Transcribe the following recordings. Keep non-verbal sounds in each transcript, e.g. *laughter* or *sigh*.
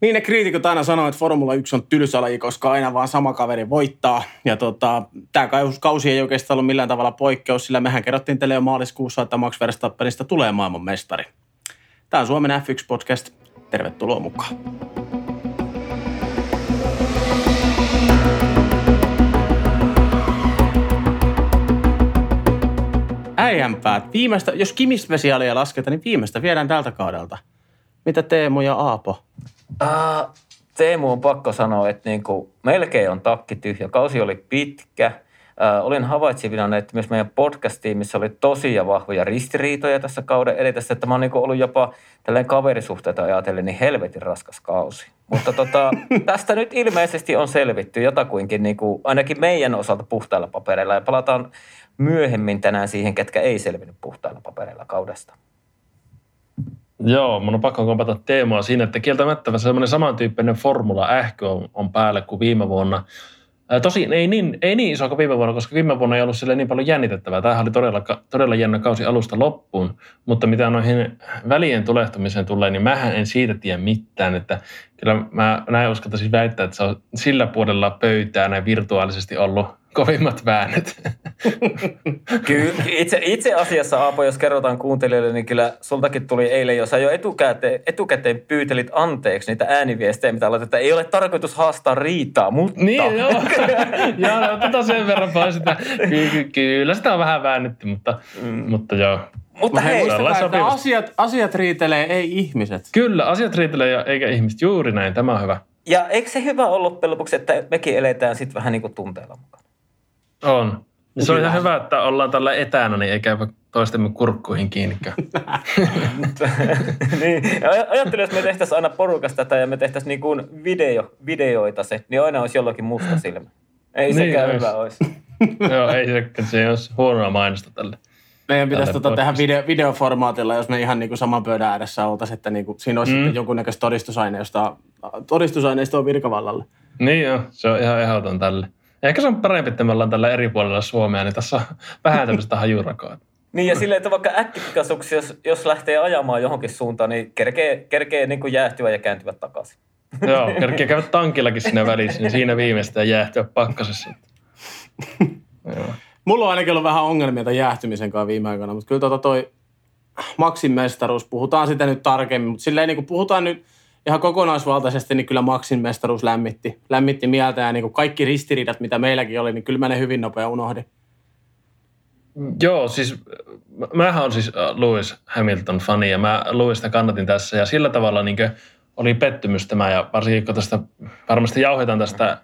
Niin ne kriitikot aina sanoo, että Formula 1 on tylsä koska aina vaan sama kaveri voittaa. Ja tota, tämä kausi ei oikeastaan ollut millään tavalla poikkeus, sillä mehän kerrottiin teille jo maaliskuussa, että Max Verstappenista tulee maailmanmestari. Tämä on Suomen F1-podcast. Tervetuloa mukaan. Äijänpäät. Viimeistä, jos Kimis-spesiaalia lasketaan, niin viimeistä viedään tältä kaudelta. Mitä Teemu ja Aapo? Uh, Teemu on pakko sanoa, että niin kuin melkein on takki tyhjä. Kausi oli pitkä. Uh, olin havaitsevina, että myös meidän podcast-tiimissä oli tosia vahvoja ristiriitoja tässä kauden edetessä. Että mä oon niin ollut jopa tällainen kaverisuhteita ajatellen niin helvetin raskas kausi. Mutta tota, *laughs* tästä nyt ilmeisesti on selvitty jotakuinkin niin kuin, ainakin meidän osalta puhtailla papereilla. Ja palataan myöhemmin tänään siihen, ketkä ei selvinnyt puhtailla papereilla kaudesta. Joo, mun on pakko kompata teemaa siinä, että kieltämättä semmoinen samantyyppinen formula ähkö on, on päällä kuin viime vuonna. Ää, tosi ei niin, ei niin iso kuin viime vuonna, koska viime vuonna ei ollut sille niin paljon jännitettävää. Tämähän oli todella, todella jännä kausi alusta loppuun, mutta mitä noihin välien tulehtumiseen tulee, niin mähän en siitä tiedä mitään. Että kyllä mä näin uskaltaisin väittää, että se on sillä puolella pöytää näin virtuaalisesti ollut kovimmat väännöt. *laughs* Kyllä, itse, itse asiassa Aapo, jos kerrotaan kuuntelijoille, niin kyllä sultakin tuli eilen, jos sä jo etukäteen, etukäteen pyytelit anteeksi niitä ääniviestejä, mitä että ei ole tarkoitus haastaa riitaa, mutta... Niin, joo. *laughs* joo, no, tota sen verran vaan sitä. Kyllä, kyllä sitä on vähän väännetty, mutta, mm. mutta joo. Mutta hei, muistakaa, että asiat, asiat riitelee, ei ihmiset. Kyllä, asiat riitelee eikä ihmiset. Juuri näin, tämä on hyvä. Ja eikö se hyvä ollut loppujen lopuksi, että mekin eletään sitten vähän niin kuin tunteella mukaan? On. Se on ihan hyvä, että ollaan tällä etänä, niin ei käy toistemme kurkkuihin kiinni. *laughs* niin. Ajattelin, jos me tehtäisiin aina porukasta tätä ja me tehtäisiin niin kuin video, videoita se, niin aina olisi jollakin musta silmä. Ei niin sekään olisi. hyvä olisi. *laughs* Joo, ei se, se olisi huonoa mainosta tälle. Meidän pitäisi tota tehdä video, videoformaatilla, jos me ihan niin kuin saman pöydän ääressä oltaisiin, että niin kuin, siinä olisi mm. jonkunnäköistä todistusaineistoa, todistusaineistoa virkavallalle. Niin joo, se on ihan ehdoton tälle. Ehkä se on parempi, että me ollaan tällä eri puolella Suomea, niin tässä on vähän tämmöistä hajurakoa. *laughs* Niin ja silleen, että vaikka äkkipikasuksi, jos, jos lähtee ajamaan johonkin suuntaan, niin kerkee, kerkee niin kuin jäähtyä ja kääntyvät takaisin. *laughs* Joo, *laughs* kerkee käydä tankillakin sinne välissä, niin siinä viimeistään jäähtyä pakkasessa. Joo. Mulla on ainakin ollut vähän ongelmia tämän jäähtymisen kanssa viime aikoina, mutta kyllä tota toi Maxin mestaruus, puhutaan sitä nyt tarkemmin, mutta silleen niin kuin puhutaan nyt – ihan kokonaisvaltaisesti niin kyllä Maxin mestaruus lämmitti, lämmitti mieltä ja niin kuin kaikki ristiriidat, mitä meilläkin oli, niin kyllä mä ne hyvin nopea unohdin. Joo, siis mähän on siis äh, Lewis Hamilton-fani ja mä Lewista kannatin tässä ja sillä tavalla niin oli pettymys tämä ja varsinkin kun tästä, varmasti jauhetaan tästä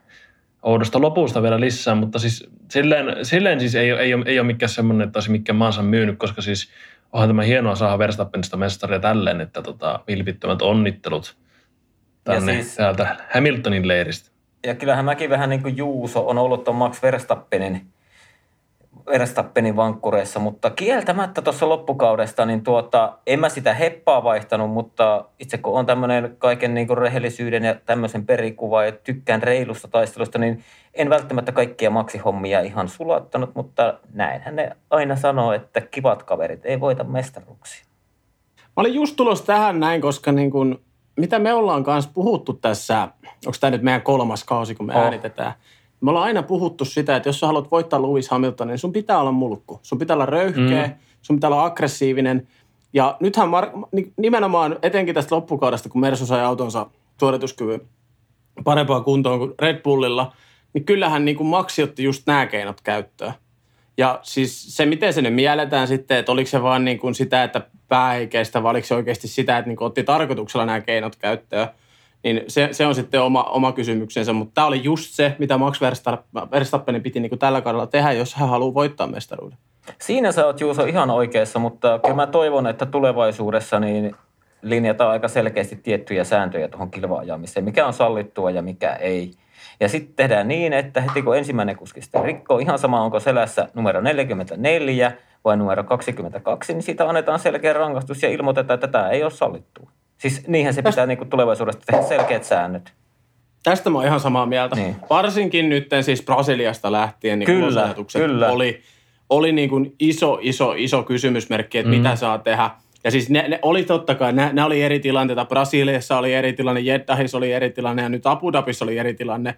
oudosta lopusta vielä lisää, mutta siis silleen, silleen siis ei, ei, ole, ei ole mikään semmoinen, että olisi mikään maansa myynyt, koska siis onhan tämä hienoa saada Verstappenista mestaria tälleen, että tota, vilpittömät onnittelut – tänne siis, täältä Hamiltonin leiristä. Ja kyllähän mäkin vähän niin kuin Juuso on ollut tuon Max Verstappenin, Verstappenin vankkureissa, mutta kieltämättä tuossa loppukaudesta, niin tuota, en mä sitä heppaa vaihtanut, mutta itse kun on tämmöinen kaiken niin kuin rehellisyyden ja tämmöisen perikuva ja tykkään reilusta taistelusta, niin en välttämättä kaikkia maksihommia ihan sulattanut, mutta näinhän ne aina sanoo, että kivat kaverit ei voita mestaruksia. Mä olin just tulossa tähän näin, koska niin kuin mitä me ollaan kanssa puhuttu tässä, onko tämä nyt meidän kolmas kausi, kun me oh. äänitetään, me ollaan aina puhuttu sitä, että jos sä haluat voittaa Lewis Hamiltonin, niin sun pitää olla mulkku. Sun pitää olla röyhkeä, mm. sun pitää olla aggressiivinen. Ja nythän Mar- nimenomaan etenkin tästä loppukaudesta, kun Mersu sai autonsa suorituskyvyn parempaa kuntoon kuin Red Bullilla, niin kyllähän niin kuin Maxi otti just nämä keinot käyttöön. Ja siis se, miten se nyt mielletään sitten, että oliko se vaan niin kuin sitä, että pää ei kestä, vai oliko se oikeasti sitä, että niin kuin otti tarkoituksella nämä keinot käyttöön, niin se, se on sitten oma, oma kysymyksensä. Mutta tämä oli just se, mitä Max Verstappenin piti niin kuin tällä kaudella tehdä, jos hän haluaa voittaa mestaruuden. Siinä sä oot Juuso ihan oikeassa, mutta kyllä mä toivon, että tulevaisuudessa niin linjataan aika selkeästi tiettyjä sääntöjä tuohon kilvaajamiseen, mikä on sallittua ja mikä ei. Ja sitten tehdään niin, että heti kun ensimmäinen kuski sitten rikkoo, ihan sama onko selässä numero 44 vai numero 22, niin siitä annetaan selkeä rangaistus ja ilmoitetaan, että tämä ei ole sallittua. Siis niinhän se pitää niin kuin tulevaisuudesta tehdä selkeät säännöt. Tästä mä oon ihan samaa mieltä. Niin. Varsinkin nyt siis Brasiliasta lähtien niin kyllä, kyllä. oli, oli niin kuin iso, iso, iso kysymysmerkki, että mm. mitä saa tehdä. Ja siis ne, ne oli totta kai, ne, ne oli eri tilanteita. Brasiliassa oli eri tilanne, Jeddahissa oli eri tilanne ja nyt Abu Dhabissa oli eri tilanne.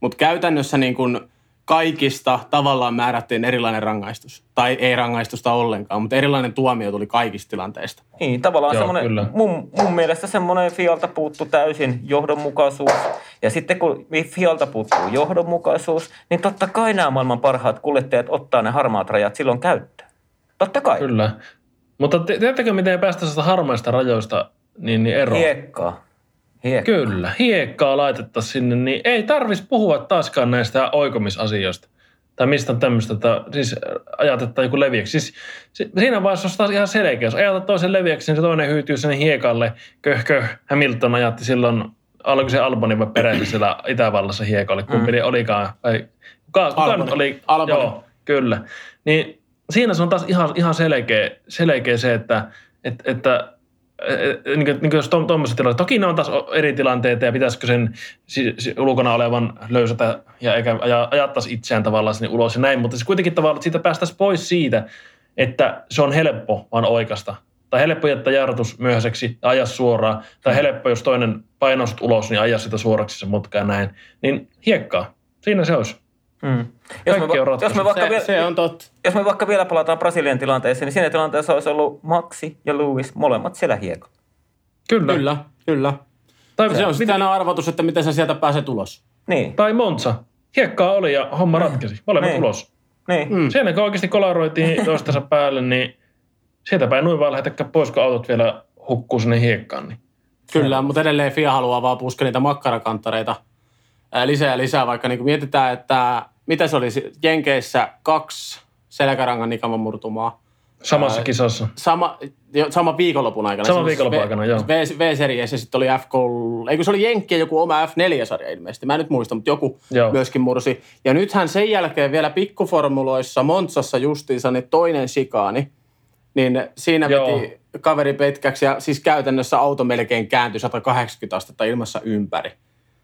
Mutta käytännössä niin kuin kaikista tavallaan määrättiin erilainen rangaistus. Tai ei rangaistusta ollenkaan, mutta erilainen tuomio tuli kaikista tilanteista. Niin, tavallaan Joo, semmoinen, kyllä. mun, mun mielestä semmoinen Fialta puuttu täysin johdonmukaisuus. Ja sitten kun Fialta puuttuu johdonmukaisuus, niin totta kai nämä maailman parhaat kuljettajat ottaa ne harmaat rajat silloin käyttöön. Totta kai. Kyllä. Mutta te- tiedättekö, miten ei päästä sitä harmaista rajoista niin, niin eroon? Hiekkaa. Hiekkaa. Kyllä, hiekkaa laitettaisiin sinne, niin ei tarvitsisi puhua taaskaan näistä oikomisasioista. Tai mistä tämmöistä, että siis ajatetaan joku leviäksi. Siis, si- siinä vaiheessa olisi taas ihan selkeä. Jos ajatat toisen leviäksi, niin se toinen hyytyy sinne hiekalle. Köh, köh. Hamilton ajatti silloin, oliko se Albani vai Perez siellä Itävallassa hiekalle, kumpi mm. olikaan. Vai, kuka, kuka Albani. nyt oli? Albani. Joo, kyllä. Niin siinä se on taas ihan, ihan selkeä, selkeä se, että, että, että niin kuin, niin kuin jos tuommoisessa tilanteessa, toki ne on taas eri tilanteita ja pitäisikö sen si, si, ulkona olevan löysätä ja eikä aja, ajattaisi itseään tavallaan sinne ulos ja näin, mutta se kuitenkin tavallaan, että siitä päästäisiin pois siitä, että se on helppo vaan oikeasta. Tai helppo jättää jarrutus myöhäiseksi ja ajaa suoraan. Tai helppo, jos toinen painaa ulos, niin ajaa sitä suoraksi se mutka ja näin. Niin hiekkaa. Siinä se olisi. Mm. Jos, me, va- jos, vaikka Se, vielä, se on totta. jos me vaikka vielä palataan Brasilian tilanteeseen, niin siinä tilanteessa olisi ollut Maxi ja Lewis molemmat siellä hiekalla. Kyllä. Kyllä, kyllä. Tai, Se on sitten aina arvotus, että miten sä sieltä pääset ulos. Niin, tai Monza. Hiekkaa oli ja homma ratkesi. Molemmat Niin. ulos. niin. Mm. Siinä kun oikeasti kolaroitiin toistensa päälle, niin sieltä päin noin vaan lähetäkään pois, kun autot vielä hukkuu sinne hiekkaan. Niin. Kyllä, mutta edelleen FIA haluaa vaan puskea niitä makkarakanttareita ää, lisää ja lisää, vaikka niin kuin mietitään, että mitä se oli Jenkeissä kaksi selkärangan nikaman murtumaa. Samassa kisassa. Sama, jo, sama viikonlopun aikana. Saman Siis viikonlopun V- aikana, joo. V- V-series ja sitten oli F ei kun se oli Jenkkien joku oma F4-sarja ilmeisesti. Mä en nyt muista, mutta joku Joo. myöskin mursi. Ja nythän sen jälkeen vielä pikkuformuloissa Montsassa justiinsa niin toinen sikaani. Niin siinä Joo. veti kaveri petkäksi ja siis käytännössä auto melkein kääntyi 180 astetta ilmassa ympäri.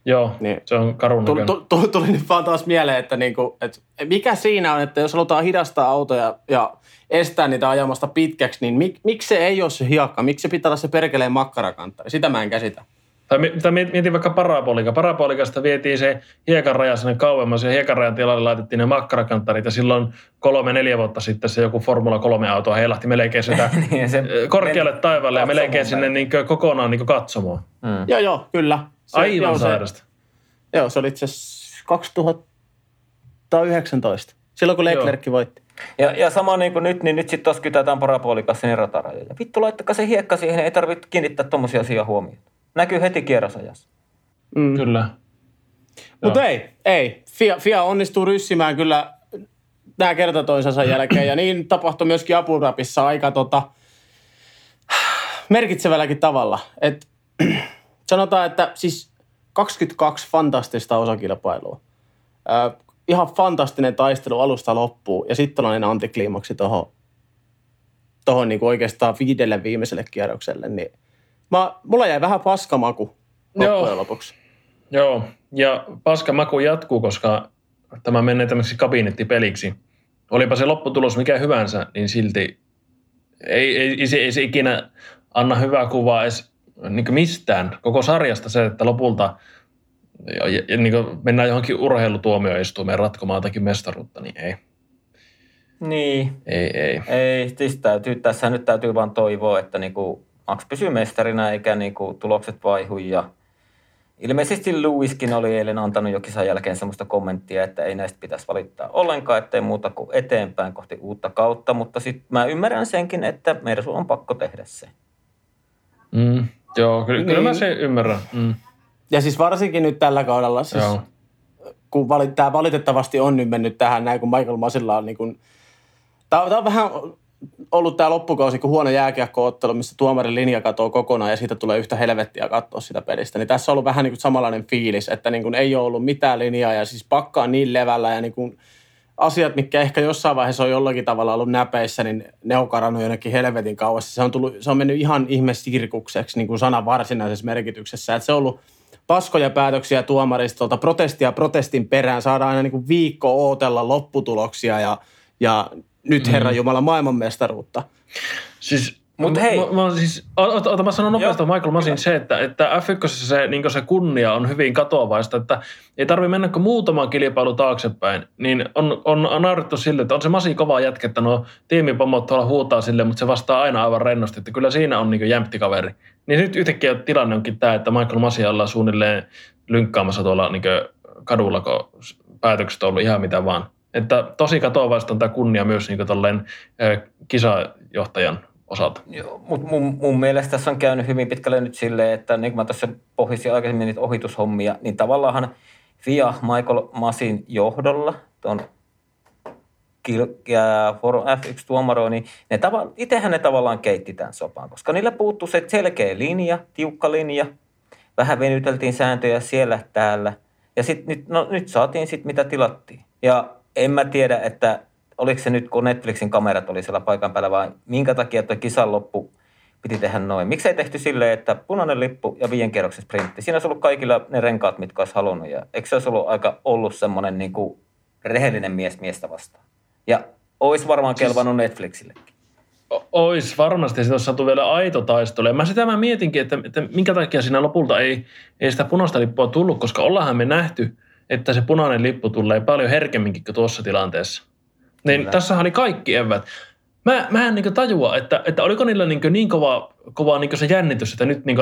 Joo, Niin. se on karun Tuli, tuli, tuli nyt vaan taas mieleen, että, niinku, että mikä siinä on, että jos halutaan hidastaa autoja ja estää niitä ajamasta pitkäksi, niin mik, miksi se ei ole se hiekka? Miksi se pitää olla se perkeleen makkarakanttari? Sitä mä en käsitä. Tai, tai miet- mietin vaikka parabolika. Parabolikasta vietiin se hiekan raja sinne kauemmas ja hiekan rajan tilalle laitettiin ne makkarakanttarit ja silloin kolme, neljä vuotta sitten se joku Formula 3-auto heilahti melkein sitä *laughs* niin se korkealle meni taivaalle ja melkein katsomaan sinne niin kokonaan niin katsomoon. Mm. Joo, joo, kyllä. Se, Aivan joo, se, sairasta. joo, se oli itse asiassa 2019. Silloin kun Leclerc voitti. Ja, ja sama niin kuin nyt, niin nyt sitten tuossa kytätään parabolikassa niin ratarajoja. Vittu, laittakaa se hiekka siihen, ei tarvitse kiinnittää tommosia asioita huomioon. Näkyy heti kierrosajassa. Mm. Kyllä. Mutta ei, ei. Fia, Fia onnistuu ryssimään kyllä nämä kerta toisensa jälkeen. Ja niin tapahtui myöskin Abu Dhabissa aika tota, merkitsevälläkin tavalla. Et, sanotaan, että siis 22 fantastista osakilpailua. Ö, ihan fantastinen taistelu alusta loppuun. Ja sitten tällainen antikliimaksi tuohon tohon niinku oikeastaan viidelle viimeiselle kierrokselle. Niin mä, mulla jäi vähän paskamaku loppujen Joo. lopuksi. Joo, ja paska maku jatkuu, koska tämä menee tämmöiseksi kabinettipeliksi. Olipa se lopputulos mikä hyvänsä, niin silti ei, ei, ei, se, ei se ikinä anna hyvää kuvaa edes niin mistään. Koko sarjasta se, että lopulta ja, ja, ja niin mennään johonkin urheilutuomioistuimeen ratkomaan jotakin mestaruutta, niin ei, Niin, ei, ei. ei, siis täytyy, tässä nyt täytyy vaan toivoa, että niinku Max pysyy mestarina eikä niinku tulokset vaihu ja Ilmeisesti Lewiskin oli eilen antanut jo kisan jälkeen sellaista kommenttia, että ei näistä pitäisi valittaa ollenkaan, ettei muuta kuin eteenpäin kohti uutta kautta, mutta sitten mä ymmärrän senkin, että Mersu on pakko tehdä se. Mm, joo, kyllä, kyllä mä Niin. sen ymmärrän. Mm, Ja siis varsinkin nyt tällä kaudella, siis joo. kun vali, tämä valitettavasti on nyt mennyt tähän näin, kun Michael Masilla on niin kuin, tämä, on- tämä on vähän ollut tämä loppukausi, kun huono jääkiekkoottelu, missä tuomarin linja katoo kokonaan ja siitä tulee yhtä helvettiä katsoa sitä pelistä. Niin tässä on ollut vähän niin kuin samanlainen fiilis, että niin kuin ei ole ollut mitään linjaa ja siis pakka on niin levällä ja niin kuin asiat, mitkä ehkä jossain vaiheessa on jollakin tavalla ollut näpeissä, niin ne on karannut jonnekin helvetin kauas. Se on, tullut, se on mennyt ihan ihme sirkukseksi niin kuin sanan varsinaisessa merkityksessä. Että se on ollut paskoja päätöksiä tuomaristolta, protestia protestin perään, saadaan aina niin kuin viikko ootella lopputuloksia ja, ja nyt Herra Jumala maailmanmestaruutta. Siis Mutta hei, Mä, mä, siis, ota, ota, mä sanon nopeasti Joo, Michael Masin hyvä. se, että, että F1 se, niin se kunnia on hyvin katoavaista, että ei tarvi mennä kuin muutama kilpailu taaksepäin, niin on, on, on naurettu sille, että on se Masi kova jätkä, että no tiimipomot tuolla huutaa sille, mutta se vastaa aina aivan rennosti, että kyllä siinä on niin jämpti kaveri. Niin nyt yhtäkkiä tilanne onkin tämä, että Michael Masia ollaan suunnilleen lynkkaamassa tuolla niin kadulla, kun päätökset on ollut ihan mitä vaan. Että tosi katoavaista on tämä kunnia myös niin tolleen, ö, kisajohtajan osalta. Joo, mutta mun, mun mielestä tässä on käynyt hyvin pitkälle nyt silleen, että niin kuin mä tässä pohjisin aikaisemmin niitä ohitushommia, niin tavallaan FIA Michael Masin johdolla, tuon kil- ja Forum F1 tuomaro, niin ne tava- itsehän ne tavallaan keitti tämän sopan, koska niillä puuttuu se selkeä linja, tiukka linja, vähän venyteltiin sääntöjä siellä täällä, ja sit, nyt, no, nyt saatiin sitten mitä tilattiin. Ja en mä tiedä, että oliko se nyt, kun Netflixin kamerat oli siellä paikan päällä, vai minkä takia tuo kisan loppu piti tehdä noin. Miksi ei tehty silleen, että punainen lippu ja viien kierroksen sprintti? Siinä olisi ollut kaikilla ne renkaat, mitkä olisi halunnut. Ja eikö se olisi ollut aika ollut semmoinen niin kuin rehellinen mies miestä vastaan? Ja olisi varmaan kelvannut Netflixillekin. Ois varmasti, siitä olisi saatu vielä aito taistelu. Ja mä sitä mä mietinkin, että, että minkä takia siinä lopulta ei, ei sitä punaista lippua tullut, koska ollaanhan me nähty, että se punainen lippu tulee paljon herkemminkin kuin tuossa tilanteessa. Niin Kyllä. tässä oli kaikki evät. Mä, mä en niin tajua, että, että oliko niillä niin, niin kova, kova niin se jännitys, että nyt niin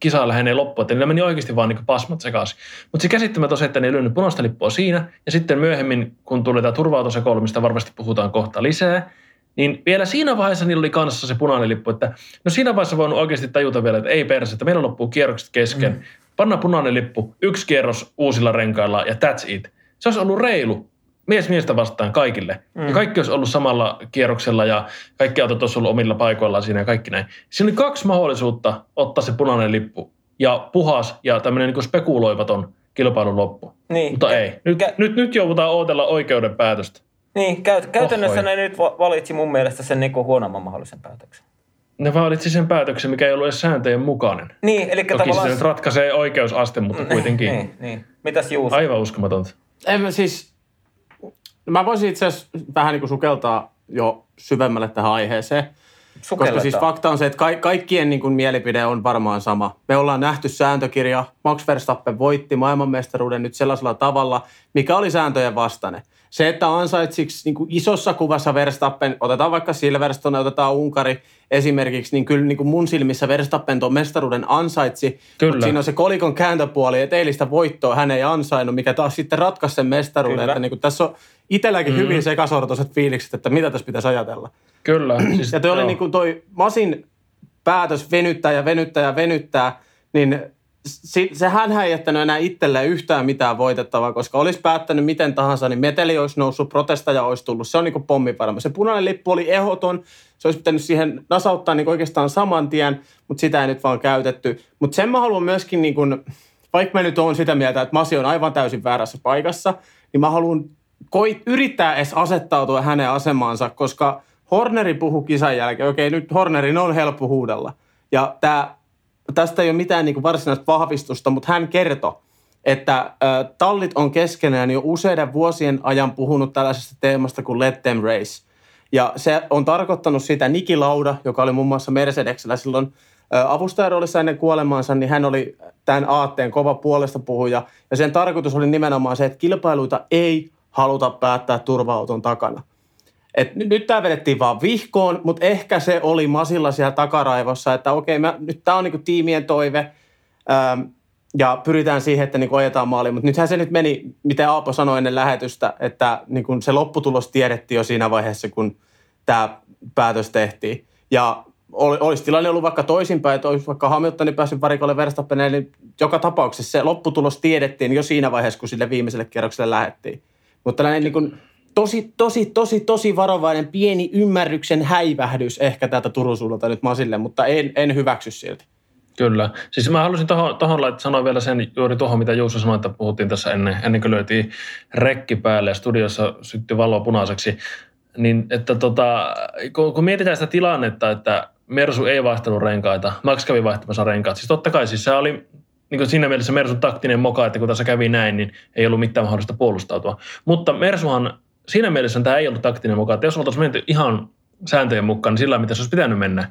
kisa lähenee loppuun, että niillä meni oikeasti vaan niin pasmat sekaisin. Mutta se käsittämätön se, että ne ei lyönyt punaista lippua siinä, ja sitten myöhemmin, kun tuli tämä turvautosekoilu, mistä varmasti puhutaan kohta lisää, niin vielä siinä vaiheessa niillä oli kanssa se punainen lippu, että no siinä vaiheessa voinut oikeasti tajuta vielä, että ei perse, että meillä loppuu kierrokset kesken. Mm. Panna punainen lippu, yksi kierros uusilla renkailla ja that's it. Se olisi ollut reilu mies miestä vastaan kaikille. Mm. Ja kaikki olisi ollut samalla kierroksella ja kaikki autot olisi ollut omilla paikoillaan siinä ja kaikki näin. Siinä oli kaksi mahdollisuutta ottaa se punainen lippu ja puhas ja tämmöinen niin spekuloivaton kilpailun loppu. Niin. Mutta ei. Nyt, kä- nyt, nyt joudutaan ootella oikeuden päätöstä. Niin, käy, käytännössä Ohoi. ne nyt va- valitsi mun mielestä sen niin kuin huonomman mahdollisen päätöksen. Ne valitsi sen päätöksen, mikä ei ollut edes sääntöjen mukainen. Niin, eli Toki tavallaan... se nyt ratkaisee oikeusaste, mutta kuitenkin. Niin, niin. Mitäs Juuso? Aivan uskomatonta. En mä siis, mä voisin itse asiassa vähän niin kuin sukeltaa jo syvemmälle tähän aiheeseen. Koska Sukelletaan. siis fakta on se, että ka- kaikkien niin kuin mielipide on varmaan sama. Me ollaan nähty sääntökirja, Max Verstappen voitti maailmanmestaruuden nyt sellaisella tavalla, mikä oli sääntöjen vastainen. Se, että ansaitsiksi niin kuin isossa kuvassa Verstappen, otetaan vaikka Silverstone, otetaan Unkari esimerkiksi, niin kyllä niin kuin mun silmissä Verstappen tuon mestaruuden ansaitsi. Kyllä. Mutta siinä on se kolikon kääntöpuoli, että eilistä voittoa hän ei ansainnut, mikä taas sitten ratkaisi sen mestaruuden. Kyllä. Että niin kuin tässä on itselläkin mm. hyvin sekasortoiset fiilikset, että mitä tässä pitäisi ajatella. Kyllä. *clears throat* Siis, Ja toi oli joo. niin kuin toi Masin päätös venyttää ja venyttää ja venyttää, niin si- sehän ei jättänyt enää itselleen yhtään mitään voitettavaa, koska olisi päättänyt miten tahansa, niin meteli olisi noussut, protestaja olisi tullut. Se on niin kuin pommivarma. Se punainen lippu oli ehdoton. Se olisi pitänyt siihen nasauttaa niin oikeastaan saman tien, mutta sitä ei nyt vaan käytetty. Mutta sen mä haluan myöskin, niin kuin, vaikka mä nyt oon sitä mieltä, että Masi on aivan täysin väärässä paikassa, niin mä haluan koit, yrittää edes asettautua hänen asemaansa, koska Horneri puhui kisan jälkeen. Okei, nyt Hornerin on helppo huudella. Ja tää, tästä ei ole mitään niin varsinaista vahvistusta, mutta hän kertoi, että äh, tallit on keskenään jo useiden vuosien ajan puhunut tällaisesta teemasta kuin Let Them Race. Ja se on tarkoittanut sitä Niki Lauda, joka oli muun muassa Mercedeksellä silloin avustajaroolissa ennen kuolemaansa, niin hän oli tämän aatteen kova puolesta puhuja. Ja sen tarkoitus oli nimenomaan se, että kilpailuita ei haluta päättää turva-auton takana. Et nyt, nyt tämä vedettiin vaan vihkoon, mutta ehkä se oli Masilla siellä takaraivossa, että okei, mä, nyt tämä on niinku tiimien toive ähm, ja pyritään siihen, että niinku ajetaan maaliin. Mutta nythän se nyt meni, mitä Aapo sanoi ennen lähetystä, että niinku se lopputulos tiedettiin jo siinä vaiheessa, kun tämä päätös tehtiin. Ja oli, olisi tilanne ollut vaikka toisinpäin, että olisi vaikka Hamiltonin päässyt varikolle Verstappeneen, niin joka tapauksessa se lopputulos tiedettiin jo siinä vaiheessa, kun sille viimeiselle kierrokselle lähettiin. Mutta tällainen niin kuin tosi, tosi, tosi, tosi varovainen pieni ymmärryksen häivähdys ehkä täältä Turun suunnalta nyt Masille, mutta en, en hyväksy silti. Kyllä. Siis mä halusin lait- sanoa vielä sen juuri tuohon, mitä Juuso sanoi, että puhuttiin tässä ennen, ennen kuin löytiin rekki päälle ja studiossa syttyi valo punaiseksi. Niin, että tota, kun, kun mietitään sitä tilannetta, että Mersu ei vaihtanut renkaita, Max kävi vaihtamassa renkaat. Siis totta kai siis se oli niin kuin siinä mielessä Mersun taktinen moka, että kun tässä kävi näin, niin ei ollut mitään mahdollista puolustautua. Mutta Mersuhan, siinä mielessä tämä ei ollut taktinen moka, että jos oltaisiin menty ihan sääntöjen mukaan, niin sillä mitä se olisi pitänyt mennä,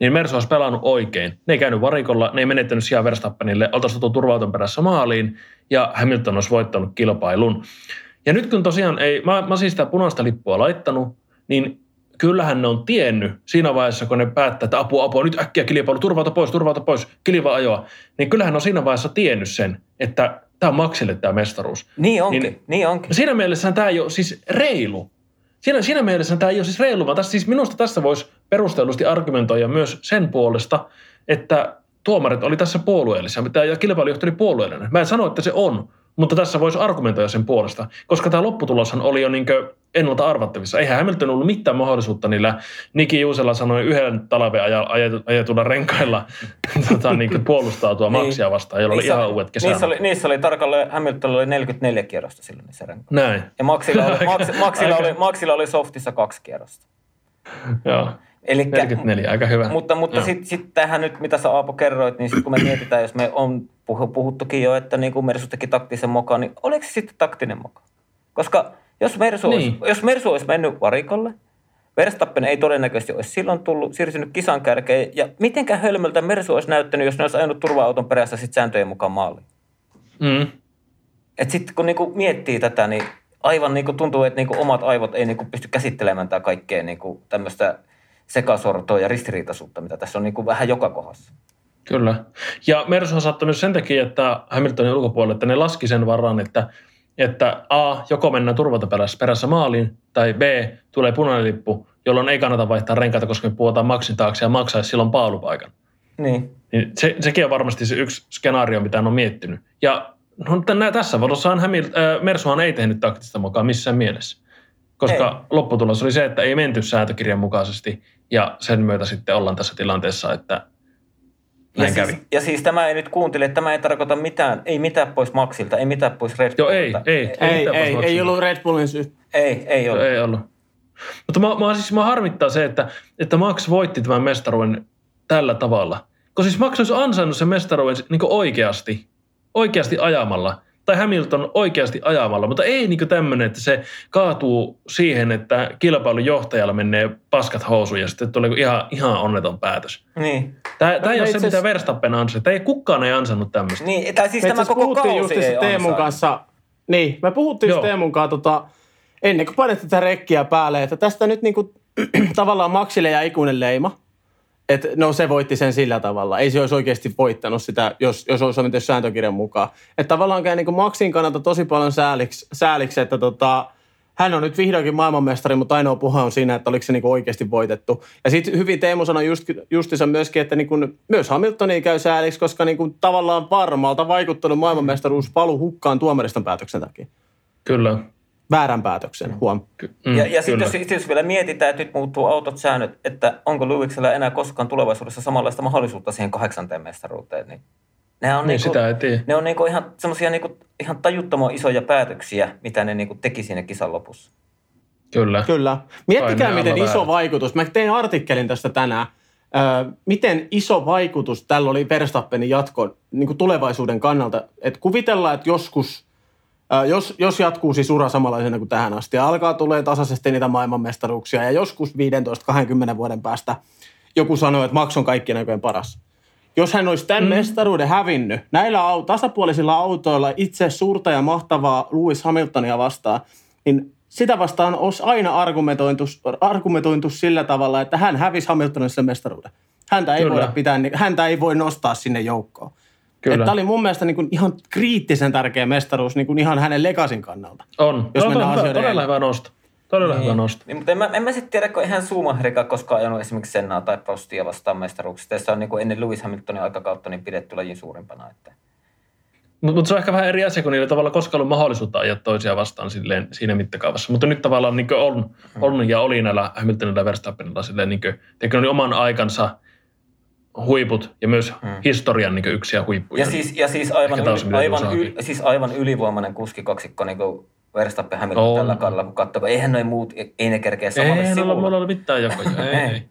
niin Mersu olisi pelannut oikein. Ne ei käynyt varikolla, ne ei menettänyt sijaan Verstappenille, oltaisiin tultu turvauton perässä maaliin ja Hamilton olisi voittanut kilpailun. Ja nyt kun tosiaan ei, mä, mä siis sitä punaista lippua laittanut, niin kyllähän ne on tiennyt siinä vaiheessa, kun ne päättää, että apua, apua, nyt äkkiä kilpailu, turvauta pois, turvauta pois, kilva ajoa, niin kyllähän ne on siinä vaiheessa tiennyt sen, että tämä on Maxille tämä mestaruus. Niin onkin, niin, niin onkin. Siinä mielessä tämä ei ole siis reilu. Siinä, siinä mielessä tämä ei ole siis reilu, vaan tässä, siis minusta tässä voisi perustellusti argumentoida myös sen puolesta, että tuomarit oli tässä puolueellisia ja kilpailujohto oli puolueellinen. Mä en sano, että se on, mutta tässä voisi argumentoida sen puolesta, koska tämä lopputuloshan oli jo niin ennalta arvattavissa. Eihän Hamilton ollut mitään mahdollisuutta niillä Niki Juusella sanoi yhden talven ajetulla renkailla *laughs* tota, niin puolustautua. Maksia vastaan, jolla niissä, oli ihan uudet. Niissä oli, niissä oli tarkalleen, Hamilton oli 44 kierrosta silloin niissä renkailla. Näin. Ja Maxilla oli, *laughs* Max, Maxilla, oli, Maxilla oli softissa kaksi kierrosta. Joo. Elikkä, 44, aika hyvä. Mutta, mutta sitten sit tähän nyt, mitä sä Aapo kerroit, niin sit kun me mietitään, jos me on puhuttukin jo, että niin kuin Mersu teki taktisen mokaan, niin oliko se sitten taktinen moka? Koska jos Mersu, niin. olisi, jos Mersu olisi mennyt varikolle, Verstappen ei todennäköisesti olisi silloin tullut, siirtynyt kisan kärkeen. Ja mitenkään hölmöltä Mersu olisi näyttänyt, jos ne olisi ajanut turva-auton perässä sit sääntöjen mukaan maaliin. Mm. Et sitten kun niinku miettii tätä, niin aivan niinku tuntuu, että niinku omat aivot ei niinku pysty käsittelemään tätä kaikkea niinku tämmöistä sekasortoa ja ristiriitaisuutta, mitä tässä on niin kuin vähän joka kohdassa. Kyllä. Ja Mersu on saattanut sen takia, että Hamiltonin ulkopuolelle, että ne laski sen varan, että, että A, joko mennään turvata perässä, perässä maaliin, tai B, tulee punainen lippu, jolloin ei kannata vaihtaa renkaita, koska me puhutaan maksin taakse ja maksaisi silloin paalupaikan. Niin. niin se, sekin on varmasti se yksi skenaario, mitä on miettinyt. Ja no, tänä, tässä valossa Hamil, äh, Mersuhan ei tehnyt taktista mukaan missään mielessä. Koska ei. lopputulos oli se, että ei menty sääntökirjan mukaisesti ja sen myötä sitten ollaan tässä tilanteessa, että näin ja kävi. Siis, ja siis tämä ei nyt kuuntele, että tämä ei tarkoita mitään, ei mitään pois Maxilta, ei mitään pois Red Bullilta. Joo, ei, ei. Ei, ei, ei, ei ollut Red Bullin syy. Ei, ei ollut. Ei ollut. Mutta mä, mä, siis, mä harmittaa se, että, että Max voitti tämän mestaruuden tällä tavalla. Koska siis Max olisi ansainnut sen mestaruuden niin oikeasti, oikeasti ajamalla – tai Hamilton oikeasti ajamalla, mutta ei niin tämmöinen, että se kaatuu siihen, että kilpailun johtajalla menee paskat housuun ja sitten tulee ihan, ihan onneton päätös. Niin. Tämä, tämä ei ole se, mitä Verstappen ansai. Tämä ei kukaan ei ansannut tämmöistä. Niin, tai siis tämä koko kausi just ei Teemun kanssa, niin, me puhuttiin just Teemun kanssa tota, ennen kuin painettiin tätä rekkiä päälle, että tästä nyt niinku, *clears throat* tavallaan Maxille ja ikuinen leima – et, no se voitti sen sillä tavalla. Ei se olisi oikeasti voittanut sitä, jos, jos olisi mennyt sääntökirjan mukaan. Että tavallaan käy niin Maxin kannalta tosi paljon sääliksi, sääliksi että tota, hän on nyt vihdoinkin maailmanmestari, mutta ainoa puhe on siinä, että oliko se niin oikeasti voitettu. Ja sitten hyvin Teemu sanoi just, justiinsa myöskin, että niin kuin, myös Hamiltoni käy sääliksi, koska niin kuin tavallaan varmalta vaikuttanut maailmanmestaruus palu hukkaan tuomariston päätöksen takia. Kyllä väärän päätöksen, huom. Mm, ja ja sitten jos, jos vielä mietitään, että nyt muuttuu autot säännöt, että onko Lewisilla enää koskaan tulevaisuudessa samanlaista mahdollisuutta siihen kahdeksanteen mestaruuteen, niin ne on, niin, niinku, sitä ei ne on niinku ihan semmoisia niinku, ihan tajuttoman isoja päätöksiä, mitä ne niinku teki siinä kisan lopussa. Kyllä. Kyllä. Miettikää, miten iso väärät. vaikutus. Mä tein artikkelin tästä tänään. Ö, miten iso vaikutus tällä oli Verstappenin jatko niin tulevaisuuden kannalta. Et kuvitellaan, että joskus – jos, jos jatkuu siis ura samanlaisena kuin tähän asti ja alkaa tulee tasaisesti niitä maailmanmestaruuksia ja joskus 15-20 vuoden päästä joku sanoo, että Max on kaikkien aikojen paras. Jos hän olisi tämän mm. mestaruuden hävinnyt näillä tasapuolisilla autoilla itse suurta ja mahtavaa Lewis Hamiltonia vastaan, niin sitä vastaan olisi aina argumentointu, argumentointu sillä tavalla, että hän hävisi Hamiltonille mestaruuden. Häntä ei, voida pitää, häntä ei voi nostaa sinne joukkoon. Kyllä. Tämä oli mun mielestä niin kuin ihan kriittisen tärkeä mestaruus niin kuin ihan hänen legasin kannalta. On. Jos no, mennään hyvä, todella hyvä nosto. Todella niin. hyvä nosto. Niin, mutta en mä, en mä sitten tiedä, kun eihän Schumacherika koskaan ajanut esimerkiksi Sennaa tai Prostia vastaan mestaruuksista. Se on niin kuin ennen Lewis Hamiltonin aikakautta niin pidetty lajin suurimpana. Että. Mutta mut se on ehkä vähän eri asia, kun niillä tavalla koskaan ollut mahdollisuutta ajaa toisia vastaan silleen, siinä mittakaavassa. Mutta nyt tavallaan niin on, on ja oli näillä Hamiltonilla ja Verstappenilla silleen, niin kuin, oman aikansa – huiput ja myös hmm. historian niin yksiä huippuja. Ja siis, ja siis, aivan, yli, aivan, yli, siis aivan ylivoimainen kuskikaksikko niin Verstappen Hamilton tällä kaudella, kun katsoo, eihän noin muut, ei ne kerkeä samalle ei, sivulle. Ei, mulla ole mitään jakoja. *laughs* ei,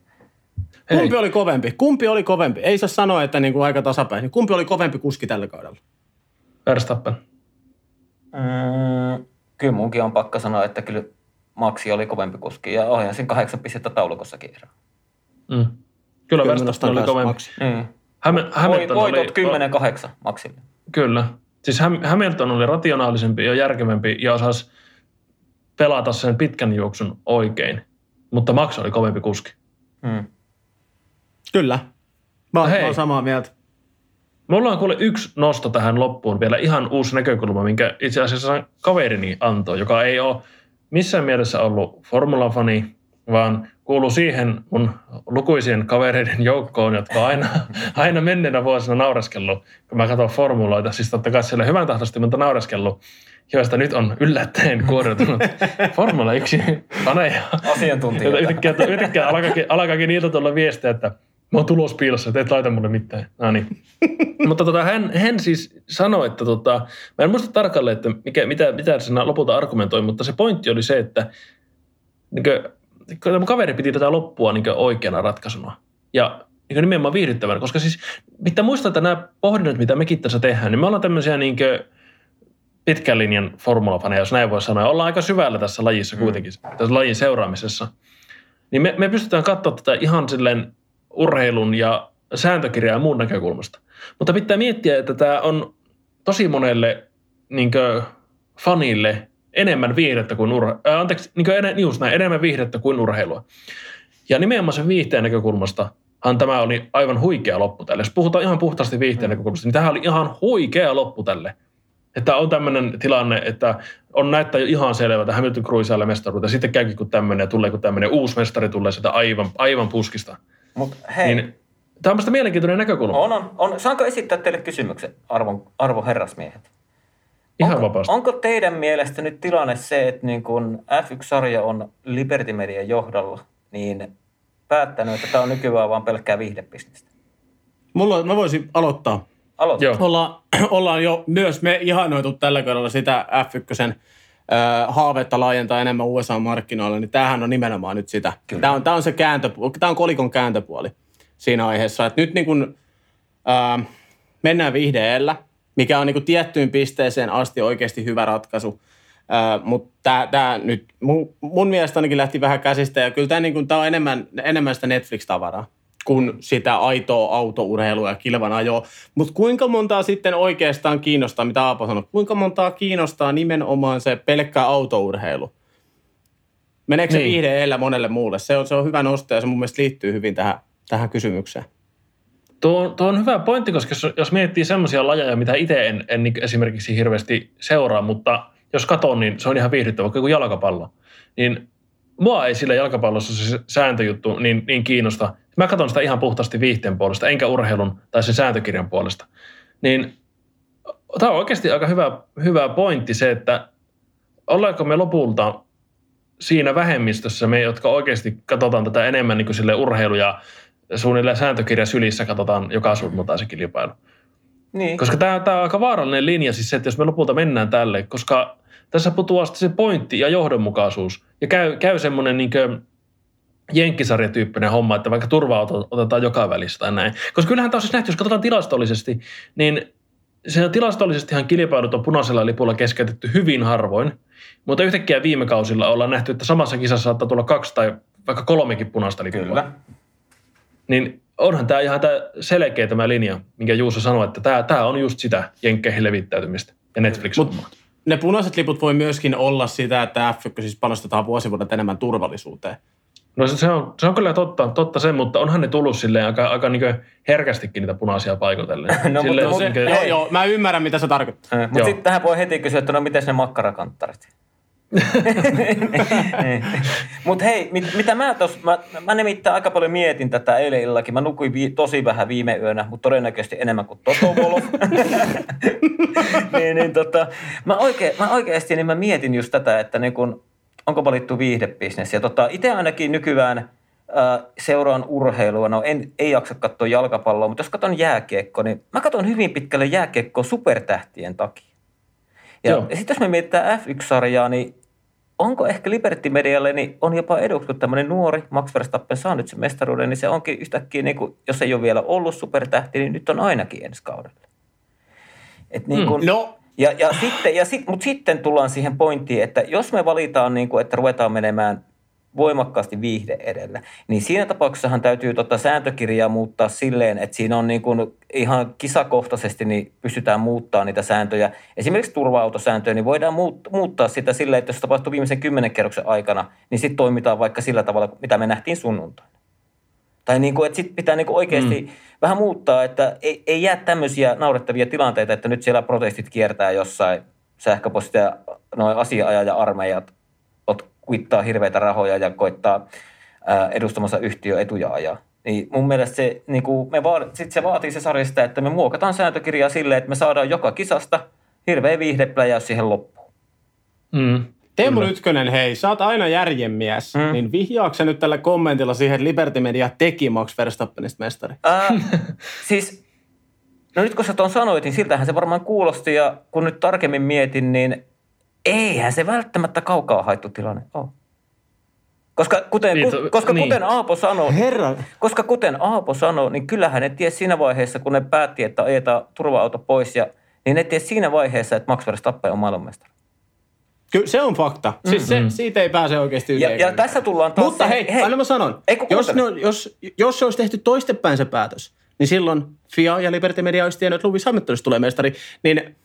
ei. Kumpi oli kovempi? Kumpi oli kovempi? Ei saa sanoa, että niin kuin aika tasapäin. Kumpi oli kovempi kuski tällä kaudella? Verstappen. Mm, kyllä munkin on pakka sanoa, että kyllä Maxi oli kovempi kuski ja ohjasin kahdeksan pistettä taulukossakin erää. Mm. Kyllä Verstappen oli kovempi. maksi. Mm. Häme, Hamilton oli, Voitot 10-8 maksille. Kyllä. Siis Ham- Hamilton oli rationaalisempi ja järkevämpi ja osasi pelata sen pitkän juoksun oikein. Mutta Max oli kovempi kuski. Mm. Kyllä. Mä, Hei. mä oon samaa mieltä. Mulla on kuule yksi nosto tähän loppuun vielä ihan uusi näkökulma, minkä itse asiassa kaverini antoi, joka ei ole missään mielessä ollut formulafani, vaan kuuluu siihen mun lukuisien kavereiden joukkoon, jotka on aina, *laughs* aina menneenä vuosina naureskellut, kun mä katson formuloita, siis totta kai siellä hyvän tahtoisesti, mutta naureskellut, joista nyt on yllättäen kuoriutunut *laughs* Formula 1 faneja. Joita Asiantuntijoita. yhtäkkiä, yhtäkkiä alkaakin, alkaakin niiltä tulla viestejä, että mä oon tulos piilossa, että et laita mulle mitään. No niin. *laughs* Mutta tota, hän, hän siis sanoi, että tota, mä en muista tarkalleen, että mikä, mitä, mitä se lopulta argumentoi, mutta se pointti oli se, että niin kuin, tämä mun kaveri piti tätä loppua niin oikeana ratkaisuna. Ja niin nimenomaan viihdyttävänä, koska siis pitää muistaa, että nämä pohdinnat, mitä mekin tässä tehdään, niin me ollaan tämmöisiä niin pitkän linjan formulafaneja, jos näin voi sanoa. Ja ollaan aika syvällä tässä lajissa kuitenkin, tässä lajin seuraamisessa. Niin me, me pystytään katsoa tätä ihan silleen urheilun ja sääntökirjaa ja muun näkökulmasta. Mutta pitää miettiä, että tämä on tosi monelle niin fanille enemmän viihdettä kuin urheilua. Äh, anteeksi, niin en, just näin, enemmän viihdettä kuin urheilua. Ja nimenomaan sen viihteen näkökulmastahan tämä oli aivan huikea loppu tälle. Jos puhutaan ihan puhtaasti viihteen näkökulmasta, niin tämä oli ihan huikea loppu tälle. Että on tämmöinen tilanne, että on näyttää jo ihan selvä, että Hamilton cruisaille mestaruutta, ja sitten käykin kun tämmöinen, ja tulee kun tämmöinen uusi mestari tulee sieltä aivan, aivan puskista. Mut hei, Niin, tämä on mielenkiintoinen näkökulma. on, on, on. Saanko esittää teille kysymyksen, arvon, arvo herrasmiehet? Ihan onko, vapaasti. Onko teidän mielestä nyt tilanne se, että niin kun F1-sarja on Liberty Median johdolla, niin päättänyt, että tämä on nykyään vaan pelkkää viihdebisnestä? Mulla, mä voisin aloittaa. Aloita. Joo. Olla, *clears throat* ollaan jo myös me ihanoitu tällä kaudella sitä F1 äh, haavetta laajentaa enemmän USA-markkinoille, niin tämähän on nimenomaan nyt sitä. Tämä on, tämä on se kääntöpuoli, tämä on kolikon kääntöpuoli siinä aiheessa. Että nyt niin kuin, äh, mennään vihdeellä, mikä on niin kuin tiettyyn pisteeseen asti oikeasti hyvä ratkaisu. Uh, mutta tämä, nyt mun, mun mielestä ainakin lähti vähän käsistä ja kyllä tämä, niin kuin, on enemmän, enemmän sitä Netflix-tavaraa kuin sitä aitoa autourheilua ja kilvan ajoa. Mutta kuinka montaa sitten oikeastaan kiinnostaa, mitä Aapo sanoi, kuinka montaa kiinnostaa nimenomaan se pelkkä autourheilu? Meneekö se Niin. viihde edellä monelle muulle? Se on, se on hyvä nosto ja se mun mielestä liittyy hyvin tähän, tähän kysymykseen. Tuo, tuo on hyvä pointti, koska jos, jos miettii semmoisia lajeja, mitä itse en, en niin esimerkiksi hirveästi seuraa, mutta jos katon, niin se on ihan viihdyttävä, vaikka joku jalkapallo. Niin mua ei sillä jalkapallossa se sääntöjuttu niin, niin kiinnosta. Mä katson sitä ihan puhtaasti viihteen puolesta, enkä urheilun tai sen sääntökirjan puolesta. Niin tämä on oikeasti aika hyvä, hyvä pointti se, että ollaanko me lopulta siinä vähemmistössä, me jotka oikeasti katsotaan tätä enemmän niin kuin sille urheilu- ja suunnilleen sääntökirja sylissä katsotaan joka sunnuntai se kilpailu. Niin. Koska tämä, tämä on aika vaarallinen linja siis se, että jos me lopulta mennään tälle, koska tässä putoaa sitten se pointti ja johdonmukaisuus. Ja käy, käy semmoinen niin jenkkisarjatyyppinen homma, että vaikka turvaa ot- otetaan joka välissä tai näin. Koska kyllähän tämä on siis nähty, jos katsotaan tilastollisesti, niin se tilastollisestihan kilpailut on punaisella lipulla keskeytetty hyvin harvoin, mutta yhtäkkiä viime kausilla ollaan nähty, että samassa kisassa saattaa tulla kaksi tai vaikka kolmekin punaista lipua. Kyllä. Niin onhan tämä ihan tää selkeä tämä linja, minkä Juuso sanoi, että tämä, tämä on just sitä jenkkeihin levittäytymistä ja netflix Mut ne punaiset liput voi myöskin olla sitä, että F1 siis panostetaan vuosivuodet enemmän turvallisuuteen. No se se on, se on kyllä totta, totta se, mutta onhan ne tullut silleen aika, aika niin herkästikin niitä punaisia paikotellen. *laughs* No, mutta silleen, se- niinkö- Joo, joo, mä ymmärrän, mitä se tarkoittaa. Mutta sitten tähän voi heti kysyä, että no miten ne makkarakanttarit? *laughs* Mutta hei, mit, mitä mä tos, mä, mä nimittäin aika paljon mietin tätä eilen illallakin. Mä nukuin vi, tosi vähän viime yönä, mutta todennäköisesti enemmän kuin Toto Wolff. *laughs* niin, niin, tota, mä, oikein, mä oikeasti niin mä mietin just tätä, että niin kun, onko valittu viihdebisnes. Ja tota, itse ainakin nykyään äh, seuraan urheilua. No en, ei jaksa katsoa jalkapalloa, mutta jos katson jääkiekkoa, niin mä katson hyvin pitkälle jääkiekkoa supertähtien takia. Ja, sitten jos me mietitään F1-sarjaa, niin onko ehkä Liberty Medialle, niin on jopa eduksi, kun tämmöinen nuori Max Verstappen saa nyt sen mestaruuden, niin se onkin yhtäkkiä, niin kuin, jos ei ole vielä ollut supertähti, niin nyt on ainakin ensi kaudella. Et niin kuin, No, ja, ja sitten, ja sit, mutta sitten tullaan siihen pointtiin, että jos me valitaan, niin kuin, että ruvetaan menemään voimakkaasti viihde edellä. Niin siinä tapauksessahan täytyy tota sääntökirjaa muuttaa silleen, että siinä on niin kuin ihan kisakohtaisesti niin pystytään muuttaa niitä sääntöjä. Esimerkiksi turva-autosääntöjä, niin voidaan muuttaa sitä silleen, että jos tapahtuu viimeisen kymmenen kerroksen aikana, niin sitten toimitaan vaikka sillä tavalla, mitä me nähtiin sunnuntaina. Tai niin kuin, että sitten pitää niin kuin oikeasti mm. vähän muuttaa, että ei, ei jää tämmöisiä naurettavia tilanteita, että nyt siellä protestit kiertää jossain sähköpostia ja noin asiaajaja-armeijat kuittaa hirveitä rahoja ja koittaa ää, edustamassa yhtiö etuja ajaa. Niin mun mielestä se, niin kuin me vaad, sit se vaatii se sarja sitä, että me muokataan sääntökirjaa silleen, että me saadaan joka kisasta hirveä viihdepläjäys siihen loppuun. Mm. Teemu Nytkönen, hei, sä oot aina järjenmies, mm. niin vihjaatko nyt tällä kommentilla siihen, että Liberty Media teki Max Verstappenista mestari? Ää, siis, no nyt kun sä tuon sanoit, niin siltähän se varmaan kuulosti ja kun nyt tarkemmin mietin, niin eihän se välttämättä kaukaa haettu tilanne ole. Koska kuten, niin, ku, koska niin. kuten Aapo sanoi, Herra. koska kuten Aapo sanoi, niin kyllähän ne ties siinä vaiheessa, kun ne päätti, että ajetaan turva-auto pois, ja, niin ne ties siinä vaiheessa, että Max Verstappen on maailmanmestari. Kyllä se on fakta. Siis mm-hmm. se, siitä ei pääse oikeasti yli. Ja, ja tässä tullaan taas Mutta se, hei, hei, aina mä sanon, jos, ne, jos, jos se olisi tehty toistepäin se päätös, niin silloin FIA ja Liberty Media olisi tiennyt, että Lewis Hamiltonista tulee mestari, niin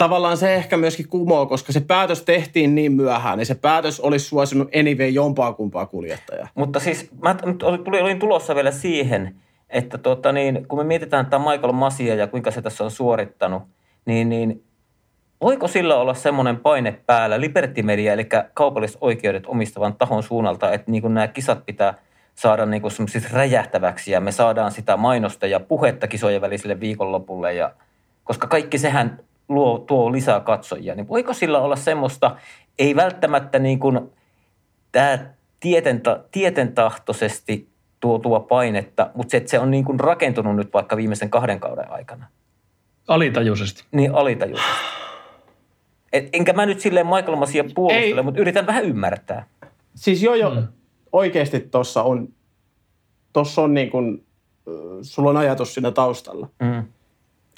tavallaan se ehkä myöskin kumoo, koska se päätös tehtiin niin myöhään, niin se päätös olisi suosinut anyway jompaa kumpaa kuljettajaa. Mutta siis mä olin, olin tulossa vielä siihen, että tota niin, kun me mietitään tämä Michael Masia ja kuinka se tässä on suorittanut, niin, niin voiko sillä olla semmoinen paine päällä Liberty Media, eli kaupalliset oikeudet omistavan tahon suunnalta, että niin nämä kisat pitää saada niin kuin räjähtäväksi ja me saadaan sitä mainosta ja puhetta kisojen väliselle viikonlopulle ja koska kaikki sehän luo, tuo lisää katsojia, niin voiko sillä olla semmoista, ei välttämättä niin kuin tämä tietenta, tietentahtoisesti tuotua painetta, mutta se, että se on niin kuin rakentunut nyt vaikka viimeisen kahden kauden aikana. Alitajuisesti. Niin, alitajuisesti. Et, enkä mä nyt silleen Michael Masia puolustele, mutta yritän vähän ymmärtää. Siis joo, joo. Mm. Oikeasti tuossa on, tossa on niin kuin, sulla on ajatus siinä taustalla. Mm.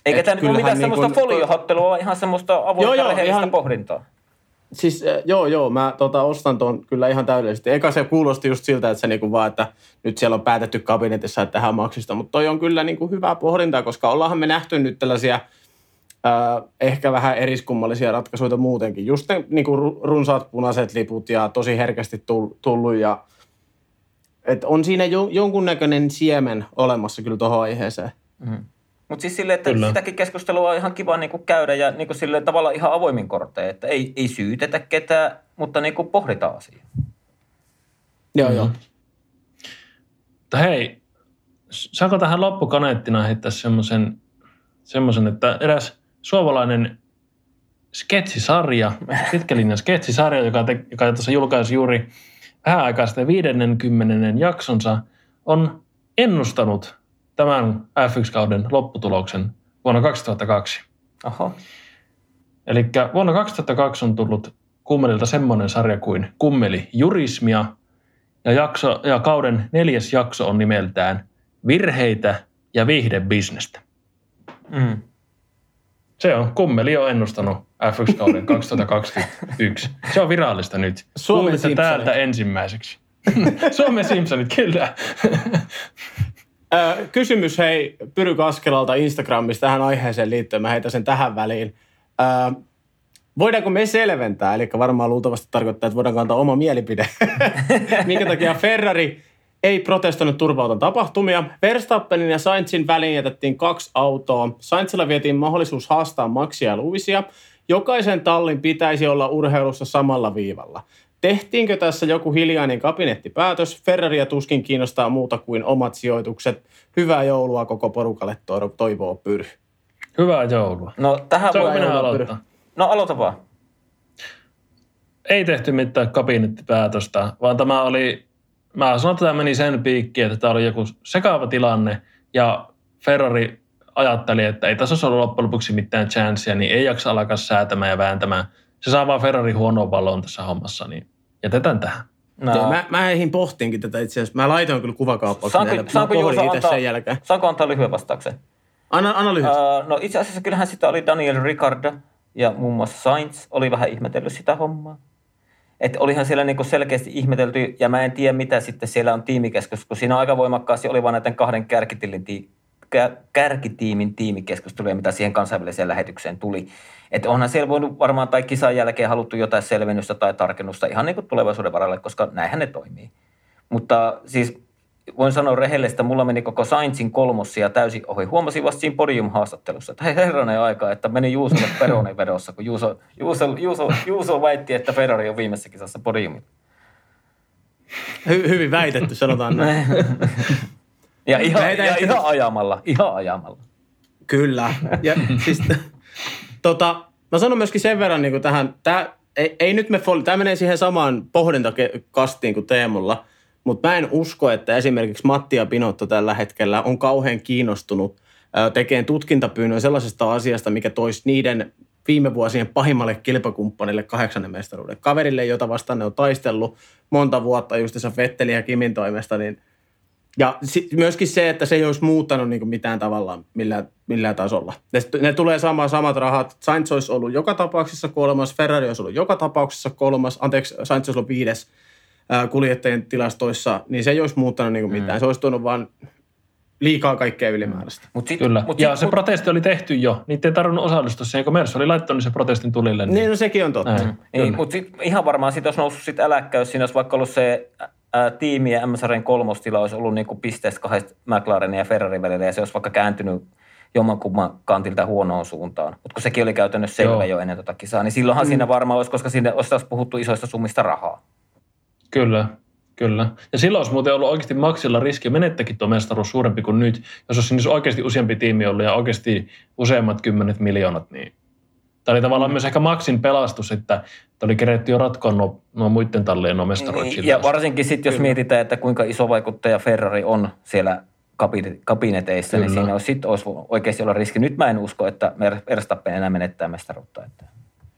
Eikä tämä ole mitään niin semmoista foliohottelua, vaan ihan semmoista avointa joo, rehellistä ihan, pohdintaa. Siis joo, joo, mä tota, ostan tuon kyllä ihan täydellisesti. Eka se kuulosti just siltä, että se niinku vaan, että nyt siellä on päätetty kabinetissa, että tähän maksista, mutta toi on kyllä niinku hyvää pohdintaa, koska ollaanhan me nähty nyt tällaisia äh, ehkä vähän eriskummallisia ratkaisuja muutenkin. Just ne niinku runsaat punaiset liput ja tosi herkästi tullut ja et on siinä jo, jonkunnäköinen siemen olemassa kyllä tuohon aiheeseen. Mm. Mutta siis silleen, että Kyllä. sitäkin keskustelua on ihan kiva niinku käydä ja niinku silleen tavallaan ihan avoimin kortteja, että ei, ei syytetä ketään, mutta niinku pohditaan asiaa. Joo, mm-hmm. joo. Mutta hei, saako tähän loppukaneettina heittää semmoisen, semmoisen, että eräs suomalainen sketsisarja, pitkälinjan sketsisarja, joka, te, joka tuossa julkaisi juuri vähän aikaa sitten 50. jaksonsa, on ennustanut tämän F1-kauden lopputuloksen vuonna 2002. Aha. Eli vuonna 2002 on tullut Kummelilta semmoinen sarja kuin Kummeli Jurismia, ja, jakso, ja kauden neljäs jakso on nimeltään Virheitä ja viihdebisnestä. Mm. Se on, Kummeli on ennustanut F1-kauden 2021. Se on virallista nyt. Suomen täältä ensimmäiseksi. *laughs* Suomen Simpsonit, kyllä. *laughs* kysymys hei Pyry Kaskelalta Instagramista tähän aiheeseen liittyen. Mä heitän sen tähän väliin. voidaanko me selventää, eli varmaan luultavasti tarkoittaa, että voidaan kantaa oma mielipide, *laughs* minkä takia Ferrari ei protestoinut turvauton tapahtumia. Verstappenin ja Sainzin väliin jätettiin kaksi autoa. Sainzilla vietiin mahdollisuus haastaa Maxia ja Luisia. Jokaisen tallin pitäisi olla urheilussa samalla viivalla. Tehtiinkö tässä joku hiljainen kabinettipäätös? Ferraria tuskin kiinnostaa muuta kuin omat sijoitukset. Hyvää joulua koko porukalle toivoo Pyry. Hyvää joulua. No tähän voi minä aloittaa. No aloita vaan. Ei tehty mitään kabinettipäätöstä, vaan tämä oli, mä sanon, että tämä meni sen piikkiin, että tämä oli joku sekaava tilanne ja Ferrari ajatteli, että ei tässä ole loppujen lopuksi mitään chanssia, niin ei jaksa alkaa säätämään ja vääntämään. Se saa vaan Ferrari huonoa valon tässä hommassa, niin jätetään tähän. No. mä, mä eihin pohtiinkin tätä itse asiassa. Mä laitoin kyllä kuvakauppauksen saanko, näille. Saanko Juuso antaa, sen jälkeen. Saanko antaa lyhyen vastauksen? Anna, anna. Uh, no itse asiassa kyllähän sitä oli Daniel Ricardo ja muun muassa Sainz oli vähän ihmetellyt sitä hommaa. Että olihan siellä niinku selkeästi ihmetelty, ja mä en tiedä mitä sitten siellä on tiimikeskus, kun siinä aika voimakkaasti oli vain näiden kahden kärkitiimin, ti- kärkitiimin tiimikeskusteluja, mitä siihen kansainväliseen lähetykseen tuli. Että onhan siellä voinut varmaan tai kisan jälkeen haluttu jotain selvennystä tai tarkennusta ihan niin kuin tulevaisuuden varalle, koska näinhän ne toimii. Mutta siis voin sanoa rehellisesti, että mulla meni koko Sainzin kolmossia täysin ohi. Huomasin vasta siinä podium-haastattelussa, että herranen aika, että meni Juusolle Peronin vedossa, kun Juuso, Juuso, Juuso, Juuso väitti, että Ferrari on viimeisessä kisassa podiumilla. Hy- hyvin väitetty, sanotaan näin. *laughs* ja ihan, ja ihan ajamalla, ihan ajamalla. Kyllä. Ja *laughs* siis, tota, mä sanon myöskin sen verran niin kuin tähän, tää, ei, ei nyt me, tämä menee siihen samaan pohdintakastiin kuin Teemulla – mutta mä en usko, että esimerkiksi Matti ja Pinotto tällä hetkellä on kauhean kiinnostunut tekemään tutkintapyynnön sellaisesta asiasta, mikä toisi niiden viime vuosien pahimmalle kilpakumppanille kahdeksannen mestaruuden. Kaverille, jota vastaan ne on taistellut monta vuotta justissa Vetteli ja Kimin toimesta, niin ja sit myöskin se, että se ei olisi muuttanut niin mitään tavalla millään, millään tasolla. Ne, ne tulee saamaan samat rahat. Sainz olisi ollut joka tapauksessa kolmas, Ferrari olisi ollut joka tapauksessa kolmas, anteeksi, Sainz olisi ollut viides – kuljettajien tilastoissa, niin se ei olisi muuttanut niin mitään. Mm. Se olisi tuonut vain liikaa kaikkea ylimääräistä. Mut sit, Kyllä. Mut ja sit, se mut... protesti oli tehty jo. Niitä ei tarvinnut osallistua siihen, kun Mersu oli laittanut se protestin tulille. Niin, niin no sekin on totta. Mm. Niin, mutta ihan varmaan siitä olisi noussut sit äläkkäys. Siinä olisi vaikka ollut se ää, tiimi ja MSRn kolmostila olisi ollut niin pisteestä kahdesta McLarenin ja Ferrarin välillä, ja se olisi vaikka kääntynyt jommankumman kantilta huonoon suuntaan. Mutta kun sekin oli käytännössä selvä Joo. jo ennen tota kisaa, niin silloinhan mm. siinä varmaan olisi, koska siinä olisi taas puhuttu isoista summista rahaa. Kyllä, kyllä. Ja silloin olisi muuten ollut oikeasti Maxilla riski menettäkin tuo mestaruus suurempi kuin nyt. Jos olisi siis oikeasti useampi tiimi ollut ja oikeasti useammat kymmenet miljoonat, niin Tämä oli tavallaan mm. myös ehkä Maxin pelastus, että oli keretty jo ratkoa nuo, nuo muiden tallien nuo mestaruudet. Niin, ja varsinkin sitten, jos Kyllä. mietitään, että kuinka iso vaikuttaja Ferrari on siellä kabineteissa, niin Kyllä. niin siinä olisi, sit olisi oikeasti olla riski. Nyt mä en usko, että Verstappen enää menettää mestaruutta. Että.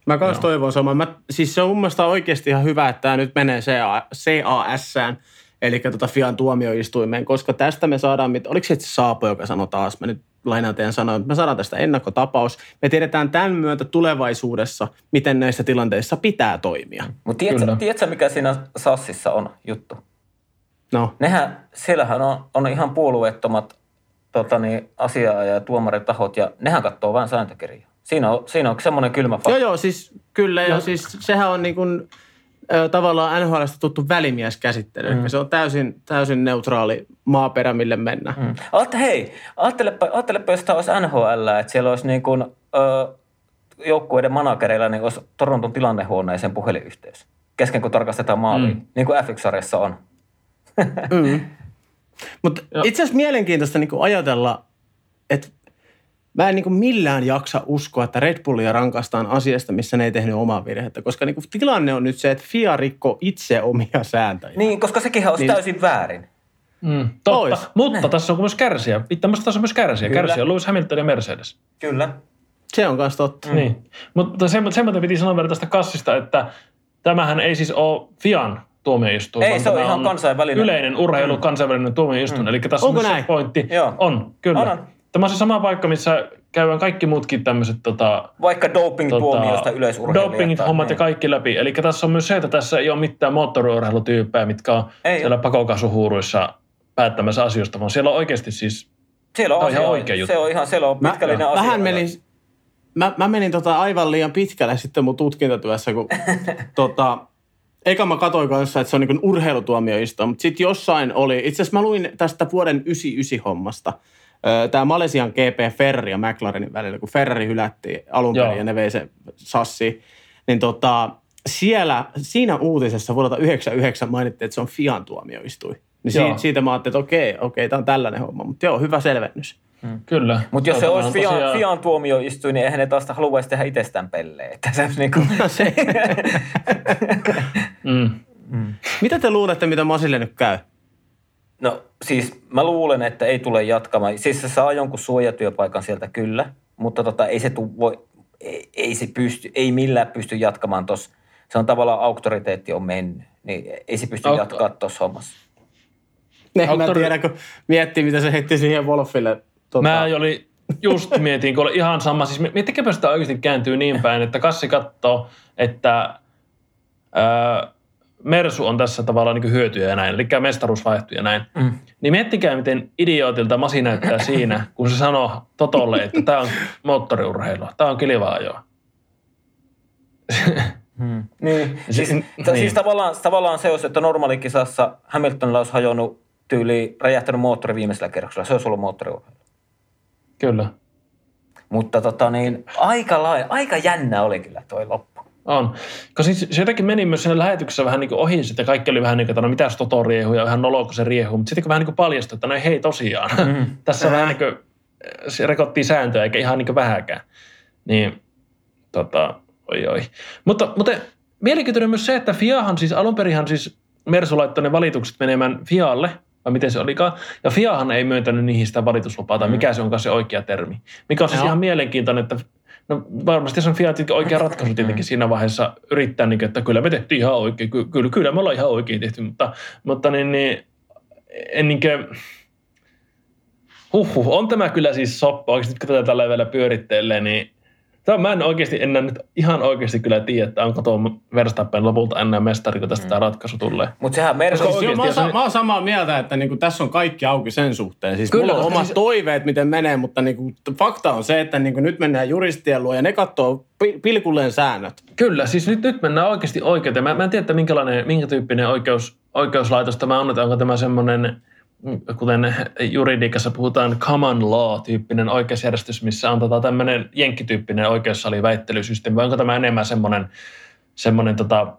Mä kans toivon samaa. Mä, siis se on mun mielestä oikeasti ihan hyvä, että tämä nyt menee CA, CASään, eli tota FIAN tuomioistuimeen, koska tästä me saadaan, oliko se Saapo, joka sanoi taas, mä nyt lainaan teidän sanoa, että me saadaan tästä ennakkotapaus. Me tiedetään tämän myötä tulevaisuudessa, miten näissä tilanteissa pitää toimia. Mutta tiedätkö, tiedätkö, mikä siinä Sassissa on juttu? No. Nehän, siellähän on, on ihan puolueettomat tota niin, asiaa ja tuomaritahot, ja nehän katsoo vain sääntökirjaa. Siinä on, siinä on semmoinen kylmä fakta. Joo, joo, siis kyllä. Ja siis sehän on niin kuin, tavallaan NHLista tuttu välimieskäsittely. Mm. Se on täysin, täysin neutraali maaperä, mille mennä. Mm. Aatte, hei, ajattelepa, ajattelepa, jos tämä olisi NHL, että siellä olisi niin kuin, ö, joukkueiden managereilla niin olisi Toronton tilannehuoneeseen puhelinyhteys. Kesken kun tarkastetaan maalia, mm. niin kuin F1-sarjassa on. mm. *laughs* Mutta itse asiassa mielenkiintoista niin ajatella, että mä en niin kuin millään jaksa uskoa, että Red Bullia rankastaan asiasta, missä ne ei tehnyt omaa virhettä. Koska niin kuin tilanne on nyt se, että FIA rikko itse omia sääntöjä. Niin, koska sekin olisi niin, täysin väärin. Mm, totta, Ois. mutta ne. tässä on myös kärsiä. Tämmöistä tässä on myös kärsiä. Kyllä. Kärsiä on Lewis Hamilton ja Mercedes. Kyllä. Se on myös totta. Mm. Niin. Mutta sen, sen piti sanoa vielä tästä kassista, että tämähän ei siis ole FIAN tuomioistuin. Ei, se on ihan kansainvälinen. Yleinen urheilu, mm. kansainvälinen tuomioistuin. Mm. Eli tässä Onko on näin? pointti. Joo. On, kyllä. On, on. Tämä on se sama paikka, missä käydään kaikki muutkin tämmöiset... Tota, Vaikka doping-tuomioista tota, yleisurheilijat. Doping-hommat ja niin. kaikki läpi. Eli tässä on myös se, että tässä ei ole mitään moottoriurheilutyyppejä, mitkä on ei siellä pakokasuhuuruissa päättämässä asioista, vaan siellä on oikeasti siis... Siellä on, on ihan oikea juttu. Se on ihan, siellä on pitkällinen mä, asia. Vähän menin, mä, mä menin tota aivan liian pitkälle sitten mun tutkintatyössä, kun *laughs* tota, Eka mä katsoin kanssa, että se on niin urheilutuomioistuin, mutta sitten jossain oli, itse asiassa mä luin tästä vuoden 99 hommasta – tämä Malesian GP Ferrari ja McLarenin välillä, kun Ferrari hylättiin alun perin ja ne vei se sassi, niin tota, siellä, siinä uutisessa vuodelta 1999 mainittiin, että se on Fian tuomioistuin. Niin siitä, siitä mä ajattelin, että okei, okei, tämä on tällainen homma. Mutta joo, hyvä selvennys. Hmm. Kyllä. Mutta jos se olisi Fian, tosiaan... Fian tuomioistuin, niin eihän ne taas haluaisi tehdä itsestään pelleen. Että se niin kuin... *laughs* se. mm. Mm. Mitä te luulette, mitä Masille nyt käy? No siis mä luulen, että ei tule jatkamaan. Siis se saa jonkun suojatyöpaikan sieltä kyllä, mutta tota, ei se tu, voi, ei, ei, se pysty, ei millään pysty jatkamaan tuossa. Se on tavallaan auktoriteetti on mennyt, niin ei se pysty Aukto- jatkaa tuossa hommassa. Ne, Auktori- mä tiedän, kun miettii, mitä se heitti siihen Wolfille. Tota... Mä oli, just mietin, kun oli ihan sama. Siis miettikääpä sitä oikeasti kääntyy niin päin, että kassi katsoo, että Öö, Mersu on tässä tavallaan niin hyötyjä ja näin, eli mestaruus vaihtui ja näin. Mm. Niin miettikää, miten idiootilta Masi näyttää *laughs* siinä, kun se sanoo Totolle, että tämä on moottoriurheilua, tämä on kilivaa ajoa. *laughs* Hmm. Niin. Siis, niin. siis tavallaan, tavallaan se olisi, että normaalikisassa Hamiltonilla olisi hajonnut tyyli räjähtänyt moottori viimeisellä kerroksella. Se olisi ollut moottoriurheilu. Kyllä. Mutta tota niin, aika, lai, aika jännä oli kyllä toi loppu. On. Koska siis se jotenkin meni myös siinä lähetyksessä vähän niin kuin ohi, sitten kaikki oli vähän niin kuin, että no mitäs Toto riehuu ja ihan nolo, kun se riehuu. Mutta sitten kun vähän niin kuin paljastui, että no hei tosiaan, mm. *laughs* tässä vähän niin kuin, se rekottiin sääntöä eikä ihan niin kuin vähäkään. Niin, tota, oi oi. Mutta, mutta mielenkiintoinen myös se, että Fiahan siis alun perinhan siis Mersu laittoi ne valitukset menemään Fialle, vai miten se olikaan. Ja Fiahan ei myöntänyt niihin sitä valituslupaa, tai mikä mm. se onkaan se oikea termi. Mikä on siis Joo. ihan mielenkiintoinen, että No varmasti se on Fiatin oikea ratkaisu tietenkin siinä vaiheessa yrittää, niin, että kyllä me tehtiin ihan oikein, kyllä, kyllä me ollaan ihan oikein tehty, mutta, mutta niin, niin, en niin kuin, huhhuh, on tämä kyllä siis soppa, oikeasti kun tätä tällä vielä pyörittelee, niin Tämä mä en oikeasti enää nyt ihan oikeasti kyllä tiedä, että onko tuo Verstappen lopulta enää mestari, kun tästä mm. tämä ratkaisu tulee. Mutta sehän Mercedes... Siis joo, mä, oon, mä oon samaa mieltä, että niinku, tässä on kaikki auki sen suhteen. Siis kyllä, mulla on omat siis... toiveet, miten menee, mutta niinku, fakta on se, että niinku, nyt mennään juristien luo ja ne katsoo pilkulleen säännöt. Kyllä, siis nyt, nyt mennään oikeasti oikeuteen. Mä, mä en tiedä, että minkälainen, minkä tyyppinen oikeus, oikeuslaitos tämä on, että onko tämä semmoinen kuten juridiikassa puhutaan common law-tyyppinen oikeusjärjestys, missä on tota tämmöinen jenkkityyppinen oikeussaliväittelysysteemi, vai onko tämä enemmän semmoinen, semmoinen tota,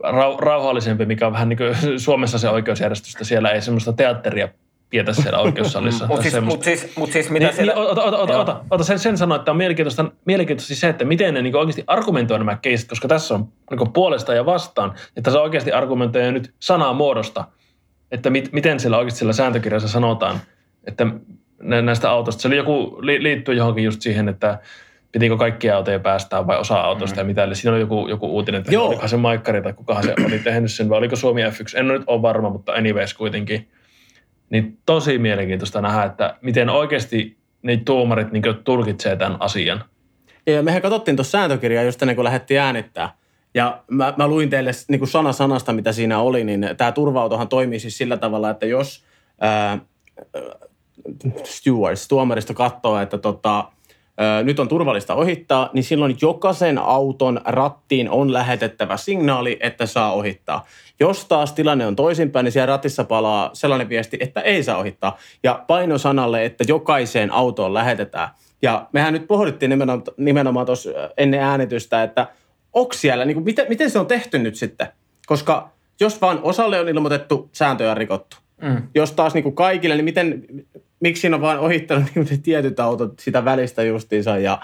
rau, rauhallisempi, mikä on vähän niin kuin *laughs* Suomessa se oikeusjärjestys, että siellä ei semmoista teatteria pietä siellä oikeussalissa. Mutta siis, mut siis, mut siis mitä niin, siellä... Niin, ota, ota, ota, ota, ota, sen, sen sanoa, että on mielenkiintoista, mielenkiintoista se, että miten ne niin oikeasti argumentoi nämä keisit, koska tässä on niin puolesta ja vastaan, että se oikeasti argumentoi nyt sanaa muodosta – että mit, miten siellä oikeasti siellä sääntökirjassa sanotaan, että näistä autoista. Se oli joku, liittyy johonkin just siihen, että pitikö kaikkia autoja päästää vai osa autosta mm. ja mitä. Eli siinä oli joku, joku uutinen, että Joo. olikohan se Maikkari tai kukahan se oli tehnyt sen, vai oliko Suomi F1. En nyt ole varma, mutta anyways kuitenkin. Niin tosi mielenkiintoista nähdä, että miten oikeasti ne tuomarit niin tulkitsee tämän asian. Ja mehän katsottiin tuossa sääntökirjaa just ennen kuin lähdettiin äänittää. Ja mä, mä luin teille niin kuin sana sanasta, mitä siinä oli, niin tämä turvautohan toimii siis sillä tavalla, että jos ää, stewards, tuomaristo katsoo, että tota, ää, nyt on turvallista ohittaa, niin silloin jokaisen auton rattiin on lähetettävä signaali, että saa ohittaa. Jos taas tilanne on toisinpäin, niin siellä ratissa palaa sellainen viesti, että ei saa ohittaa. Ja painosanalle, että jokaiseen autoon lähetetään. Ja mehän nyt pohdittiin nimenomaan, nimenomaan tuossa ennen äänitystä, että – onko siellä, niin kuin, miten, miten se on tehty nyt sitten? Koska jos vaan osalle on ilmoitettu, sääntöjä on rikottu. Mm. Jos taas niin kuin kaikille, niin miten, miksi siinä on vaan ohittanut *laughs* niin tietyt autot sitä välistä justiinsa ja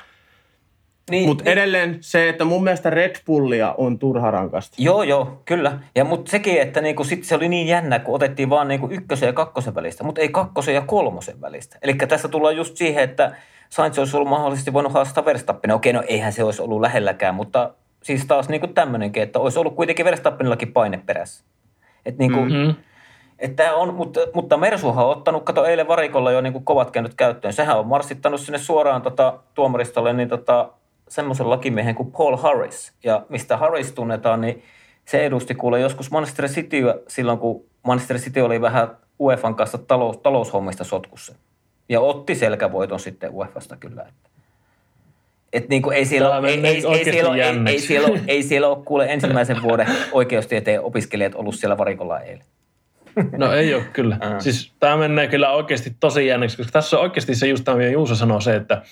niin, mutta niin. edelleen se, että mun mielestä Red Bullia on turha rankasta. Joo, joo, kyllä. Ja mutta sekin, että niinku sit se oli niin jännä, kun otettiin vaan niinku ykkösen ja kakkosen välistä, mutta ei kakkosen ja kolmosen välistä. Eli tässä tullaan just siihen, että Sainz olisi ollut mahdollisesti voinut haastaa Verstappenia. Okei, no eihän se olisi ollut lähelläkään, mutta siis taas niin kuin tämmöinenkin, että olisi ollut kuitenkin Verstappenillakin paine perässä. Että niin kuin, mm-hmm. Että on, mutta, mutta Mersuhan on ottanut, kato eilen varikolla jo niin kuin kovat käynyt käyttöön. Sehän on marssittanut sinne suoraan tota, tuomaristolle niin tota, semmoisen lakimiehen kuin Paul Harris. Ja mistä Harris tunnetaan, niin se edusti kuule joskus Manchester City silloin, kun Manchester City oli vähän UEFan kanssa talous, taloushommista sotkussa. Ja otti selkävoiton sitten UEFasta kyllä. Että. Et niinku ei siellä, ei, ei, ei, siellä, ei, ei, siellä, ole, *laughs* ei siellä ole kuule ensimmäisen vuoden oikeustieteen opiskelijat ollut siellä varikolla eilen. No ei ole kyllä. Uh-huh. Siis tämä menee kyllä oikeasti tosi jänneksi, koska tässä on oikeasti se just tämä, Juuso sanoo se, että,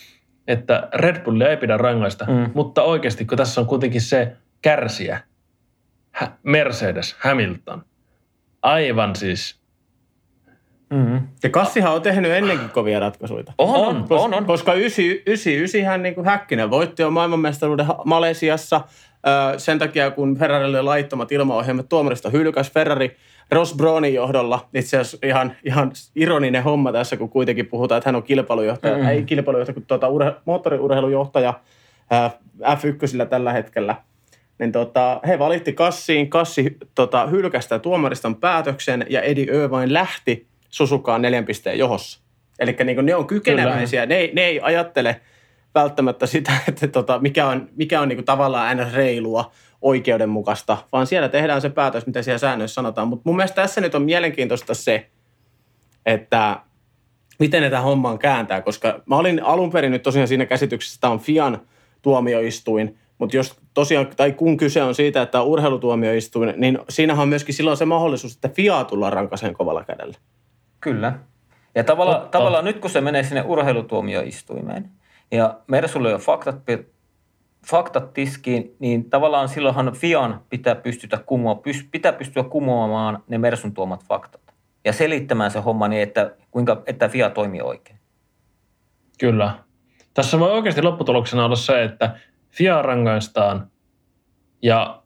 että Red Bullia ei pidä rangaista, mm. mutta oikeasti kun tässä on kuitenkin se kärsiä, Mercedes, Hamilton, aivan siis Mm-hmm. Ja Kassihan on tehnyt ennenkin kovia ratkaisuja. On, on, koska, on. on. Koska 99 hän niin Häkkinen voitti jo maailmanmestaruuden Malesiassa sen takia, kun Ferrarille oli laittomat ilmaohjelmat tuomarista hylkäs Ferrari Ross Brownin johdolla. Itse asiassa ihan, ihan ironinen homma tässä, kun kuitenkin puhutaan, että hän on kilpailujohtaja, mm-hmm. ei kilpailujohtaja, kun tuota, urhe, moottoriurheilujohtaja F1 tällä hetkellä. Niin tota, he valitti Kassiin, Kassi tota, hylkästä tuomariston päätöksen ja Eddie Irvine lähti Susukaan neljän pisteen johossa. Eli niin ne on kykeneväisiä, ne ei, ne ei ajattele välttämättä sitä, *laughs* että tota, mikä on, mikä on niin kuin tavallaan aina reilua, oikeudenmukaista, vaan siellä tehdään se päätös, mitä siellä säännöissä sanotaan. Mutta mun mielestä tässä nyt on mielenkiintoista se, että miten ne tämän homman kääntää, koska mä olin alun perin nyt tosiaan siinä käsityksessä, että tämä on Fian tuomioistuin, mutta jos tosiaan, tai kun kyse on siitä, että on urheilutuomioistuin, niin siinähän on myöskin silloin se mahdollisuus, että FIA tullaan rankaseen kovalla kädellä. Kyllä. Ja tavallaan, tavallaan nyt kun se menee sinne urheilutuomioistuimeen ja Mersulle on faktat, faktat tiskiin, niin tavallaan silloinhan FIAN pitää, pystytä kumoa, pitää pystyä kumoamaan ne Mersun tuomat faktat ja selittämään se homma niin, että, kuinka, että FIA toimii oikein. Kyllä. Tässä voi oikeasti lopputuloksena olla se, että FIA rangaistaan ja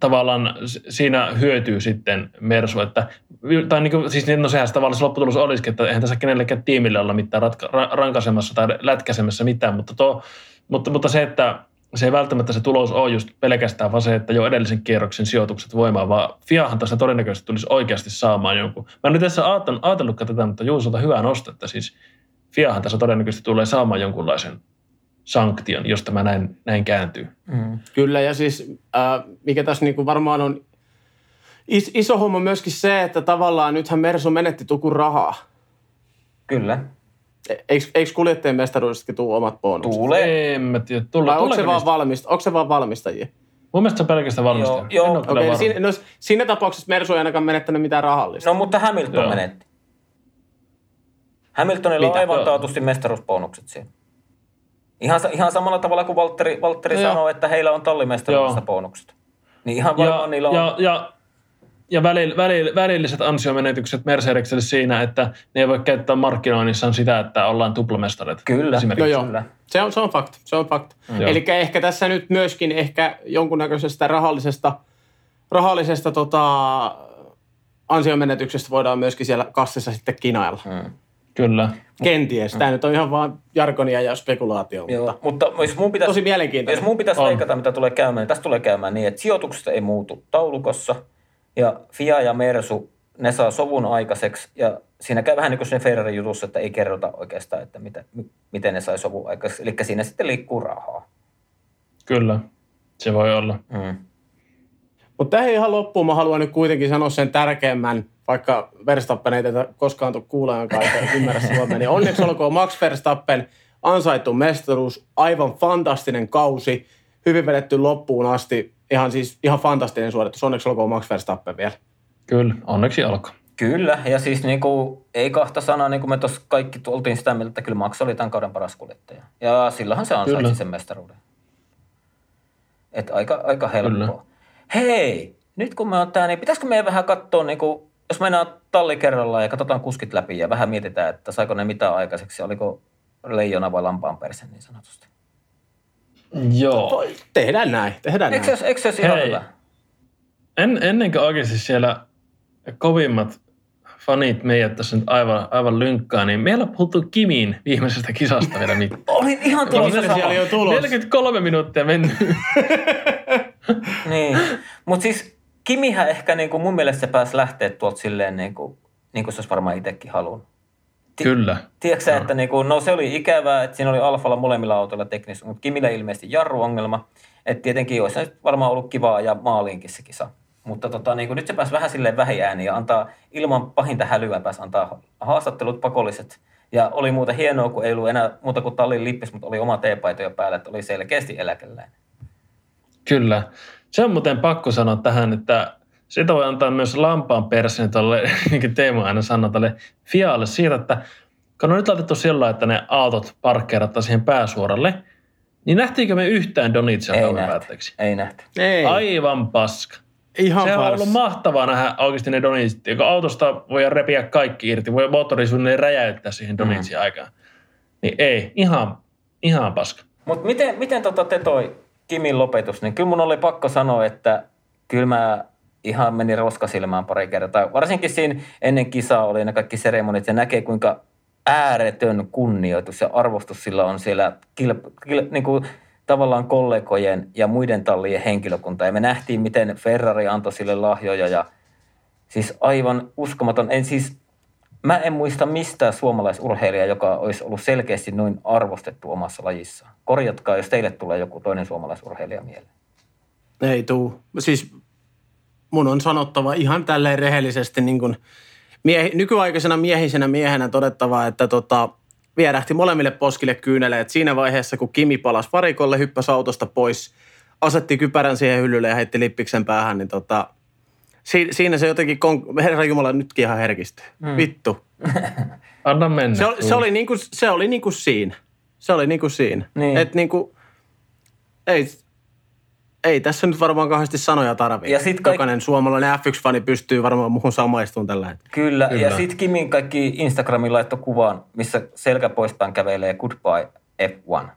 tavallaan siinä hyötyy sitten Mersu, että, tai niin kuin, siis no sehän se tavallaan lopputulos olisikin, että eihän tässä kenellekään tiimille olla mitään ratka, rankaisemassa tai lätkäsemässä mitään, mutta, tuo, mutta, mutta se, että se ei välttämättä se tulos ole just pelkästään vaan se, että jo edellisen kierroksen sijoitukset voimaan, vaan Fiahan tässä todennäköisesti tulisi oikeasti saamaan jonkun. Mä en nyt tässä ajatellutkaan tätä, mutta Juusolta hyvää nostetta. Siis Fiahan tässä todennäköisesti tulee saamaan jonkunlaisen sanktion, jos tämä näin, näin kääntyy. Mm. Kyllä, ja siis äh, mikä tässä niin kuin varmaan on is, iso homma myöskin se, että tavallaan nythän Mersu menetti tukun rahaa. Kyllä. Eikö, eikö kuljettajien mestaruudestakin tule omat bonukset? Tulee. En mä tiedä. Tule, Vai onko se, vaan valmista, onko se vaan valmistajia? Mun mielestä se on pelkästään valmistajia. Joo, joo. Okay, niin siinä, no, siinä tapauksessa Mersu ei ainakaan menettänyt mitään rahallista. No mutta Hamilton joo. menetti. Hamiltonilla Mitä? on aivan taatusti mestaruusbonukset siinä. Ihan, ihan samalla tavalla kuin Valtteri, Valtteri no sanoi, että heillä on tallimestaruudessa bonukset. Niin ihan varmaan ja, niillä on. Ja, ja, ja välil, välil, välilliset ansiomenetykset Mercedeselle siinä, että ne ei voi käyttää markkinoinnissaan sitä, että ollaan tuplamestareita. Kyllä, no joo. Kyllä. Se on, se on fakta. Se on fakta. Mm. Eli ehkä tässä nyt myöskin ehkä jonkunnäköisestä rahallisesta, rahallisesta tota, ansiomenetyksestä voidaan myöskin siellä kassissa sitten kinailla. Mm. Kyllä. Kenties. Tämä mm. nyt on ihan vaan jargonia ja spekulaatio. Joo, mutta, mutta jos mun pitäisi, tosi mielenkiintoista. Jos mun pitäisi on. leikata, mitä tulee käymään, niin tästä tulee käymään niin, että sijoitukset ei muutu taulukossa ja FIA ja Mersu, ne saa sovun aikaiseksi ja siinä käy vähän niin kuin sen Ferrarin jutussa, että ei kerrota oikeastaan, että mitä, miten ne sai sovun aikaiseksi. Eli siinä sitten liikkuu rahaa. Kyllä, se voi olla. Mm. Mutta tähän ihan loppuun mä haluan nyt kuitenkin sanoa sen tärkeimmän, vaikka Verstappen ei tätä koskaan tule kuulemaan eikä ymmärrä Suomea, niin onneksi olkoon Max Verstappen ansaittu mestaruus, aivan fantastinen kausi, hyvin vedetty loppuun asti, ihan siis ihan fantastinen suoritus, onneksi olkoon Max Verstappen vielä. Kyllä, onneksi alkoi. Kyllä, ja siis niin kuin, ei kahta sanaa, niin kuin me tuossa kaikki oltiin sitä mieltä, että kyllä Max oli tämän kauden paras kuljettaja. Ja silloinhan se ansaitsi kyllä. sen mestaruuden. Että aika, aika helppoa. Kyllä. Hei, nyt kun me on tää, niin pitäisikö meidän vähän katsoa, niin kuin, jos mennään talli kerrallaan ja katsotaan kuskit läpi ja vähän mietitään, että saiko ne mitään aikaiseksi, oliko leijona vai lampaan perse niin sanotusti. Joo. Tehdään näin, tehdään eikö näin. Eikö se ihan Hei. hyvä? En, ennen kuin oikeasti siellä kovimmat fanit meidät tässä nyt aivan, aivan lynkkaa, niin meillä puhuttu Kimin viimeisestä kisasta vielä mitään. *laughs* Olin ihan tulossa sama. Jo tulos. 43 minuuttia mennyt. *laughs* niin, mutta siis Kimihän ehkä niin kuin mun mielestä se pääsi lähteä tuolta silleen niin kuin, niin kuin se olisi varmaan itsekin halunnut. Kyllä. Tiedätkö no. että niin kuin, no se oli ikävää, että siinä oli Alfalla molemmilla autoilla teknistä, mutta Kimillä ilmeisesti jarruongelma. Että tietenkin olisi varmaan ollut kivaa ja maaliinkin se kisa. Mutta tota, niin kuin nyt se pääsi vähän silleen vähiääniin ja antaa ilman pahinta hälyä pääsi antaa haastattelut pakolliset. Ja oli muuta hienoa, kun ei ollut enää muuta kuin tallin lippis, mutta oli oma teepaito jo päällä, että oli selkeästi eläkeläinen. Kyllä. Se on muuten pakko sanoa tähän, että sitä voi antaa myös lampaan persin tuolle, *laughs* niin kuin Teemu aina sanoo, tälle Fialle siitä, että kun on nyt laitettu sillä että ne autot parkkeerataan siihen pääsuoralle, niin nähtiinkö me yhtään Donitsia ei nähty. Ei nähty. Ei. Aivan paska. Ihan Se on ollut mahtavaa nähdä oikeasti ne Donitsit. Kun autosta voi repiä kaikki irti, voi moottori räjäyttää siihen Donitsin mm. aikaan. Niin ei, ihan, ihan paska. Mutta miten, miten tota te toi Kimin lopetus, niin kyllä mun oli pakko sanoa, että kyllä mä ihan meni roskasilmään pari kertaa. Varsinkin siinä ennen kisaa oli ne kaikki seremonit ja näkee kuinka ääretön kunnioitus ja arvostus sillä on siellä kil, kil, niin kuin tavallaan kollegojen ja muiden tallien henkilökunta. Ja me nähtiin, miten Ferrari antoi sille lahjoja ja siis aivan uskomaton. En siis mä en muista mistään suomalaisurheilijaa, joka olisi ollut selkeästi noin arvostettu omassa lajissaan. Korjatkaa, jos teille tulee joku toinen suomalaisurheilija mieleen. Ei tuu. Siis mun on sanottava ihan tälleen rehellisesti niin kuin miehi, nykyaikaisena miehisenä miehenä todettava, että tota, vierähti molemmille poskille kyyneleet siinä vaiheessa, kun Kimi palasi varikolle, hyppäsi autosta pois, asetti kypärän siihen hyllylle ja heitti lippiksen päähän, niin tota, siinä se jotenkin, herra Jumala, nytkin ihan herkistyy. Mm. Vittu. *laughs* Anna mennä. Se, oli, se oli, niin kuin, se oli niin kuin siinä. Se oli niin kuin siinä. Niin. Et niin kuin, ei, ei tässä nyt varmaan kauheasti sanoja tarvitse. Ja sit kaik... Jokainen suomalainen F1-fani pystyy varmaan muuhun samaistumaan tällä hetkellä. Kyllä, Kyllä. ja sitten Kimin kaikki Instagramin laitto kuvan, missä selkä poispäin kävelee Goodbye F1.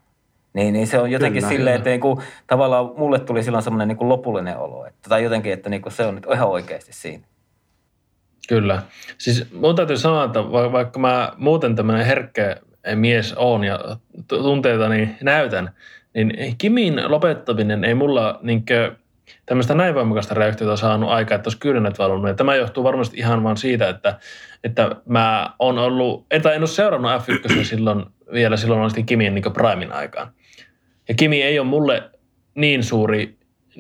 Niin, niin se on jotenkin kyllä, silleen, kyllä. että niinku, tavallaan mulle tuli silloin semmoinen niinku lopullinen olo. Että, tai jotenkin, että niinku se on nyt ihan oikeasti siinä. Kyllä. Siis mun täytyy sanoa, että vaikka mä muuten tämmöinen herkkä mies on ja tunteitani näytän, niin Kimin lopettaminen ei mulla niinkö tämmöistä näin voimakasta reaktiota saanut aikaa, että olisi kylmät valunut. Ja tämä johtuu varmasti ihan vaan siitä, että, että mä oon ollut, että en ole seurannut F1 *clears throat* silloin, vielä silloin oli Kimin niin Primin aikaan. Ja Kimi ei ole mulle niin suuri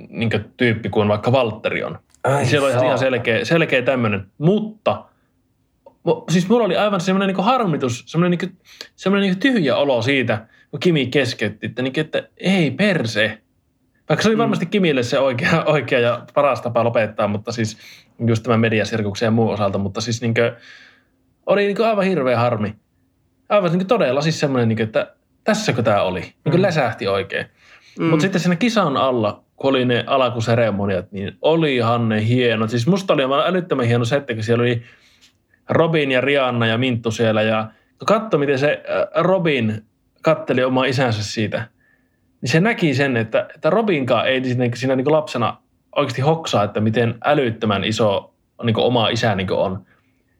niin tyyppi kuin vaikka Valtteri on. Ai, Siellä on ihan selkeä, selkeä tämmöinen. Mutta siis mulla oli aivan semmoinen niin harmitus, semmoinen, niin semmoinen niin tyhjä olo siitä, kun Kimi keskeytti, että, niin, että ei perse. Vaikka se oli mm. varmasti Kimille se oikea, *laughs* oikea ja paras tapa lopettaa, mutta siis just tämän mediasirkuksen ja muun osalta, mutta siis niin kuin, oli niin kuin aivan hirveä harmi. Aivan niin kuin todella siis semmoinen, niin kuin, että tässäkö tämä oli. Niin kuin mm. läsähti oikein. Mm. Mutta sitten siinä kisan alla, kun oli ne alakuseremoniat, niin olihan ne hienot. Siis musta oli aivan älyttömän hieno setti, kun siellä oli Robin ja Rianna ja Minttu siellä. Ja katso, miten se äh, Robin katteli oma isänsä siitä. Niin se näki sen, että, että Robinkaan ei siinä, siinä niin lapsena oikeasti hoksaa, että miten älyttömän iso niin oma isä niin on.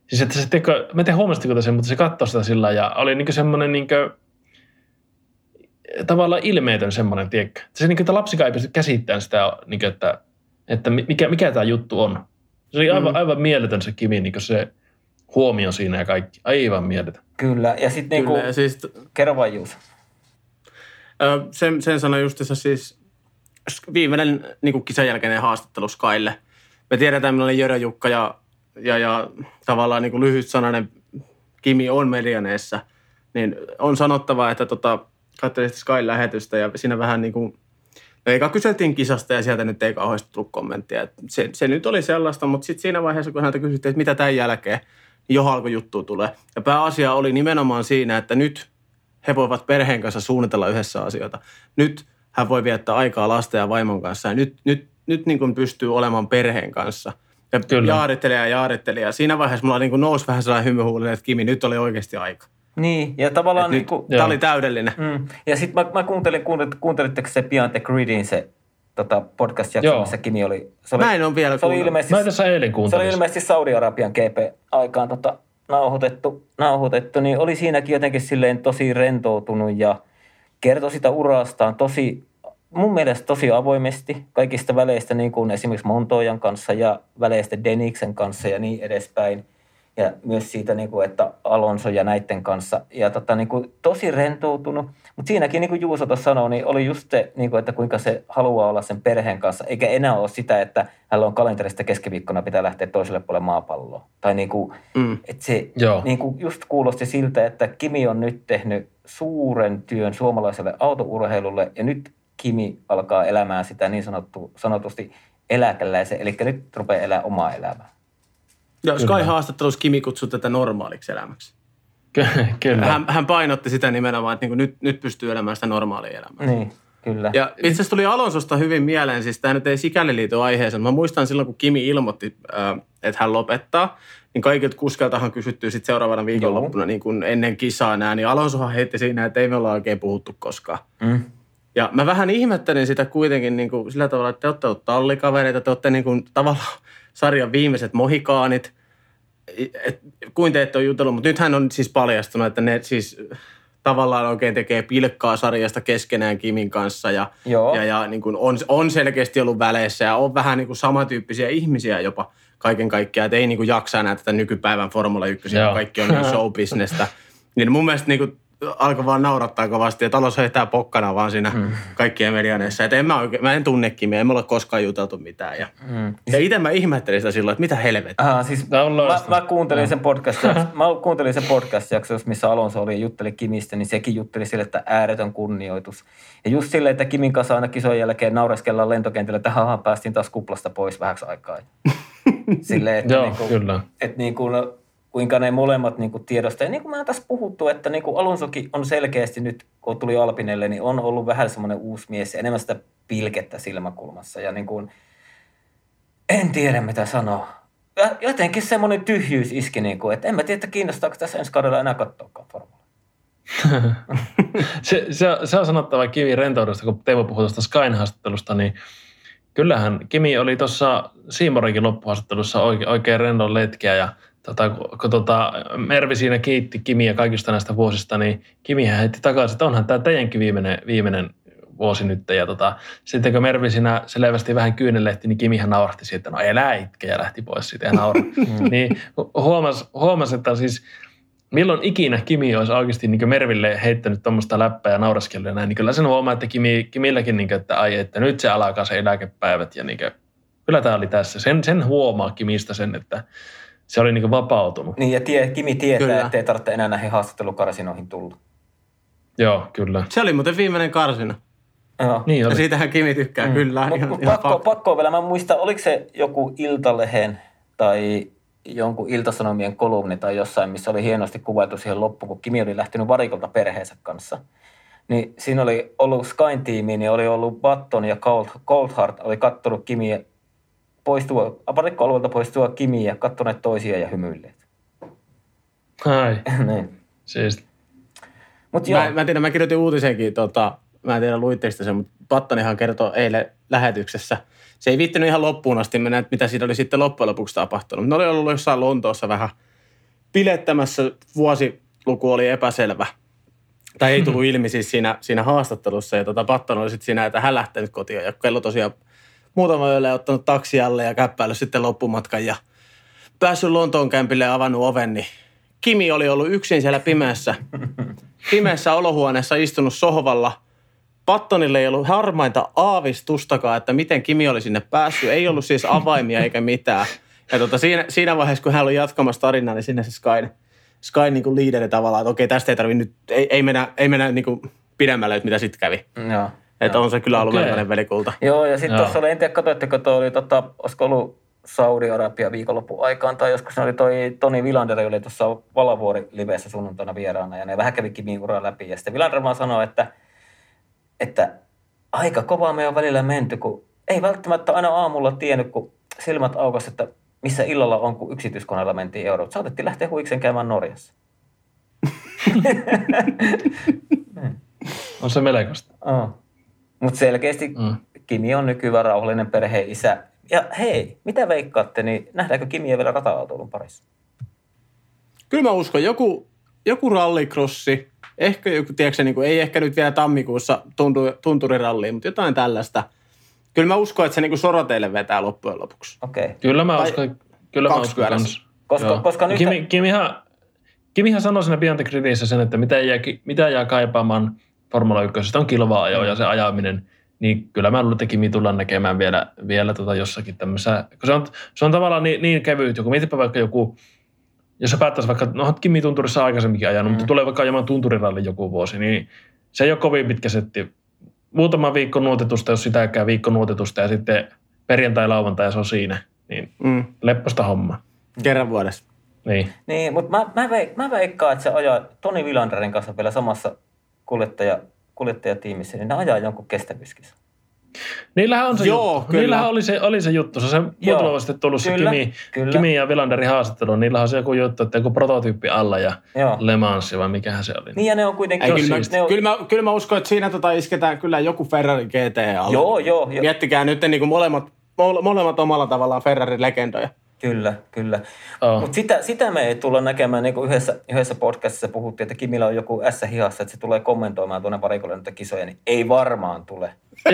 Siis että se teko, mä en tiedä huomasitteko sen, mutta se katsoi sitä sillä ja oli niin semmoinen niin kuin, tavallaan ilmeetön semmoinen, tiekkä. Se niin kuin, että lapsikaan ei pysty käsittämään sitä, niin kuin, että, että mikä, mikä tämä juttu on. Se oli aivan, mm. aivan mieletön se Kimi, niin se huomio siinä ja kaikki. Aivan mieletön. Kyllä, ja sitten niinku, ja siis, kerro vain Juus. Sen, sen sanoi justissa siis viimeinen niin kuin kisan jälkeinen haastattelu Skylle. Me tiedetään, millainen Jörö Jukka ja, ja, ja tavallaan niin lyhyt sananen Kimi on medianeessa. Niin on sanottava, että tota, katselin Sky-lähetystä ja siinä vähän niin kuin, no eikä kyseltiin kisasta ja sieltä nyt ei kauheasti tullut kommenttia. Se, se, nyt oli sellaista, mutta sitten siinä vaiheessa, kun häneltä kysyttiin, että mitä tämän jälkeen, niin jo alkoi juttu tulee. Ja pääasia oli nimenomaan siinä, että nyt he voivat perheen kanssa suunnitella yhdessä asioita. Nyt hän voi viettää aikaa lasten ja vaimon kanssa ja nyt, nyt, nyt niin kuin pystyy olemaan perheen kanssa. Ja Kyllä. jaarittelija ja jaarittelija. Siinä vaiheessa mulla niin kuin nousi vähän sellainen hymyhuulinen, että Kimi, nyt oli oikeasti aika. Niin, ja tavallaan... niin kuin, tämä oli täydellinen. Mm. Ja sitten mä, mä kuuntelin, kuuntelitteko se Beyond the Gridin se tota, podcast-jakso, missä Kimi oli... Se oli mä en ole vielä se oli ilmeisesti, Mä tässä eilen Se oli ilmeisesti Saudi-Arabian GP-aikaan tota, nauhoitettu, nauhoitettu, niin oli siinäkin jotenkin silleen tosi rentoutunut ja kertoi sitä urastaan tosi, mun mielestä tosi avoimesti kaikista väleistä, niin kuin esimerkiksi Montojan kanssa ja väleistä Deniksen kanssa ja niin edespäin – ja myös siitä, niin kuin, että Alonso ja näiden kanssa. Ja tota, niin kuin, tosi rentoutunut. Mutta siinäkin, niin kuin Juuso tuossa sanoi, niin oli just se, niin kuin, että kuinka se haluaa olla sen perheen kanssa. Eikä enää ole sitä, että hänellä on kalenterista keskiviikkona pitää lähteä toiselle puolelle maapalloa. Tai niin kuin, mm. että se niin kuin just kuulosti siltä, että Kimi on nyt tehnyt suuren työn suomalaiselle autourheilulle. Ja nyt Kimi alkaa elämään sitä niin sanottu, sanotusti eläkeläisen. Eli nyt rupeaa elää omaa elämää. Ja Sky-haastattelussa Kimi kutsui tätä normaaliksi elämäksi. Kyllä. Hän, hän painotti sitä nimenomaan, että niin nyt, nyt pystyy elämään sitä normaalia elämää. Niin, kyllä. Ja itse asiassa tuli Alonsosta hyvin mieleen, siis tämä nyt ei sikäli liity aiheeseen. Mä muistan silloin, kun Kimi ilmoitti, äh, että hän lopettaa, niin kaikilta kuskeltahan kysyttyy sitten seuraavana viikonloppuna niin kun ennen kisaa nää, niin Alonsohan heitti siinä, että ei me olla oikein puhuttu koskaan. Mm. Ja mä vähän ihmettelin sitä kuitenkin niin kuin sillä tavalla, että te olette olleet tallikavereita, te olette niin kuin tavallaan sarjan viimeiset mohikaanit. Et, kuin te ette ole jutellut, mutta nythän on siis paljastunut, että ne siis tavallaan oikein tekee pilkkaa sarjasta keskenään Kimin kanssa ja, Joo. ja, ja niin kuin on, on selkeästi ollut väleissä ja on vähän niin kuin samantyyppisiä ihmisiä jopa kaiken kaikkiaan, että ei niin kuin jaksa enää tätä nykypäivän Formula 1, Joo. kaikki on niin *laughs* showbisnestä. Niin mun mielestä niin kuin alkoi vaan naurattaa kovasti ja talous heittää pokkana vaan siinä Mm. kaikkien medianeissa. Että en mä, oikein, mä en tunne Kimiä, en me ole koskaan juteltu mitään. Ja, Mm. ja itse mä ihmettelin sitä silloin, että mitä helvettiä. Aha, siis mä, *laughs* mä, kuuntelin sen podcast mä kuuntelin sen podcast missä Alonso oli ja jutteli Kimistä, niin sekin jutteli sille, että ääretön kunnioitus. Ja just silleen, että Kimin kanssa aina kisojen jälkeen naureskellaan lentokentillä, että haha, päästiin taas kuplasta pois vähäksi aikaa. *laughs* Silleen, että, Joo, niin kuin, kyllä. että niin kuin, kuinka ne molemmat niin kuin tiedostaa. Ja niin kuin mä tässä puhuttu, että niin kuin Alonsokin on selkeästi nyt, kun tuli Alpinelle, niin on ollut vähän semmoinen uusi mies enemmän sitä pilkettä silmäkulmassa. Ja niin kuin, en tiedä mitä sanoa. Ja Jotenkin semmoinen tyhjyys iski, niin kuin, että en mä tiedä, että kiinnostaako tässä ensi kaudella enää katsoakaan formula. *laughs* Se, se, se on sanottava Kivi rentoudesta, kun Teemu puhui tuosta Skyn haastattelusta, niin kyllähän Kimi oli tuossa Siimorikin loppuhaastattelussa oikein, oikein rennon letkeä ja tota, kun, tota, Mervi siinä kiitti Kimiä kaikista näistä vuosista, niin Kimihän heitti takaisin, että onhan tämä teidänkin viimeinen, viimeinen vuosi nyt. Ja tota, sitten kun Mervi siinä selvästi vähän kyynelehti, niin Kimihän naurahti siitä, no elää itke ja lähti pois siitä ja naura. *laughs* niin huomasi, huomas, että siis milloin ikinä Kimi olisi oikeasti niin Merville heittänyt tuommoista läppää ja nauraskellut ja näin, niin kyllä sen huomaa, että Kimi, Kimilläkin, niin kuin, että ai, että nyt se alkaa se eläkepäivät ja niin kuin, kyllä tämä oli tässä. Sen, sen huomaa Kimistä sen, että se oli niin vapautunut. Niin ja tie, Kimi tietää, Kyllä. että ei tarvitse enää näihin haastattelukarsinoihin tulla. Joo, kyllä. Se oli muuten viimeinen karsina. Joo. Niin Ja oli. siitähän Kimi tykkää, mm. kyllä. Mut, ihan, mut ihan pakko, pakko vielä, mä en muista, oliko se joku Iltalehen tai jonkun Iltasanomien kolumni tai jossain, missä oli hienosti kuvailtu siihen loppuun, kun Kimi oli lähtenyt varikolta perheensä kanssa. Niin siinä oli ollut Skyn tiimi, niin oli ollut Button ja Cold, Coldheart oli kattonut Kimiä poistua, varikkoalueelta poistua Kimiä ja kattoneet toisia ja hymyilleet. Ai, *laughs* niin. siis Mut joo, Mä, mä tiedän, mä kirjoitin uutisenkin, tota, mä en tiedä luitteko te sen, mutta Pattonihan kertoi eilen lähetyksessä. Se ei viittinyt ihan loppuun asti mennä, että mitä siitä oli sitten loppujen lopuksi tapahtunut. Ne oli ollut jossain Lontoossa vähän pilettämässä, vuosiluku oli epäselvä. Tai ei tullut *laughs* ilmi siis siinä, siinä haastattelussa. Ja tota, Patton oli sitten siinä, että hän lähtenyt kotiin. Ja kello tosiaan muutama yöllä ottanut taksialle ja käppäillyt sitten loppumatkan. Ja päässyt Lontoon kämpille ja avannut oven, niin Kimi oli ollut yksin siellä pimeässä *laughs* pimeässä olohuoneessa istunut sohvalla. Pattonille ei ollut harmainta aavistustakaan, että miten Kimi oli sinne päässyt. Ei ollut siis avaimia eikä mitään. Ja tota, siinä, siinä vaiheessa, kun hän oli jatkamassa tarinaa, niin sinne se Sky, Sky niin kuin liideri tavallaan, että okei, tästä ei tarvitse nyt, ei, ei mennä, ei mennä niin kuin pidemmälle, että mitä sitten kävi. joo. Että on se kyllä ollut Okei. melkoinen velikulta. Joo, ja sitten tuossa oli, en tiedä, katsoitteko, toi oli, tota, olisiko ollut Saudi-Arabia viikonlopun aikaan, tai joskus oli toi Toni Vilander, oli tuossa Valavuori livessä sunnuntaina vieraana, ja ne vähän kävi Kimin uraa läpi, ja sitten Vilander vaan sanoi, että, että aika kovaa me on välillä menty, kun ei välttämättä aina aamulla tiennyt, kun silmät aukas, että missä illalla on, kun yksityiskoneella mentiin Euroopan. Saatettiin lähteä huikseen käymään Norjassa. *laughs* *laughs* on se melkoista. Oh. Mutta selkeästi Mm. Kimi on nykyään rauhallinen perheen isä. Ja hei, mitä veikkaatte, niin nähdäänkö Kimiä vielä rata-autoilun parissa? Kyllä mä uskon, joku, joku rallikrossi, ehkä joku, tiedätkö, niin kuin, ei ehkä nyt vielä tammikuussa tuntu, tunturiralliin, mutta jotain tällaista. Kyllä mä uskon, että se niin soroteille vetää loppujen lopuksi. Okei. Okay. Kyllä mä Tai uskon, kyllä mä uskon kans. Koska- Joo. koska nyt- Kimi, Kimihan, Kimihan sanoi siinä Critissä sen, että mitä jää, mitä jää kaipaamaan Formula 1 on kilva-ajo ja se ajaminen. Niin kyllä mä luulen, että Kimi tullaan näkemään vielä, vielä tota jossakin tämmöisessä, kun se on, se on tavallaan niin, niin kevyt, joku mietipä vaikka joku, jos sä päättäisi vaikka, no Kimi tunturissa aikaisemminkin ajanut, mm. mutta tulee vaikka ajamaan tunturiralli joku vuosi, niin se ei ole kovin pitkä setti. Muutama viikko nuotetusta, jos sitäkään viikko nuotetusta ja sitten perjantai, lauantai ja se on siinä. Niin Mm. lepposta homma. Kerran vuodessa. Niin. Niin, mutta mä, mä, veik, mä veikkaan, että se ajaa Toni Vilanderin kanssa vielä samassa kuljettaja, kuljettajatiimissä, niin ne ajaa jonkun kestävyyskisa. Niillähän on se Joo, juttu. kyllä. Niillähän oli se, oli se juttu. Se on se muutama vuosi sitten tullut se Kyllä, Kimi, kyllä. Kimi ja Vilanderin haastattelu. Niillähän on se joku juttu, että joku prototyyppi alla ja Joo. Le Mans, vai mikähän se oli. Niin ja ne on kuitenkin... Ei, kyllä, mä, ne on, kyllä, mä, kyllä mä uskon, että siinä tota isketään kyllä joku Ferrari GT alle. Joo, joo, joo. Miettikää nyt niin kuin molemmat, mole- molemmat omalla tavallaan Ferrari-legendoja. Kyllä, kyllä. Oh. Mutta sitä, sitä me ei tulla näkemään, niin kuin yhdessä, yhdessä podcastissa puhuttiin, että Kimillä on joku ässä hihassa, että se tulee kommentoimaan tuonne varikolle näitä kisoja, niin ei varmaan tule. *laughs*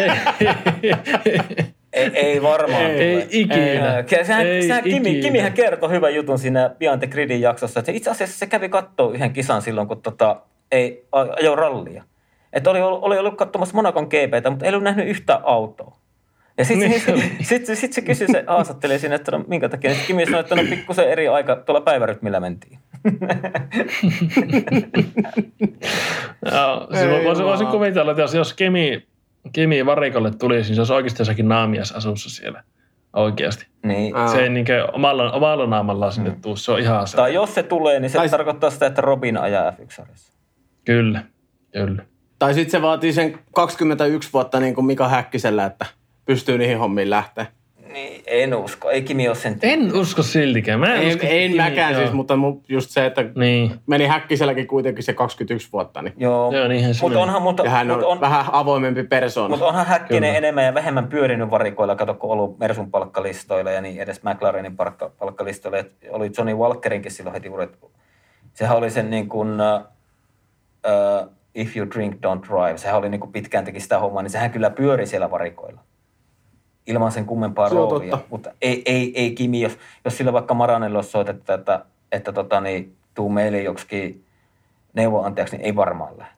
Ei, ei varmaan Ei, tule. ei ikinä. Ää, kyllä Sehän, Ei sehän Kimi, ikinä. Kimihän kertoi hyvän jutun siinä Beyond the Gridin jaksossa, että se itse asiassa se kävi katsoa yhden kisan silloin, kun tota, ei ajo rallia. Että oli, oli ollut katsomassa Monakon GPtä, mutta ei ollut nähnyt yhtään autoa. Ja sitten Niin sit, oli. sit, sit, sit se kysyi, se haastatteli siinä, että no minkä takia. Sitten Kimi sanoi, että no pikkusen eri aika tuolla päivärytmillä mentiin. *laughs* Joo, siis Ei voisin, voisin kuvitella, että jos, jos Kemi, Kemi varikolle tulisi, niin se olisi oikeasti jossakin naamias asussa siellä. Oikeasti. Niin. Se ei niinkö omalla, omalla naamallaan sinne tuu, se on ihan se. Tai jos se tulee, niin se Tai- tarkoittaa sitä, että Robin ajaa f Kyllä, kyllä. Tai sitten se vaatii sen 21 vuotta niin kuin Mika Häkkisellä, että pystyy niihin hommiin lähteä. Niin, en usko. Ei Kimi ole sen En usko siltikään. Mä en, En, usko, en Kimi- mäkään joo. siis, mutta mu- just se, että Niin, meni Häkkiselläkin kuitenkin se 21 vuotta, niin. Joo, Joo, niinhän se mutta meni. onhan, mutta, Ja hän on, mutta on, vähän avoimempi persoona. mutta onhan Häkkinen Kyllä. enemmän ja vähemmän pyörinyt varikoilla, kato kun ollut Mersun palkkalistoilla ja niin edes McLarenin palkka, palkkalistoilla. Et oli Johnny Walkerinkin silloin heti uudet. Sehän oli sen niin kuin, uh, if you drink, don't drive. Sehän oli niin kuin pitkään teki sitä hommaa, niin sehän kyllä pyöri siellä varikoilla. Ilman sen kummempaa Se roolia. totta. Mutta ei, ei, ei Kimi, jos, jos sillä vaikka Maranelle olisi soitettu, että, että tota, niin, tuu meille joksikin neuvonantajaksi, niin ei varmaan lähde.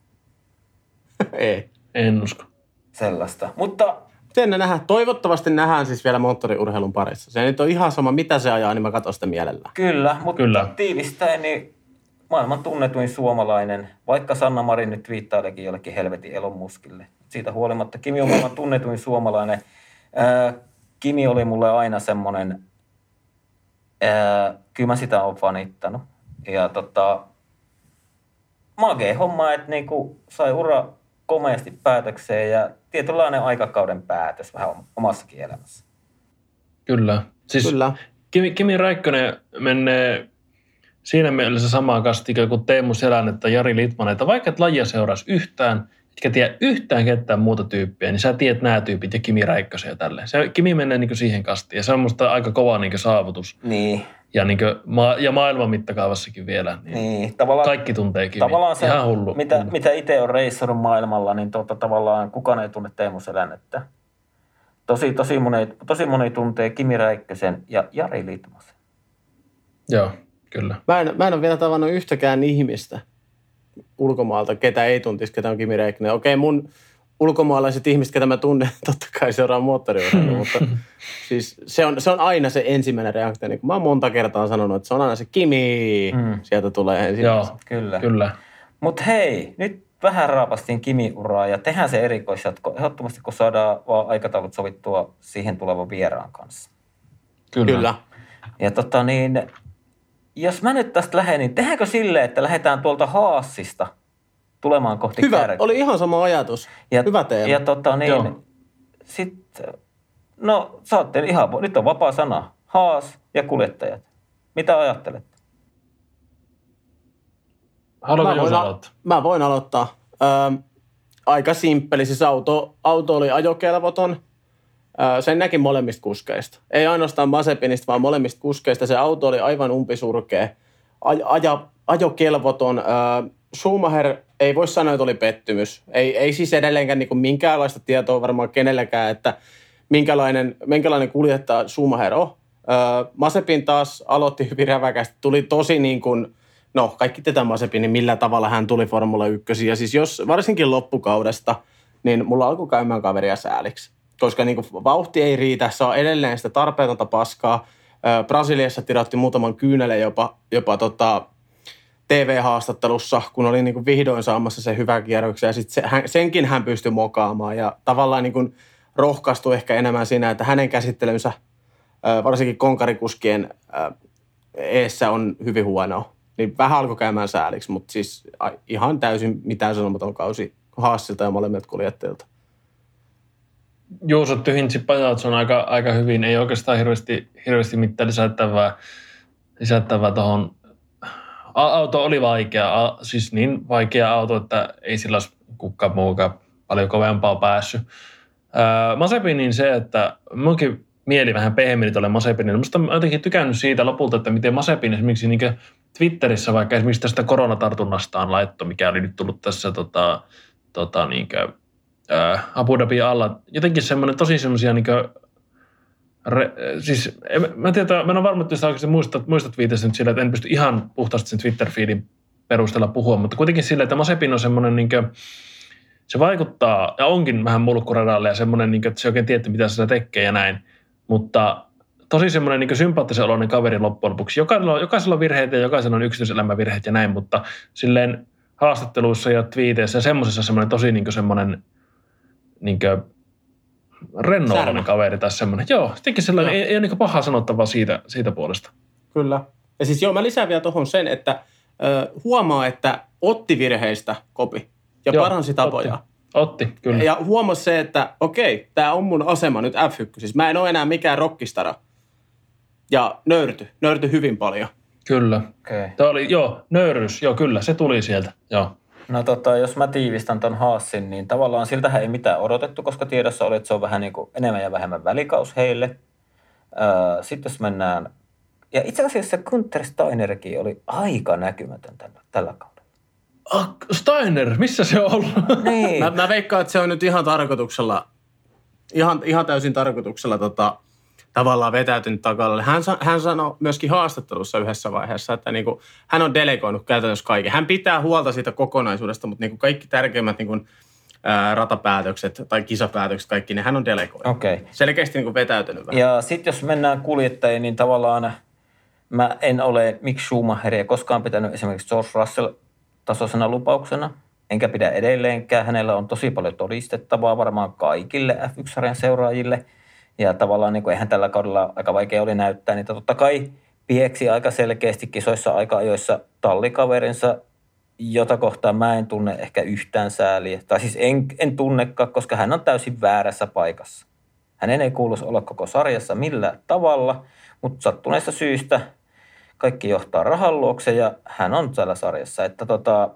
*laughs* ei. en usko. sellaista. Mutta Sen ne nähdään. Toivottavasti nähdään siis vielä moottoriurheilun parissa. Se nyt on ihan sama, mitä se ajaa, niin mä katson sitä mielellään. kyllä, mutta Kyllä. tiivistäen niin maailman tunnetuin suomalainen, vaikka Sanna Marin nyt viittailekin jollekin helvetin elonmuskille. Siitä huolimatta Kimi on maailman tunnetuin suomalainen. Ää, Kimi oli mulle aina semmoinen, ää, kyllä mä sitä oon fanittanut. Ja tota, magee homma, että niinku sai ura komeasti päätökseen ja tietynlainen aikakauden päätös vähän omassakin elämässä. Kyllä. Siis Kyllä. Kimi, Kimi Räikkönen menee siinä mielessä samaan kastiin kuin Teemu Selänne tai Jari Litmanen, että vaikka et lajia seuraisi yhtään, etkä tiedä yhtään ketään muuta tyyppiä, niin sä tiedät nämä tyypit ja Kimi Räikkösen ja tälleen. Se, Kimi menee niin siihen kastiin ja se on musta aika kova niin saavutus. Niin, Ja, niin ma- ja maailman mittakaavassakin vielä. Niin niin. Tavallaan, Kaikki tuntee Kimi. Tavallaan se, Ihan hullu. mitä, hullu. mitä itse on reissannut maailmalla, niin tuota, tavallaan kukaan ei tunne Teemu Selännettä. Tosi, tosi, moni, tosi moni tuntee Kimi Räikkösen ja Jari Litmasen. Joo, kyllä. Mä en, mä en ole vielä tavannut yhtäkään ihmistä ulkomaalta, ketä ei tuntisi, ketä on Kimi Räikkönen. Okei, mun ulkomaalaiset ihmiset, ketä mä tunnen, *laughs* totta kai seuraa moottoriurheilua, mutta *laughs* siis se on, se on aina se ensimmäinen reaktio. Niin kuin mä oon monta kertaa sanonut, että se on aina se Kimi, Mm. sieltä tulee ensin. Joo, Kyllä. kyllä. Mutta hei, nyt vähän raapastiin Kimi-uraa ja tehdään se erikoisjatko. Ehdottomasti kun saadaan vaan aikataulut sovittua siihen tulevan vieraan kanssa. Kyllä. Kyllä. Ja tota niin, jos mä nyt tästä lähden, niin tehdäänkö silleen, että lähdetään tuolta Haassista tulemaan kohti Hyvä, kärkeä? oli ihan sama ajatus. Ja, Hyvä teema. Ja tota niin, Joo. sitten, no saatte ihan, nyt on vapaa sana. Haas ja kuljettajat. Mitä ajattelet? Haluatko mä, voin, aloittaa? mä voin aloittaa. Ö, aika simppeli. Siis auto, auto oli ajokelvoton. Sen näki molemmista kuskeista. Ei ainoastaan Mazepinista, vaan molemmista kuskeista. Se auto oli aivan umpisurkea. Aj, aja, ajokelvoton. Schumacher ei voi sanoa, että oli pettymys. Ei, ei siis edelleenkään niin minkäänlaista tietoa varmaan kenellekään, että minkälainen, minkälainen kuljettaja Schumacher on. Masepin taas aloitti hyvin räväkästi. Tuli tosi niin kuin, no kaikki tätä Masepin, niin millä tavalla hän tuli Formula 1. Ja siis jos varsinkin loppukaudesta, niin mulla alkoi käymään kaveria sääliksi. Koska niin kuin vauhti ei riitä, saa edelleen sitä tarpeetonta paskaa. Brasiliassa tiratti muutaman kyynelen jopa, jopa tota, TV-haastattelussa, kun oli niin kuin vihdoin saamassa sen hyvän kierroksen. Ja sit se, senkin hän pystyi mokaamaan ja tavallaan niin kuin rohkaistui ehkä enemmän siinä, että hänen käsittelynsä varsinkin konkarikuskien eessä on hyvin huono. Niin vähän alkoi käymään sääliksi, mutta siis ihan täysin mitään sanomaton kausi Haassilta ja molemmilta kuljettajilta. Juuso tyhjensi Pajatson aika, aika hyvin. Ei oikeastaan hirveästi, hirveästi mitään lisättävää, lisättävää tuohon. Auto oli vaikea, siis niin vaikea auto, että ei sillä olisi kukaan muukaan paljon kovempaa päässyt. Ää, Mazepinin se, että munkin mieli vähän pehmeni tuolle Masepinille. Musta mä jotenkin tykännyt siitä lopulta, että miten Masepin esimerkiksi niin Twitterissä vaikka esimerkiksi tästä koronatartunnastaan laitto, mikä oli nyt tullut tässä tota, tota, niin kuin, ää, Abu Dhabi alla. Jotenkin semmoinen tosi semmoisia niin Re, siis en, mä en tiedä, mä en ole varma, että oikeasti muistat, muistat viitessä nyt sillä, että en pysty ihan puhtaasti sen Twitter-feedin perusteella puhua, mutta kuitenkin sillä, että Masepin on semmoinen, niin kuin, se vaikuttaa ja onkin vähän mulkkuradalle ja semmoinen, niin kuin, että se oikein tiedä, mitä se tekee ja näin, mutta tosi semmoinen niin sympaattisen oloinen kaveri loppujen lopuksi. Jokaisella on, jokaisella on virheitä ja jokaisella on yksityiselämävirheet ja näin, mutta silleen haastatteluissa ja twiiteissä ja semmoisessa semmoinen tosi niin semmoinen niin rennollinen kaveri tai semmoinen. Joo, sittenkin sellainen, joo. ei, ei ole niin pahaa sanottavaa siitä, siitä puolesta. Kyllä. Ja siis joo, mä lisään vielä tuohon sen, että ö, huomaa, että otti virheistä kopi ja joo, paransi tapoja. Otti. Otti, kyllä. Ja huomasi se, että okei, tämä on mun asema nyt F1. Siis mä en ole enää mikään rockistara. Ja nöyrty, nöyrty hyvin paljon. Kyllä. Okay. Tämä oli, joo, nöyrys, joo kyllä, se tuli sieltä, joo. No tota, jos mä tiivistän ton Haassin, niin tavallaan siltähän ei mitään odotettu, koska tiedossa oli, että se on vähän niin kuin enemmän ja vähemmän välikaus heille. Sitten jos mennään, ja itse asiassa Gunther Steinerkin oli aika näkymätön tällä, tällä kaudella. Ah, Steiner, missä se on ollut? *laughs* Niin. mä, mä veikkaan, että se on nyt ihan tarkoituksella, ihan, ihan täysin tarkoituksella tota, tavallaan vetäytynyt takalle. Hän, hän sanoi myöskin haastattelussa yhdessä vaiheessa, että niin kuin, hän on delegoinut käytännössä kaiken. Hän pitää huolta siitä kokonaisuudesta, mutta niin kuin kaikki tärkeimmät niin kuin, ää, ratapäätökset tai kisapäätökset, kaikki, niin hän on delegoinut. Okay. Selkeästi niin kuin vetäytynyt vähän. Ja sitten jos mennään kuljettajiin, niin tavallaan mä en ole Mick Schumacheria koskaan pitänyt esimerkiksi George Russell tasoisena lupauksena, enkä pidä edelleenkään. Hänellä on tosi paljon todistettavaa varmaan kaikille F1-sarjan seuraajille – ja tavallaan niin kuin, eihän tällä kaudella aika vaikea oli näyttää, niin totta kai pieksi aika selkeästi kisoissa aika ajoissa tallikaverinsa, jota kohtaan mä en tunne ehkä yhtään sääliä. Tai siis en, en tunnekaan, koska hän on täysin väärässä paikassa. Hänen ei kuuluisi olla koko sarjassa millään tavalla, mutta sattuneesta syystä kaikki johtaa rahan luokse ja hän on tällä sarjassa. Että tota,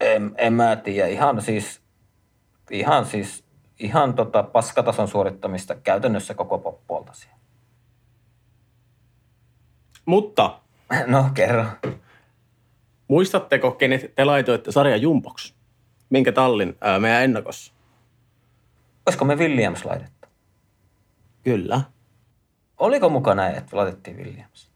en, en mä tiedä, ihan siis, ihan siis ihan tota paskatason suorittamista käytännössä koko poppuolta siellä. Mutta. No, kerro. Muistatteko, kenet te laitoitte sarja Jumbox? Minkä tallin ää, meidän ennakossa? Olisiko me Williams laitettu? Kyllä. Oliko mukana, että laitettiin Williams?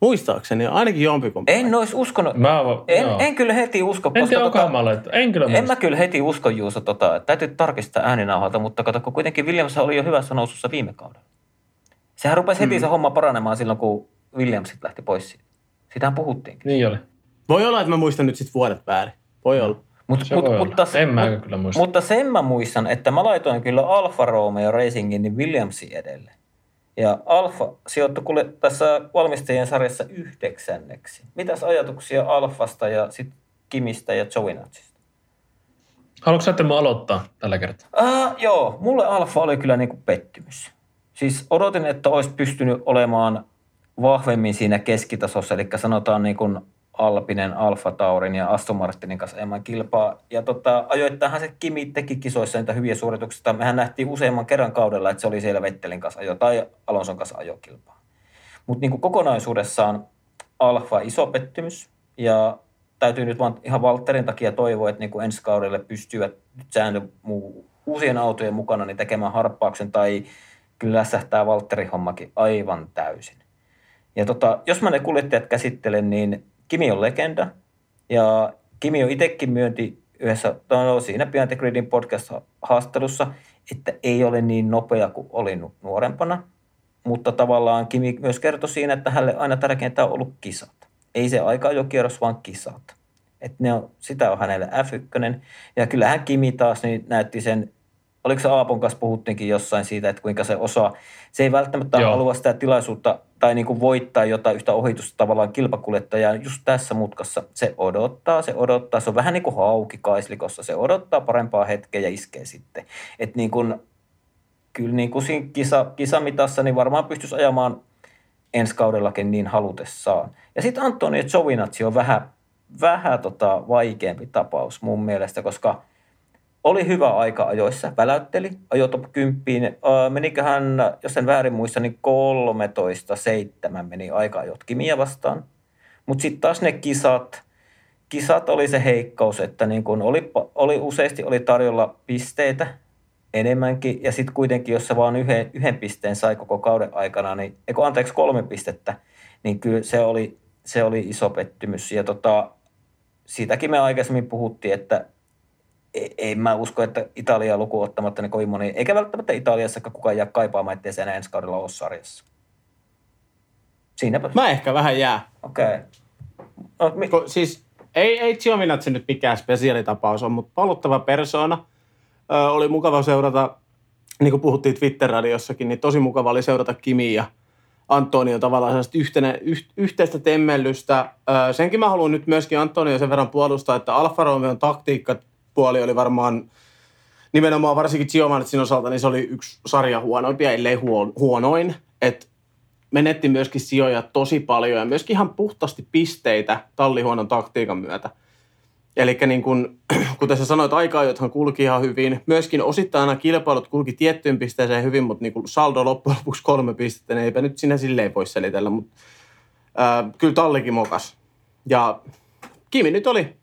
Muistaakseni ainakin jompikumpi. En olisi uskonut. Mä, en, en, kyllä heti usko. En tiedä, tota, mä en kyllä En mä kyllä heti usko Juuso. Tota, täytyy tarkistaa ääninauhalta, mutta kato, kun kuitenkin Williams oli jo hyvässä nousussa viime kaudella. Sehän rupesi heti hmm. se homma paranemaan silloin, kun Williamsit lähti pois siitä. Siitähän puhuttiinkin. Niin oli. Voi olla, että mä muistan nyt sitten vuodet väärin. Voi olla. Mut, se mut, voi mutta, olla. en mä kyllä muista. Mutta sen mä muistan, että mä laitoin kyllä Alfa Romeo Racingin niin Williamsin edelleen. Ja Alfa sijoittui tässä valmistajien sarjassa yhdeksänneksi. Mitäs ajatuksia Alfasta ja sitten Kimistä ja Jovinatsista? Haluatko sä aloittaa tällä kertaa? Uh, joo, mulle Alfa oli kyllä niinku pettymys. Siis odotin, että olisi pystynyt olemaan vahvemmin siinä keskitasossa, eli sanotaan niin kuin Alpinen, Alfa Taurin ja Aston Martinin kanssa enemmän kilpaa. Ja tota, ajoittainhan se Kimi teki kisoissa niitä hyviä suorituksia. Mehän nähtiin useamman kerran kaudella, että se oli siellä Vettelin kanssa ajo tai Alonson kanssa ajokilpaa. Mutta niin kokonaisuudessaan Alfa iso pettymys ja täytyy nyt vaan ihan Valtterin takia toivoa, että niin ensi kaudelle pystyvät säännö muu, uusien autojen mukana niin tekemään harppauksen tai kyllä lässähtää Valtterin hommakin aivan täysin. Ja tota, jos mä ne kuljettajat käsittelen, niin Kimi on legenda ja Kimi on itsekin myönti yhdessä, no, siinä Behind Gridin podcast-haastattelussa, että ei ole niin nopea kuin oli nuorempana, mutta tavallaan Kimi myös kertoi siinä, että hänelle aina tärkeintä on ollut kisat. Ei se aika jo kierros, vaan kisat. Et ne on, sitä on hänelle F1. Ja kyllähän Kimi taas niin näytti sen oliko se Aapon kanssa puhuttiinkin jossain siitä, että kuinka se osaa, se ei välttämättä Joo. halua sitä tilaisuutta tai niin kuin voittaa jotain yhtä ohitusta tavallaan kilpakuljettajaa just tässä mutkassa. Se odottaa, se odottaa, se on vähän niin kuin hauki kaislikossa, se odottaa parempaa hetkeä ja iskee sitten. Että niin kuin, kyllä niin kuin siinä kisa, kisamitassa niin varmaan pystyisi ajamaan ensi kaudellakin niin halutessaan. Ja sitten Antonio Giovinazzi on vähän, vähän tota vaikeampi tapaus mun mielestä, koska – oli hyvä aika ajoissa, väläytteli, ajoi top 10. Äh, meniköhän, jos en väärin muista, niin 13-7 meni aika ajot Kimiä vastaan. Mutta sitten taas ne kisat, kisat oli se heikkous, että niin kun oli, oli useasti oli tarjolla pisteitä enemmänkin, ja sitten kuitenkin, jos se vaan yhden, yhden pisteen sai koko kauden aikana, niin, eikö anteeksi kolme pistettä, niin kyllä se oli, se oli iso pettymys. Ja tota, siitäkin me aikaisemmin puhuttiin, että ei, ei mä usko, että Italia luku ottamatta ne kovin moni, eikä välttämättä Italiassa kukaan jää kaipaamaan, ettei se enää ensi kaudella ole sarjassa. Siinäpä. Mä ehkä vähän jää. Okei. Okay. No, mi- Ko, siis ei, ei Giovinazzi nyt mikään spesiaalitapaus on, mutta paluttava persona. Ö, oli mukava seurata, niin kuin puhuttiin Twitter-radiossakin, niin tosi mukava oli seurata Kimi ja Antonio tavallaan sellaista yhtenä, yh, yhteistä temmellystä. Ö, senkin mä haluan nyt myöskin Antonio sen verran puolustaa, että Alfa Romeon taktiikkapuoli oli varmaan nimenomaan varsinkin Giovannatsin osalta, niin se oli yksi sarja huonoimpia, ellei huon, huonoin. Että menetti myöskin sijoja tosi paljon ja myöskin ihan puhtaasti pisteitä tallihuonon taktiikan myötä. Eli niin kun, *clears throat* kuten sä sanoit, aika-ajothan kulki ihan hyvin. Myöskin osittain aina kilpailut kulki tiettyyn pisteeseen hyvin, mutta niin saldo loppujen lopuksi kolme pistettä, niin eipä nyt sinä silleen voi selitellä. Mutta ää, kyllä tallikin mokas. Ja Kimi nyt oli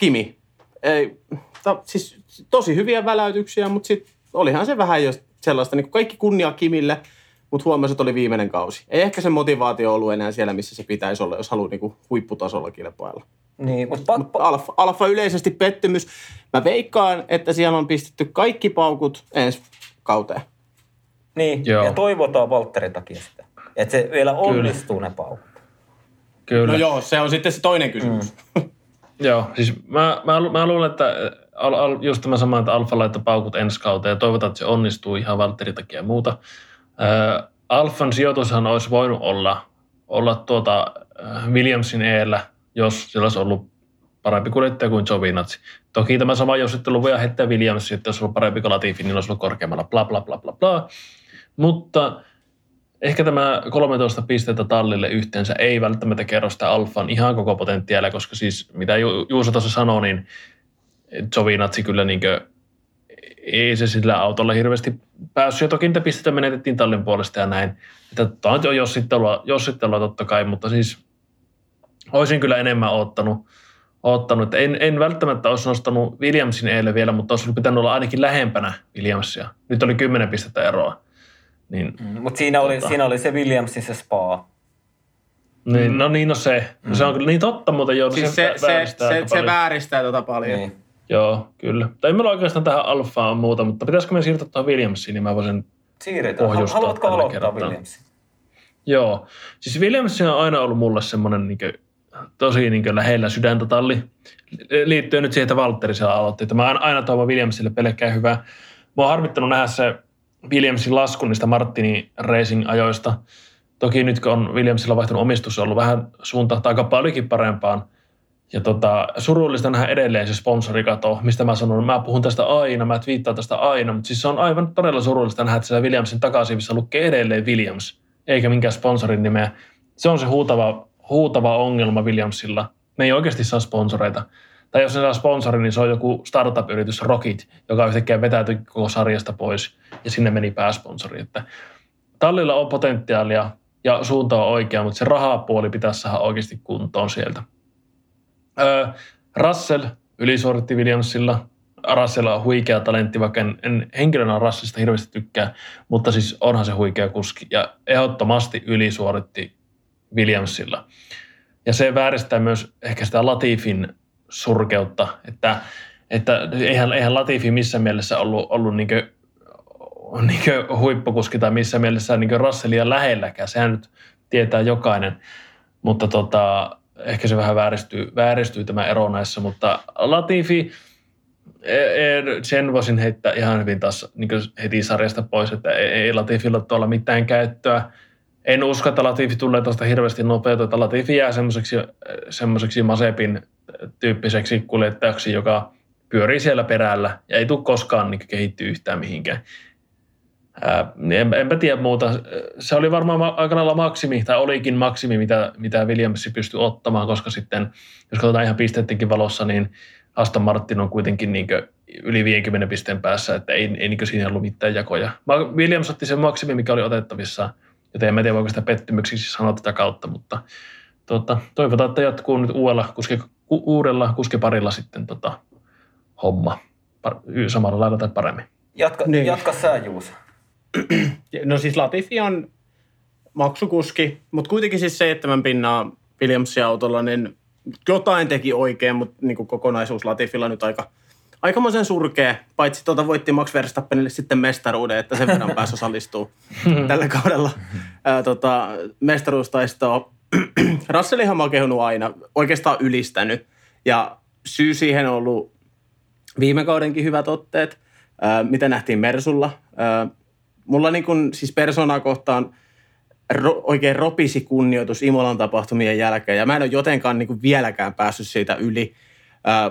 Kimi. Ei, ta, siis tosi hyviä väläytyksiä, mutta sitten olihan se vähän jo sellaista, niin kuin kaikki kunnia Kimille – mutta huomasi, että oli viimeinen kausi. Ei ehkä se motivaatio ollut enää siellä, missä se pitäisi olla, jos haluaa niinku huipputasolla kilpailla. niin, mutta Mut alfa, alfa yleisesti pettymys. Mä veikkaan, että siellä on pistetty kaikki paukut ensi kauteen. niin, Joo. ja toivotaan Valtterin takia sitä. Että se vielä onnistuu ne paukut. Kyllä. No joo, se on sitten se toinen kysymys. Mm. Joo, siis mä, mä, mä luulen, että al, al, just tämä sama, että Alfa laittoi paukut ensi kauteen ja toivotaan, että se onnistuu ihan Valtterin takia ja muuta. Äh, Alfan sijoitushan olisi voinut olla, olla tuota, äh, Williamsin eellä, jos sillä olisi ollut parempi kuljettaja kuin Giovinazzi. Toki tämä sama jossittelu voi heittää Williams, että jos ollut parempi kuin Latifi, niin olisi ollut korkeammalla, bla bla bla bla bla. Mutta ehkä tämä 13 pistettä tallille yhteensä ei välttämättä kerro sitä Alfan ihan koko potentiaalia, koska siis mitä Ju- Juuso tuossa sanoi, niin Giovinazzi kyllä niinkö, ei se sillä autolla hirveästi päässyt. Ja toki niitä pisteitä menetettiin tallin puolesta ja näin. Että tämä on jo jossittelua, jossittelua totta kai, mutta siis olisin kyllä enemmän ottanut. ottanut. Että En, en välttämättä olisi nostanut Williamsin eilen vielä, mutta olisi pitänyt olla ainakin lähempänä Williamsia. Nyt oli 10 pistettä eroa. Niin Mm, mutta siinä oli, Tota. siinä oli se Williamsin se spa. Niin, no niin, no se. No se on kyllä niin totta, mutta joo. Siis se, se, vääristää se, se paljon. vääristää tota paljon. Niin. Joo, kyllä. Tai ei meillä oikeastaan tähän alfaan muuta, mutta pitäisikö me siirtyä tuohon Williamsiin, niin mä voisin... Siirretään. Pohjustaa Haluatko tällä aloittaa kertaa. Williamsin? Joo. Siis Williams on aina ollut mulle semmoinen niin tosi niin lähellä sydäntä talli. Liittyen nyt siihen, että Valtteri siellä aloitti. Että mä aina- aina toivon Williamsille pelkkää hyvää. Mä oon harmittanut nähdä se Williamsin lasku niistä Martinin racing-ajoista. Toki nyt kun on Williamsilla vaihtunut omistus, on ollut vähän suunta aika paljonkin parempaan. Ja tota, surullista nähdä edelleen se sponsorikato, mistä mä sanon, mä puhun tästä aina, mä twiittaan tästä aina, mutta siis se on aivan todella surullista nähdä, että siellä Williamsin takasiivissä lukee edelleen Williams, eikä minkään sponsorin nimeä. Se on se huutava, huutava ongelma Williamsilla. Ne ei oikeasti saa sponsoreita. Tai jos ne saa sponsorin, niin se on joku startup-yritys Rocket, joka yhtäkkiä vetäytyi koko sarjasta pois ja sinne meni pääsponsori. Että tallilla on potentiaalia ja suunta on oikea, mutta se rahapuoli pitäisi saada oikeasti kuntoon sieltä. Öö, Russell ylisuoritti Williamsilla. Russell on huikea talentti, vaikka en, en henkilönä Russellista hirveästi tykkää, mutta siis onhan se huikea kuski. Ja ehdottomasti ylisuoritti Williamsilla. Ja se vääristää myös ehkä sitä Latifin surkeutta, että, että eihän, eihän Latifi missään mielessä ollut, ollut niinkö, niinkö huippukuski tai missään mielessä niinkö Russellia lähelläkään. Sehän nyt tietää jokainen. Mutta tota, ehkä se vähän vääristyy, vääristyy tämä ero näissä, mutta Latifi, e- e- sen voisin heittää ihan hyvin taas niin heti sarjasta pois, että ei, ei Latifilla tuolla mitään käyttöä. En usko, että Latifi tulee tuosta hirveästi nopeutta, että Latifi jää semmoiseksi, semmoiseksi Masepin tyyppiseksi kuljettajaksi, joka pyörii siellä perällä ja ei tule koskaan niin kehittyä yhtään mihinkään. Ää, niin en, enpä tiedä muuta. Se oli varmaan ma- aika lailla maksimi, tai olikin maksimi, mitä, mitä Williams pystyi ottamaan, koska sitten, jos katsotaan ihan pisteettenkin valossa, niin Aston Martin on kuitenkin niin yli 50 pisteen päässä, että ei, ei niin siinä ollut mitään jakoja. Williams otti sen maksimi, mikä oli otettavissa, joten en tiedä, voiko sitä pettymyksiksi sanoa tätä kautta, mutta tuota, toivotaan, että jatkuu nyt uudella, kuski, uudella kuskiparilla sitten tota, homma samalla lailla tai paremmin. Jatka, niin. jatka sä, Juus. *clears throat* No siis Latifi on maksukuski, mutta kuitenkin siis seitsemän pinnaa Williamsin autolla, niin jotain teki oikein, mutta niin kuin kokonaisuus Latifilla nyt aika, aikamoisen surkea, paitsi tuota voitti Max Verstappenille sitten mestaruuden, että sen verran pääsi osallistuu *laughs* tällä kaudella ää, tota, mestaruustaistoa. *clears throat* Russellihan mä oon kehunut aina, oikeastaan ylistänyt. Ja syy siihen on ollut viime kaudenkin hyvät otteet, ää, mitä nähtiin Mersulla. Ää, mulla niin kun, siis persoonaa kohtaan ro, oikein ropisi kunnioitus Imolan tapahtumien jälkeen, ja mä en ole jotenkaan niin vieläkään päässyt siitä yli. Ää,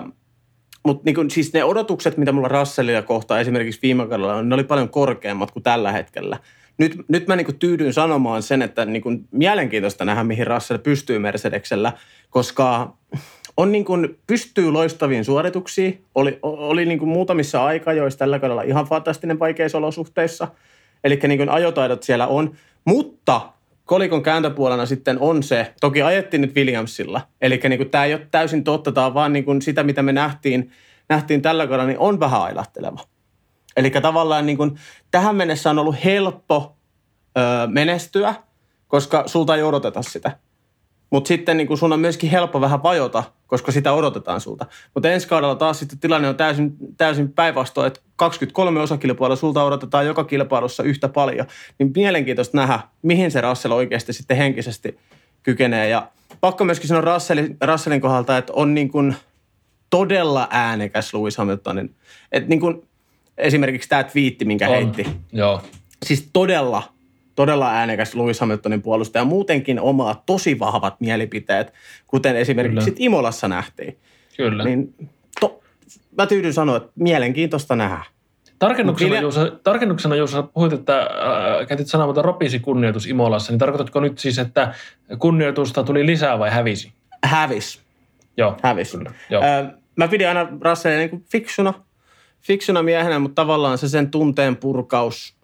mutta niin siis ne odotukset, mitä mulla Russellilla kohtaa esimerkiksi viime kaudella ne oli paljon korkeammat kuin tällä hetkellä. Nyt, nyt mä niin tyydyn sanomaan sen, että niin mielenkiintoista nähdä, mihin Russell pystyy Mercedeksellä, koska on niin kuin, pystyy loistaviin suorituksiin. Oli, oli niin kuin muutamissa aikajoissa tällä kaudella ihan fantastinen vaikeissa olosuhteissa. Eli niin ajotaidot siellä on. Mutta kolikon kääntöpuolena sitten on se, toki ajettiin nyt Williamsilla, eli niin kuin tämä ei ole täysin totta, tämä on vaan niin kuin sitä, mitä me nähtiin, nähtiin tällä kaudella, niin on vähän ailahteleva. Eli tavallaan niin kuin, tähän mennessä on ollut helppo ö, menestyä, koska sulta ei odoteta sitä. Mutta sitten niin sun on myöskin helppo vähän vajota, koska sitä odotetaan sulta. Mutta ensi kaudella taas sitten tilanne on täysin, täysin päinvastoin, että 23 osakilpailua sulta odotetaan joka kilpailussa yhtä paljon. Niin mielenkiintoista nähdä, mihin se Russell oikeasti sitten henkisesti kykenee. Ja pakko myöskin sanoa Russellin, Russellin kohdalta, että on niin kuin todella äänekäs Lewis Hamiltonin. Että niin kuin esimerkiksi tämä twiitti, minkä on. heitti. Joo. Siis todella todella äänekäs Lewis Hamiltonin puolustaja, muutenkin omaa tosi vahvat mielipiteet, kuten esimerkiksi sit Imolassa nähtiin. Kyllä. Niin to, mä tyydyn sanoa, että mielenkiintoista nähdä. Tarkennuksena, Vilja... Juusa, tarkennuksena Juusa, puhuit, että äh, käytit sanaa, mutta ropisi kunnioitus Imolassa, niin tarkoitatko nyt siis, että kunnioitusta tuli lisää vai hävisi? Hävis. Joo, Hävis. Kyllä. Joo. Äh, mä pidin aina Russellia niin fiksuna, fiksuna miehenä, mutta tavallaan se sen tunteen purkaus –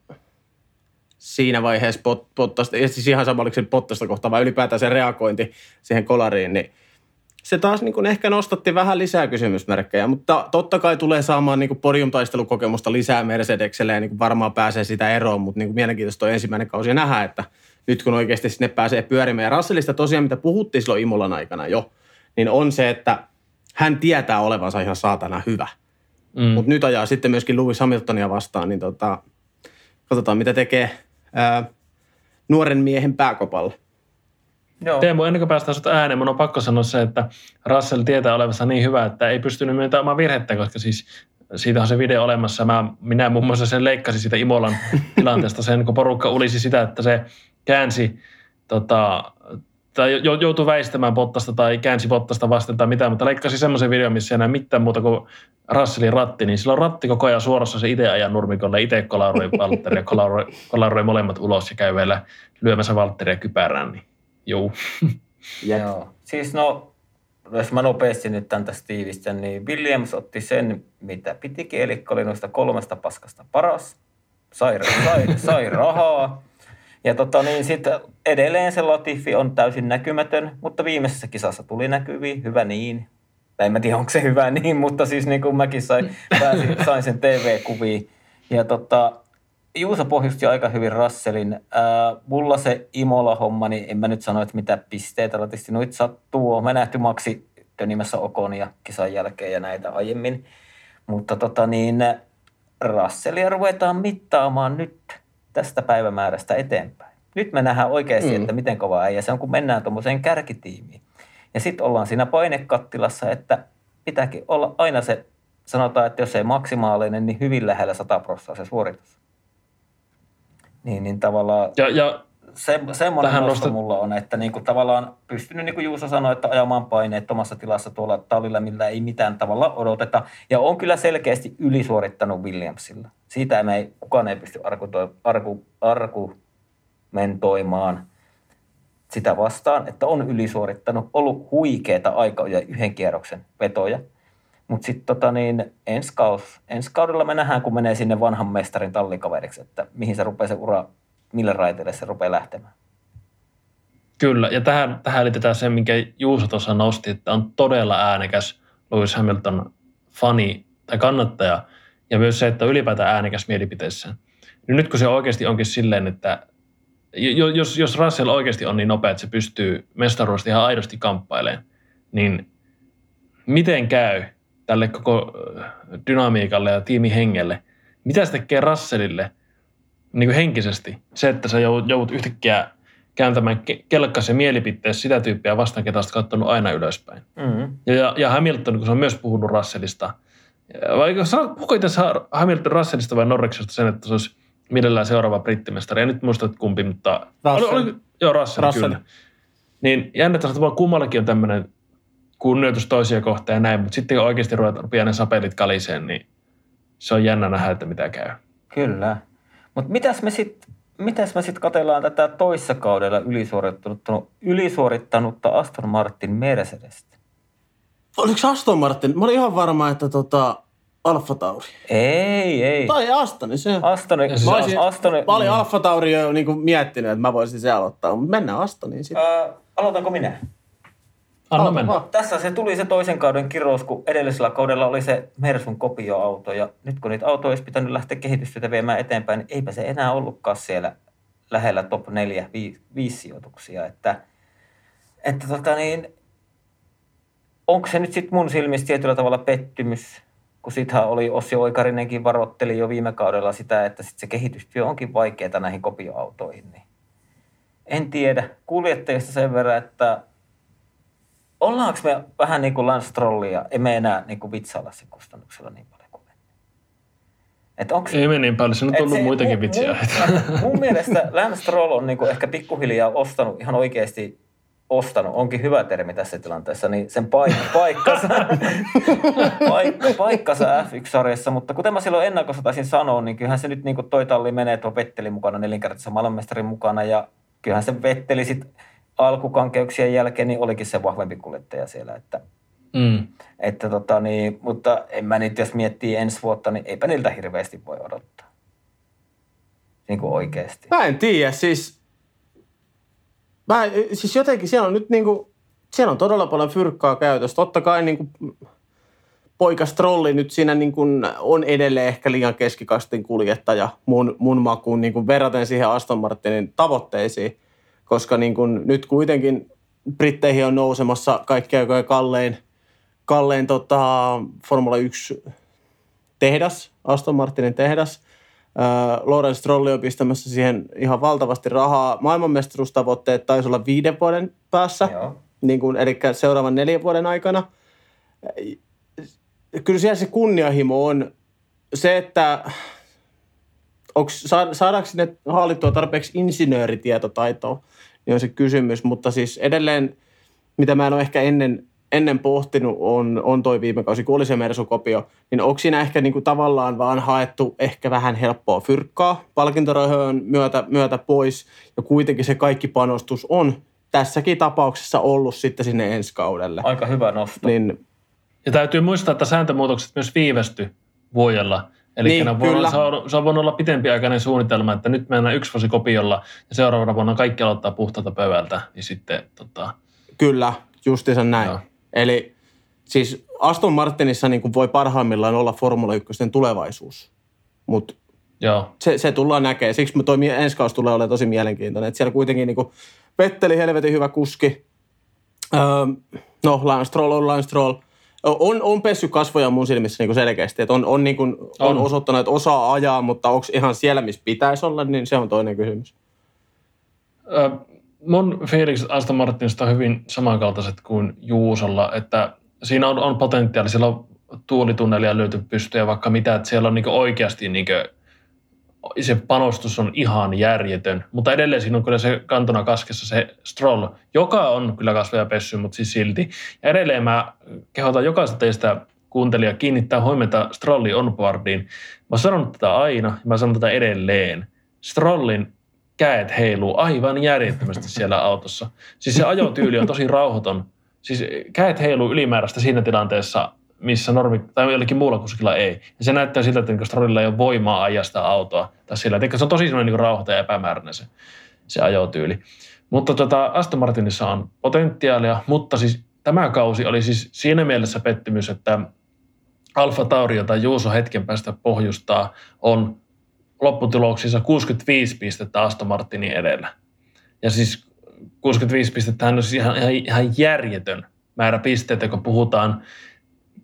siinä vaiheessa pot, pottasta, ja siis ihan sama oliko se pottasta vai ylipäätään se reagointi siihen kolariin, niin se taas niin kuin ehkä nostatti vähän lisää kysymysmerkkejä, mutta totta kai tulee saamaan niin kuin podiumtaistelukokemusta lisää Mercedekselle ja niin kuin varmaan pääsee sitä eroon, mutta niin kuin mielenkiintoista on ensimmäinen kausi nähdä, että nyt kun oikeasti sinne pääsee pyörimään. Ja Russellista tosiaan, mitä puhuttiin silloin Imolan aikana jo, niin on se, että hän tietää olevansa ihan saatana hyvä. Mm. Mutta nyt ajaa sitten myöskin Lewis Hamiltonia vastaan, niin tota, katsotaan mitä tekee ää, nuoren miehen pääkopalle. Joo. Teemu, ennen kuin päästään sinut ääneen, minun on pakko sanoa se, että Russell tietää olevansa niin hyvä, että ei pystynyt myöntämään omaa virhettä, koska siis siitä on se video olemassa. Mä, minä muun muassa sen leikkasin siitä Imolan *laughs* tilanteesta sen, kun porukka ulisi sitä, että se käänsi tota, tai joutui väistämään pottasta tai käänsi pottasta vasten tai mitään, mutta leikkasi semmoisen videon, missä ei näe mitään muuta kuin Russellin ratti, niin sillä on ratti koko ajan suorassa se itse ajan nurmikolle, itse kolauroi Valtteri ja kolauroi, kolauroi molemmat ulos ja käy vielä lyömässä Valtteria kypärään, niin juu. *laughs* Joo, siis no, jos mä nopeasti nyt tämän tästä tiivistän, niin Williams otti sen, mitä pitikin, eli oli noista kolmesta paskasta paras, sai, sai, sai rahaa, ja tota, niin sitten edelleen se Latifi on täysin näkymätön, mutta viimeisessä kisassa tuli näkyviä, hyvä niin. Tai en mä tiedä, onko se hyvä niin, mutta siis niin kuin mäkin sain, pääsin, sain sen TV-kuviin. Ja tota, Juusa pohjusti aika hyvin Rasselin. Ää, mulla se Imola-homma, niin en mä nyt sano, että mitä pisteitä latisti noit sattuu. Mä nähty Maxi nimessä Okonia kisan jälkeen ja näitä aiemmin. Mutta tota niin, Rasselia ruvetaan mittaamaan nyt tästä päivämäärästä eteenpäin. Nyt me nähdään oikeasti, mm. että miten kova äijä se on, kun mennään tuommoiseen kärkitiimiin. Ja sitten ollaan siinä painekattilassa, että pitääkin olla aina se, sanotaan, että jos ei maksimaalinen, niin hyvin lähellä 100 prosenttia se suoritus. Niin, niin tavallaan ja, ja se, semmoinen nosto nostat... mulla on, että niinku tavallaan pystynyt, niin kuin Juuso sanoi, että ajamaan paineet omassa tilassa tuolla tallilla, millä ei mitään tavalla odoteta. Ja on kyllä selkeästi ylisuorittanut Williamsilla. Siitä me ei, kukaan ei pysty argu, argumentoimaan sitä vastaan, että on ylisuorittanut, ollut huikeita aikoja yhden kierroksen vetoja. Mutta sitten tota niin, ensi, kaus, ensi kaudella me nähdään, kun menee sinne vanhan mestarin tallikaveriksi, että mihin se rupeaa se ura, millä raiteille se rupeaa lähtemään. Kyllä, ja tähän, tähän liitetään se, minkä Juuso tuossa nosti, että on todella äänekäs Lewis Hamilton fani tai kannattaja, ja myös se, että on ylipäätään äänekäs mielipiteissään. Niin nyt kun se oikeasti onkin silleen, että jos, jos Russell oikeasti on niin nopea, että se pystyy mestaruudesta ihan aidosti kamppailemaan, niin miten käy tälle koko dynamiikalle ja tiimihengelle? Mitä se tekee Russellille niin kuin henkisesti? Se, että sä joudut yhtäkkiä kääntämään kelkkasi mielipiteessä sitä tyyppiä vastaan, ketä olet katsonut aina ylöspäin. Mm-hmm. Ja, ja Hamilton, kun se on myös puhunut Russellista, vai puhuko itse Hamilton Russellista vai Norriksesta sen, että se olisi mielellään seuraava brittimestari. En nyt muista, että kumpi, mutta... Russell. Oli, oli, joo, Russell, Russell. kyllä. Niin jännättävästi että vaan kummallakin on tämmöinen kunnioitus toisia kohtaan ja näin, mutta sitten kun oikeasti rupeaa ne sapelit kaliseen, niin se on jännä nähdä, että mitä käy. Kyllä. Mutta mitäs me sitten mitäs me sitten katsellaan tätä toissa kaudella ylisuorittanutta, ylisuorittanutta Aston Martin Mercedestä? Oliko Aston Martin? Mä olin ihan varma, että tota, Alfa Tauri. Ei, ei. Tai Astoni se. Astoni. Mä, olisin, Astoni. mä olin Alfa Tauri jo niin miettinyt, että mä voisin se aloittaa, mutta mennään Astoniin sitten. Öö, aloitanko minä? Anna mennä. Tässä se tuli se toisen kauden kirous, kun edellisellä kaudella oli se Mersun kopioauto. Ja nyt kun niitä autoja olisi pitänyt lähteä kehitystyötä viemään eteenpäin, niin eipä se enää ollutkaan siellä lähellä top 4, 5 sijoituksia. Että, että tota niin, onko se nyt sitten mun silmissä tietyllä tavalla pettymys, kun sittenhän oli Ossi Oikarinenkin varoitteli jo viime kaudella sitä, että sit se kehitystyö onkin vaikeaa näihin kopioautoihin. Niin en tiedä. Kuljettajista sen verran, että ollaanko me vähän niin kuin Lance Strollia, emme enää niin kuin vitsailla sen kustannuksella niin paljon kuin Et onks, Ei me niin paljon, se on tullut se, muitakin vitsiä. Mun, mun mielestä Lance Stroll on niin kuin ehkä pikkuhiljaa ostanut ihan oikeasti ostanut, onkin hyvä termi tässä tilanteessa, niin sen paik- *laughs* paikkansa, paik- paikkansa F1-sarjassa, mutta kuten mä silloin ennakossa taisin sanoa, niin kyllähän se nyt niin kuin toi talli menee tuo Vetteli mukana nelinkertaisen maailmanmestarin mukana. Ja kyllähän se Vetteli sitten alkukankeuksien jälkeen niin olikin se vahvempi kuljettaja siellä. Että, mm. että tota niin, mutta en mä niitä, jos miettii ensi vuotta, niin eipä niiltä hirveästi voi odottaa. Niin kuin oikeasti. Mä en tiedä, siis, mä, siis jotenkin siellä on nyt niin kuin, siellä on todella paljon fyrkkaa käytössä. Totta kai niin kuin, poika Strolli nyt siinä niin kuin on edelleen ehkä liian keskikastin kuljettaja mun, mun makuun niin kuin verraten siihen Aston Martinin tavoitteisiin koska niin kuin nyt kuitenkin Britteihin on nousemassa kaikkea aikojen kallein, kallein tota, Formula 1 tehdas, Aston Martinin tehdas. Äh, Lorenz Strolli on pistämässä siihen ihan valtavasti rahaa. Maailmanmestaruustavoitteet taisi olla viiden vuoden päässä, niin kuin, eli seuraavan neljän vuoden aikana. Kyllä siellä se kunnianhimo on se, että onko, saadaanko sinne hallittua tarpeeksi insinööritietotaitoa niin on se kysymys. Mutta siis edelleen, mitä mä en ole ehkä ennen, ennen pohtinut, on, on toi viime kausi, kun oli se Mersu-kopio, niin onko siinä ehkä niin kuin tavallaan vaan haettu ehkä vähän helppoa fyrkkaa palkintorahojen myötä, myötä pois, ja kuitenkin se kaikki panostus on tässäkin tapauksessa ollut sitten sinne ensi kaudelle. Aika hyvä nosto. Niin, ja täytyy muistaa, että sääntömuutokset myös viivästy vuodella. Eli niin, vuonna, se, on, se on voinut olla pitempiaikainen suunnitelma, että nyt mennään yksi vuosi kopiolla ja seuraavana vuonna kaikki aloittaa puhtaalta pöydältä. Niin sitten, tota... Kyllä, justiinsa näin. Joo. Eli siis Aston Martinissa niin voi parhaimmillaan olla Formula 1 tulevaisuus, mutta Se, se tullaan näkemään. Siksi toi ensi kausi tulee olemaan tosi mielenkiintoinen. Että siellä kuitenkin niin Vetteli helvetin hyvä kuski. Öö, no, Lance Stroll on Lance Stroll on, on pessy kasvoja mun silmissä niin kuin selkeästi. Että on, on, niin kuin, on. on osoittanut, että osaa ajaa, mutta onko ihan siellä, missä pitäisi olla, niin se on toinen kysymys. Ö, mun fiilikset Aston Martinista on hyvin samankaltaiset kuin Juusolla, että siinä on, on potentiaali, siellä on tuulitunnelia löyty pystyä vaikka mitä, että siellä on niin oikeasti niin se panostus on ihan järjetön, mutta edelleen siinä on kyllä se kantona kaskessa se Stroll, joka on kyllä kasvaja pessy, mutta siis silti. Ja edelleen mä kehotan jokaista teistä kuuntelija kiinnittää huomiota Strollin onboardiin. Mä sanon tätä aina ja mä sanon tätä edelleen. Strollin käet heiluu aivan järjettömästi siellä autossa. Siis se ajotyyli on tosi rauhoiton. Siis käet heiluu ylimääräistä siinä tilanteessa missä normi, tai jollekin muulla kuskilla ei. Ja se näyttää siltä, että niin Strollilla ei ole voimaa ajaa sitä autoa. Tai sillä, että se on tosi niin rauhoita ja epämääräinen se, se ajotyyli. Mutta tota, Aston Martinissa on potentiaalia, mutta siis tämä kausi oli siis siinä mielessä pettymys, että Alfa Tauri, jota Juuso hetken päästä pohjustaa, on lopputuloksissa 65 pistettä Aston Martinin edellä. Ja siis 65 pistettä on siis ihan, ihan, ihan järjetön määrä pisteitä, kun puhutaan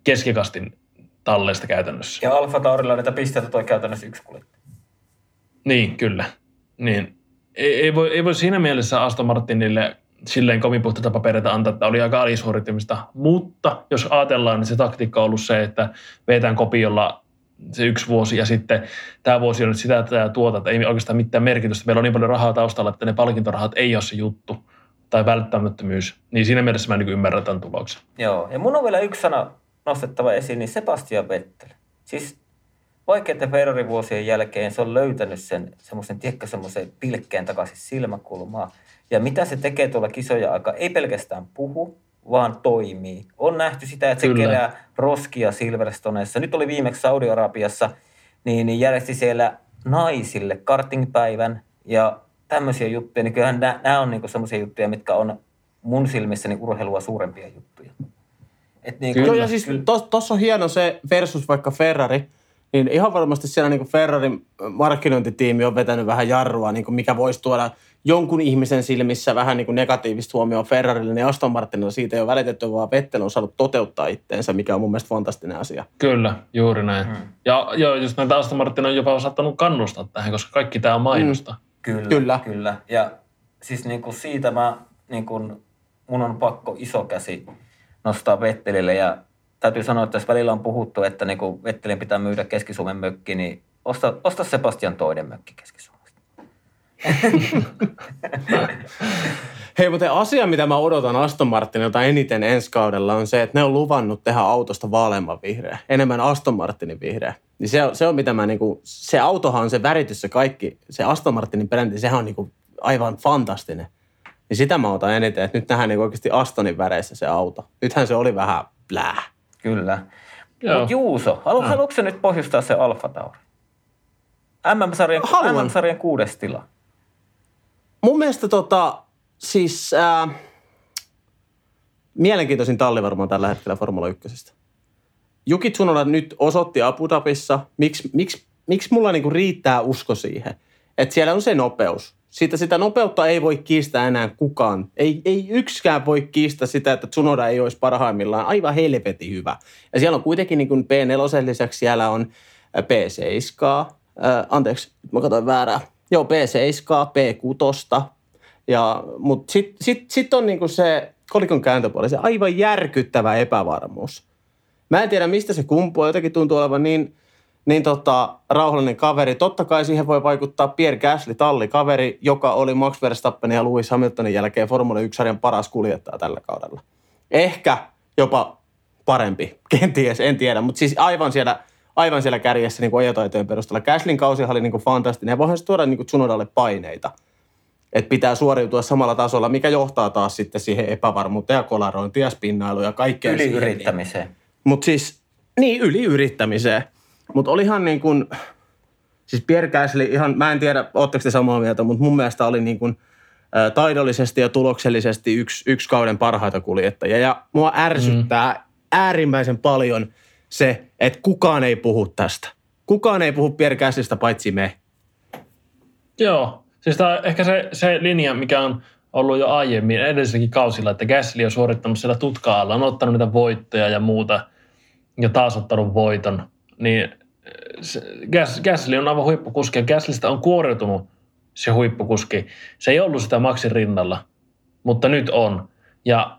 keskikastin talleista käytännössä. Ja Alfa Taurilla näitä pisteitä toi käytännössä yksi kuljettaja. Niin, kyllä. Niin. Ei, ei, voi, ei voi siinä mielessä Aston Martinille silleen kovin puhtaita papereita antaa, että oli aika alisuorittamista. Mutta jos ajatellaan, niin se taktiikka on ollut se, että vetään kopiolla se yksi vuosi ja sitten tämä vuosi on nyt sitä että tuota, että ei oikeastaan mitään merkitystä. Meillä on niin paljon rahaa taustalla, että ne palkintorahat ei ole se juttu tai välttämättömyys. Niin siinä mielessä mä niin ymmärrän tämän tuloksen. Joo, ja mun on vielä yksi sana nostettava esiin, niin Sebastian Vettel. Siis vaikeiden Ferrari-vuosien jälkeen se on löytänyt sen semmoisen, tiedätkö, semmoisen pilkkeen takaisin silmäkulmaan. Ja mitä se tekee tuolla kisoja aika, ei pelkästään puhu, vaan toimii. On nähty sitä, että Kyllä. se kerää roskia Silverstoneessa. Nyt oli viimeksi Saudi-Arabiassa, niin, niin järjesti siellä naisille kartingpäivän ja tämmöisiä juttuja. Niin kyllähän nämä, nämä on niin semmoisia juttuja, mitkä on mun silmissäni urheilua suurempia juttuja. Et niin Kyllä. ja siis tuossa on hieno se versus vaikka Ferrari, niin ihan varmasti siellä niin Ferrarin markkinointitiimi on vetänyt vähän jarrua, niin mikä voisi tuoda – jonkun ihmisen silmissä vähän niin kuin negatiivista huomioon Ferrarille, niin Aston Martinilla siitä ei ole välitetty, vaan Vettel on saanut toteuttaa itteensä, mikä on mun mielestä fantastinen asia. Kyllä, juuri näin. Hmm. Ja joo, just näitä Aston Martin on jopa saattanut kannustaa tähän, koska kaikki tämä on mainosta. Hmm. Kyllä, kyllä. kyllä. Ja siis niin kuin siitä mä, niin kuin, mun on pakko iso käsi nostaa Vettelille ja täytyy sanoa, että tässä välillä on puhuttu, että niin kuin Vettelin pitää myydä Keski-Suomen mökki, niin osta, osta Sebastian toinen mökki keski *laughs* Hei, mutta asia, mitä mä odotan Aston Martinilta eniten ensi kaudella on se, että ne on luvannut tehdä autosta vaaleamman vihreä, enemmän Aston Martinin vihreä. Niin se, on, se on mitä mä niinku, se autohan, se väritys, se kaikki, se Aston Martinin brändi, sehän on niinku aivan fantastinen. Niin sitä mä otan eniten, että nyt nähdään niinku oikeasti Astonin väreissä se auto. Nythän se oli vähän plää. Kyllä. Mutta Juuso, halu, haluatko nyt pohjustaa se Alfa Tauri? MM-sarjan, MM-sarjan kuudes tila mun mielestä tota, siis ää, mielenkiintoisin talli varmaan tällä hetkellä Formula 1. Juki Tsunoda nyt osoitti Abu Dhabissa, miksi, miksi, miksi mulla niinku riittää usko siihen, että siellä on se nopeus. Sitä, sitä nopeutta ei voi kiistää enää kukaan. Ei, ei yksikään voi kiistää sitä, että Tsunoda ei olisi parhaimmillaan aivan helvetin hyvä. Ja siellä on kuitenkin niin kuin P4 lisäksi siellä on P7, äh, anteeksi, mä katsoin väärää. Joo, P7, P6. Ja, mutta sitten sit, sit on niinku se kolikon kääntöpuoli, se aivan järkyttävä epävarmuus. Mä en tiedä, mistä se kumpuu. Jotenkin tuntuu olevan niin, niin tota, rauhallinen kaveri. Totta kai siihen voi vaikuttaa Pierre Gasly, tallikaveri, joka oli Max Verstappenin ja Lewis Hamiltonin jälkeen Formula 1-sarjan paras kuljettaja tällä kaudella. Ehkä jopa parempi, *laughs* kenties, en tiedä. Mutta siis aivan siellä – aivan siellä kärjessä niin ajotaitojen perusteella. Käslin kausi oli niin kuin fantastinen ja voihan se tuoda niin kuin Tsunodalle paineita. Että pitää suoriutua samalla tasolla, mikä johtaa taas sitten siihen epävarmuuteen ja kolarointiin ja spinnailuun ja kaikkeen Yliyrittämiseen. Mutta siis, niin yliyrittämiseen. Mutta olihan niin kuin, siis Pierre Gasly, ihan, mä en tiedä, ootteko te samaa mieltä, mutta mun mielestä oli niin kuin, taidollisesti ja tuloksellisesti yksi, yksi kauden parhaita kuljettajia. Ja mua ärsyttää mm. äärimmäisen paljon – se, että kukaan ei puhu tästä. Kukaan ei puhu Pierre paitsi me. Joo. Siis tämä on ehkä se, se linja, mikä on ollut jo aiemmin edelliselläkin kausilla, että Gasly on suorittanut siellä tutkaalla, on ottanut niitä voittoja ja muuta ja taas ottanut voiton. Niin Gas, Gasly on aivan huippukuski ja Gaslista on kuoriutunut se huippukuski. Se ei ollut sitä Maxin rinnalla, mutta nyt on. Ja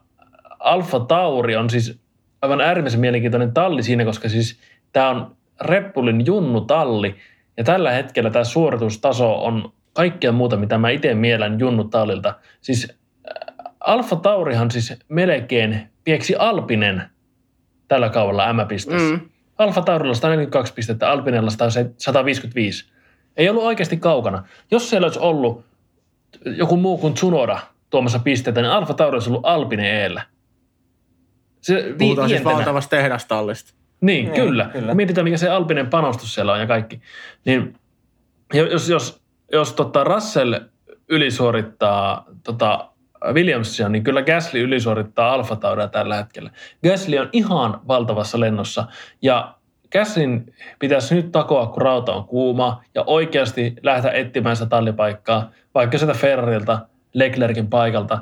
Alfa Tauri on siis aivan äärimmäisen mielenkiintoinen talli siinä, koska siis tämä on Reppulin junnu-talli, ja tällä hetkellä tämä suoritustaso on kaikkea muuta, mitä mä itse mielen junnu-tallilta. Siis äh, Alfa Taurihan siis melkein pieksi Alpinen tällä kaudella M-pisteessä. Mm. Alfa Taurilla 142 pistettä, Alpinella 155. Ei ollut oikeasti kaukana. Jos siellä olisi ollut joku muu kuin Tsunoda tuomassa pisteitä, niin Alfa Tauri olisi ollut Alpinen eellä Se vi- Puhutaan siis valtavasta tehdastallista. Niin, Niin, kyllä. kyllä. Mietitään, mikä se Alpinen panostus siellä on ja kaikki. Niin jo- jos, jos, jos tota Russell ylisuorittaa tota Williamsia, niin kyllä Gasly ylisuorittaa Alfa Tauria tällä hetkellä. Gasly on ihan valtavassa lennossa ja Gaslyn pitäisi nyt takoa, kun rauta on kuuma ja oikeasti lähteä etsimään sitä tallipaikkaa, vaikka sieltä Ferrarilta, Leclerkin paikalta,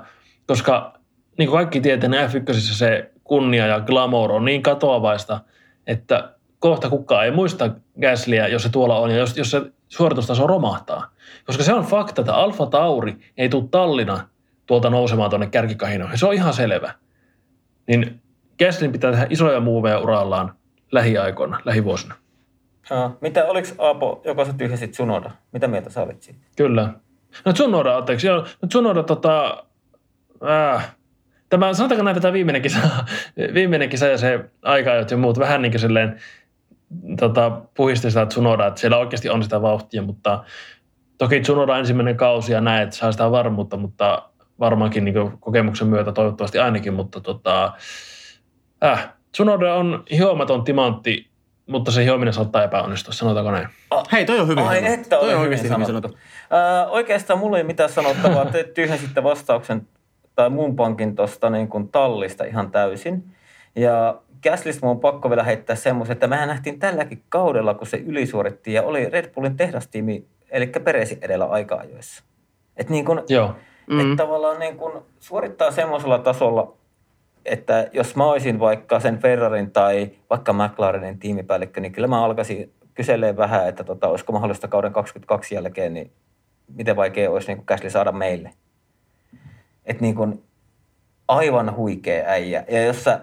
koska niin kuin kaikki tietää, niin F1 se kunnia ja glamour on niin katoavaista, että kohta kukaan ei muista Gaslyä, jos se tuolla on ja jos, jos se suoritustaso romahtaa. Koska se on fakta, että Alfa Tauri ei tule Tallina tuolta nousemaan tuonne kärkikahinoihin. Se on ihan selvä. Niin Gaslyn pitää tehdä isoja muuveja urallaan lähiaikoina, lähivuosina. Ja, mitä, oliko Aapo, joka sä tyhjäsit Sunoda? Mitä mieltä sä olit siitä? Kyllä. No Tsunoda, anteeksi. Joo, no Tsunoda tota... Äh, tämä, sanotaanko näin, että tämä viimeinen kisa, *laughs* viimeinen kisa ja se aika ja muut vähän niin kuin silleen tota, puhisti sitä Tsunoda, että siellä oikeasti on sitä vauhtia, mutta toki Tsunoda ensimmäinen kausi ja näet, että saa sitä varmuutta, mutta varmaankin niin kokemuksen myötä toivottavasti ainakin, mutta tota, äh, Tsunoda on hiomaton timantti, mutta se hiominen saattaa epäonnistua, sanotaanko näin. Hei, toi on hyvin Ai sanottu. että toi oli on hyvin oikeasti hyvin sanottu. sanottu. Ää, oikeastaan mulla ei mitään sanottavaa. Te tyhjensitte vastauksen tai mun pankin tuosta niin kuin tallista ihan täysin. Ja Gaslista mun on pakko vielä heittää semmoisen, että mehän nähtiin tälläkin kaudella, kun se ylisuoritti ja oli Red Bullin tehdastiimi, eli Peresi edellä aika-ajoissa. Että niin kuin, Joo. Mm. että tavallaan niin kuin suorittaa semmoisella tasolla, että jos mä olisin vaikka sen Ferrarin tai vaikka McLarenin tiimipäällikkö, niin kyllä mä alkaisin kyselee vähän, että tota, olisiko mahdollista kauden 22 jälkeen, niin miten vaikea olisi niin Gasly saada meille. Että niin kuin aivan huikea äijä. Ja jos sä,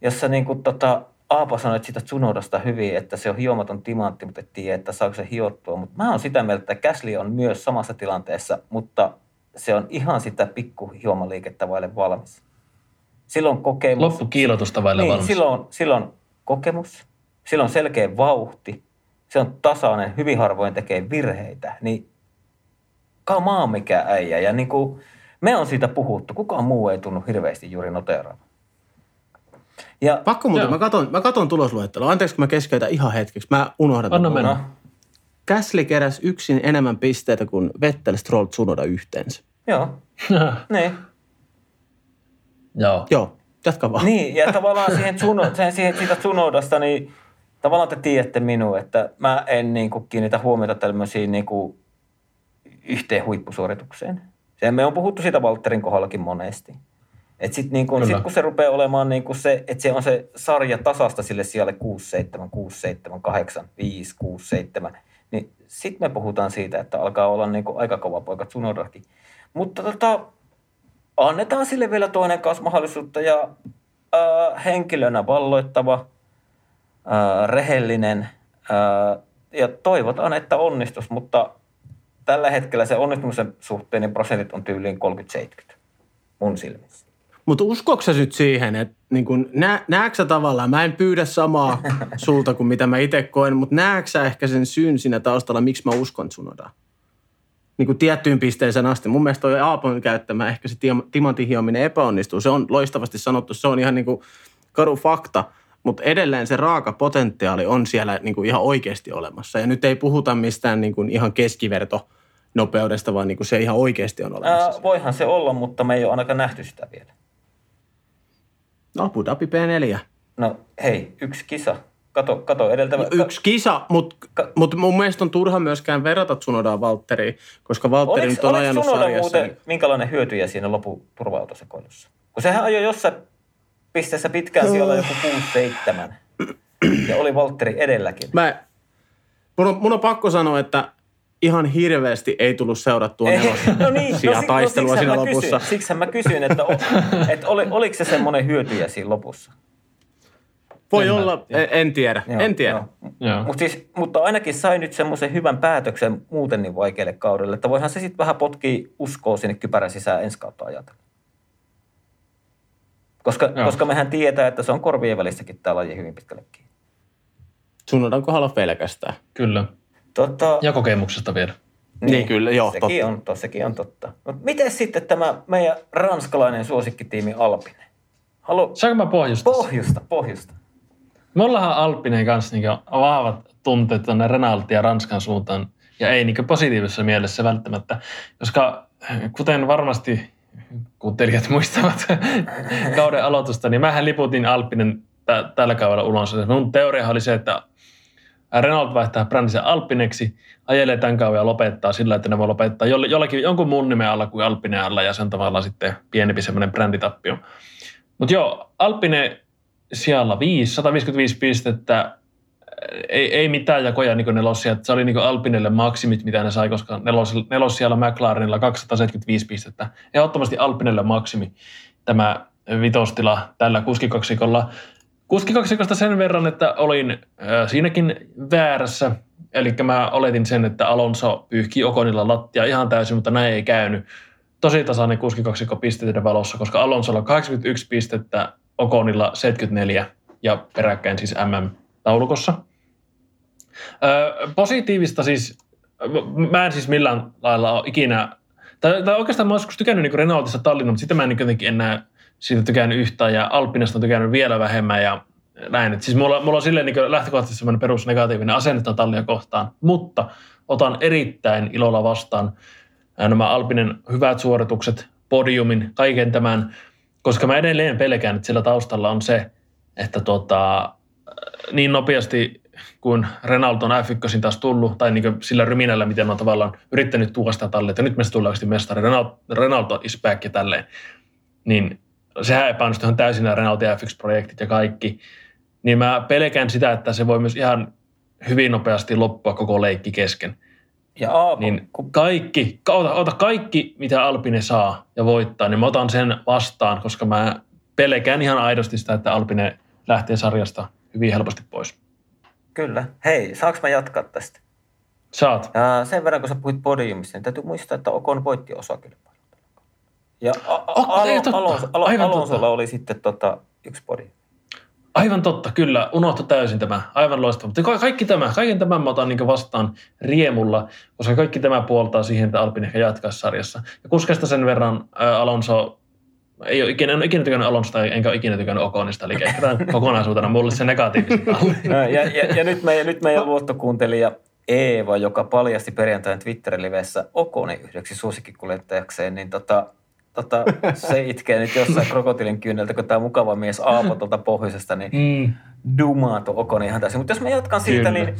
jos sä niin kuin tota, Aapo sanoit sitä Tsunodasta hyvin, että se on hiomaton timantti, mutta et tiedä, että saako se hiottua. Mutta mä oon sitä mieltä, että Gasly on myös samassa tilanteessa, mutta se on ihan sitä pikku hiomaliikettä vaille valmis. Silloin kokemus. Loppukiilotusta vailla Niin, valmis. silloin, silloin kokemus, silloin selkeä vauhti, se on tasainen, hyvin harvoin tekee virheitä, niin kamaa mikä äijä. Ja niin kuin me on siitä puhuttu, kukaan muu ei tunnu hirveästi juuri noteraavan. Ja Pakko muuten, Joo. mä katon, mä katon tulosluettelua. Anteeksi, kun mä keskeytän ihan hetkeksi. Mä unohdan. Anna mennä. Gasly keräsi yksin enemmän pisteitä kuin Vettel, Stroll, Tsunoda yhteensä. joo, *laughs* niin. Joo. Joo, jatka vaan. Niin, ja tavallaan siihen, Tsuno, *laughs* siihen, siihen siitä Tsunodasta, niin tavallaan te tiedätte minua, että mä en niin kuin, kiinnitä huomiota tämmöisiin niin kuin, yhteen huippusuoritukseen. Se, me on puhuttu siitä Walterin kohdallakin monesti. Et sit, niin kun, sit kun se rupeaa olemaan niin kun se, että se on se sarja tasasta sille sijalle 6, 7, 6, 7, 8, 5, 6, 7, niin sitten me puhutaan siitä, että alkaa olla niin kuin aika kova poika Tsunodakin. Mutta tota, annetaan sille vielä toinen kanssa mahdollisuutta ja äh, henkilönä valloittava, äh, rehellinen äh, ja toivotaan, että onnistus, mutta tällä hetkellä se onnistumisen suhteen niin prosentit on tyyliin 30-70 mun silmissä. Mutta uskoiko sä nyt siihen, että niin kun, nä, näetkö sä tavallaan, mä en pyydä samaa *laughs* sulta kuin mitä mä itse koen, mutta näetkö sä ehkä sen syyn siinä taustalla, miksi mä uskon Tsunodaa? Niin kuin tiettyyn pisteeseen asti. Mun mielestä toi Aapon käyttämä ehkä se timantin hiominen epäonnistuu. Se on loistavasti sanottu, se on ihan niin kuin karu fakta. Mutta edelleen se raaka potentiaali on siellä niin kuin ihan oikeasti olemassa. Ja nyt ei puhuta mistään niin kuin ihan keskiverto nopeudesta, vaan niin kuin se ihan oikeasti on olemassa. Ää, voihan se olla, mutta me ei ole ainakaan nähty sitä vielä. No, Abu Dhabi P4. No hei, yksi kisa. Kato, kato edeltävä. No, Yksi kisa, mutta Ka- mut mun mielestä on turha myöskään verrata Tsunodaa Valtteriin, koska Valtteri nyt on ajanut Tsunoda sarjassa. muuten, minkälainen hyötyjä siinä lopun turva-autosekoilussa? Kun sehän ajoi jossain pisteessä pitkään siellä joku 6-7. Ja oli Valtteri edelläkin. Mä, mun, on, mun on pakko sanoa, että ihan hirveästi ei tullut seurattua Ei, nelos no niin, siinä si- taistelua siksihän siinä mä lopussa. Kysyin, siksihän mä kysyin, että, o, *laughs* että oli, oliko se semmoinen hyötyjä siinä lopussa? Voi En mä olla, en, en tiedä, en tiedä. Joo. Mut siis, mutta ainakin sai nyt semmoisen hyvän päätöksen muuten niin vaikealle kaudelle, että voihan se sitten vähän potkii uskoa sinne kypärän sisään ensi kautta ajatella. Koska, Joo. koska mehän tietää, että se on korvien välissäkin tämä laji hyvin pitkälle kiinni. Tsunodan kohdalla pelkästään. Kyllä. Tota, Ja kokemuksesta vielä. Niin, kyllä, joo, sekin totta. On, to, sekin on totta. Mutta miten sitten tämä meidän ranskalainen suosikkitiimi Alpine? Halu... Saanko mä pohjustaa? Pohjusta, pohjusta. Mullahan Alppinen kanssa niin vahvat tunteet tuonne Renaultin ja Ranskan suuntaan. Ja ei niin positiivisessa mielessä välttämättä, koska kuten varmasti kuuntelijat *laughs* muistavat kauden aloitusta, niin mähän liputin Alppinen t- tällä kaudella ulos. Mun teoria oli se, että Renault vaihtaa brändinsä Alpineksi, ajelee tämän kauden ja lopettaa sillä, että ne voi lopettaa jollakin, jonkun muun nimen alla kuin Alpine alla ja sen tavalla sitten pienempi semmoinen bränditappio. Mutta joo, Alpine siellä 5, 155 pistettä, ei, ei mitään jakoja niin nelosia. Se oli niin Alpinelle maksimit, mitä ne sai, koska nelos, nelos siellä McLarenilla 275 pistettä. Ehdottomasti Alpinelle maksimi tämä vitostila tällä kuskikaksikolla. Kuskikaksikosta sen verran, että olin äh, siinäkin väärässä. Eli mä oletin sen, että Alonso pyyhki Okonilla lattia ihan täysin, mutta näin ei käynyt. Tosi tasainen kuskikaksikko pisteiden valossa, koska Alonsolla 81 pistettä, Okonilla 74 ja peräkkäin siis MM-taulukossa. Öö, positiivista siis, mä en siis millään lailla ole ikinä, tai, tai oikeastaan mä olisin tykännyt niin Renaultista Tallinnan, mutta sitä mä en niin jotenkin enää siitä tykännyt yhtään ja Alpinasta on tykännyt vielä vähemmän ja näin. Et siis mulla, mulla on silleen niin lähtökohtaisesti semmoinen perusnegatiivinen asenne Tallia kohtaan, mutta otan erittäin ilolla vastaan nämä Alpinen hyvät suoritukset, podiumin, kaiken tämän, koska mä edelleen pelkään, että siellä taustalla on se, että tota, niin nopeasti kuin Renault on F1 taas tullut, tai niin sillä ryminällä, miten on tavallaan yrittänyt tuoda sitä talle, että nyt meistä tulee mestari, Renault, Renault is back ja tälleen, niin sehän epäonnistui ihan täysin nämä Renault F1-projektit ja kaikki, niin mä pelkään sitä, että se voi myös ihan hyvin nopeasti loppua koko leikki kesken. Ja Aapo, niin kaikki, ota, ota kaikki, mitä Alpine saa ja voittaa, niin mä otan sen vastaan, koska mä pelkään ihan aidosti sitä, että Alpine lähtee sarjasta hyvin helposti pois. Kyllä. Hei, saanko mä jatkaa tästä? Saat. Ja sen verran, kun sä puhuit podiumista, niin täytyy muistaa, että Okon voitti osakilpailun. Ja Alonsolla oli sitten tota, yksi podium. Aivan totta, kyllä. Unohtu täysin tämä. Aivan loistava. Mutta kaikki tämä, kaiken tämän mä otan niin vastaan riemulla, koska kaikki tämä puoltaa siihen, että Alpin ehkä jatkaa sarjassa. Ja kuskesta sen verran ää, Alonso ei ole ikinä, en ole ikinä tykännyt Alonsosta, enkä ole ikinä tykännyt Okonista, eli ehkä tämän kokonaisuutena mulle se negatiivinen *laughs* ja, ja, ja, nyt, meidän, nyt meidän luottokuuntelija Eeva, joka paljasti perjantain Twitter-livessä Okoni yhdeksi suosikkikuljettajakseen, niin tota, tota, se itkee nyt jossain krokotilin kyyneltä, kun tämä mukava mies Aapo tuolta pohjoisesta, niin mm. dumaato Okoni ihan täysin. Mutta jos mä jatkan siitä, Kyllä. niin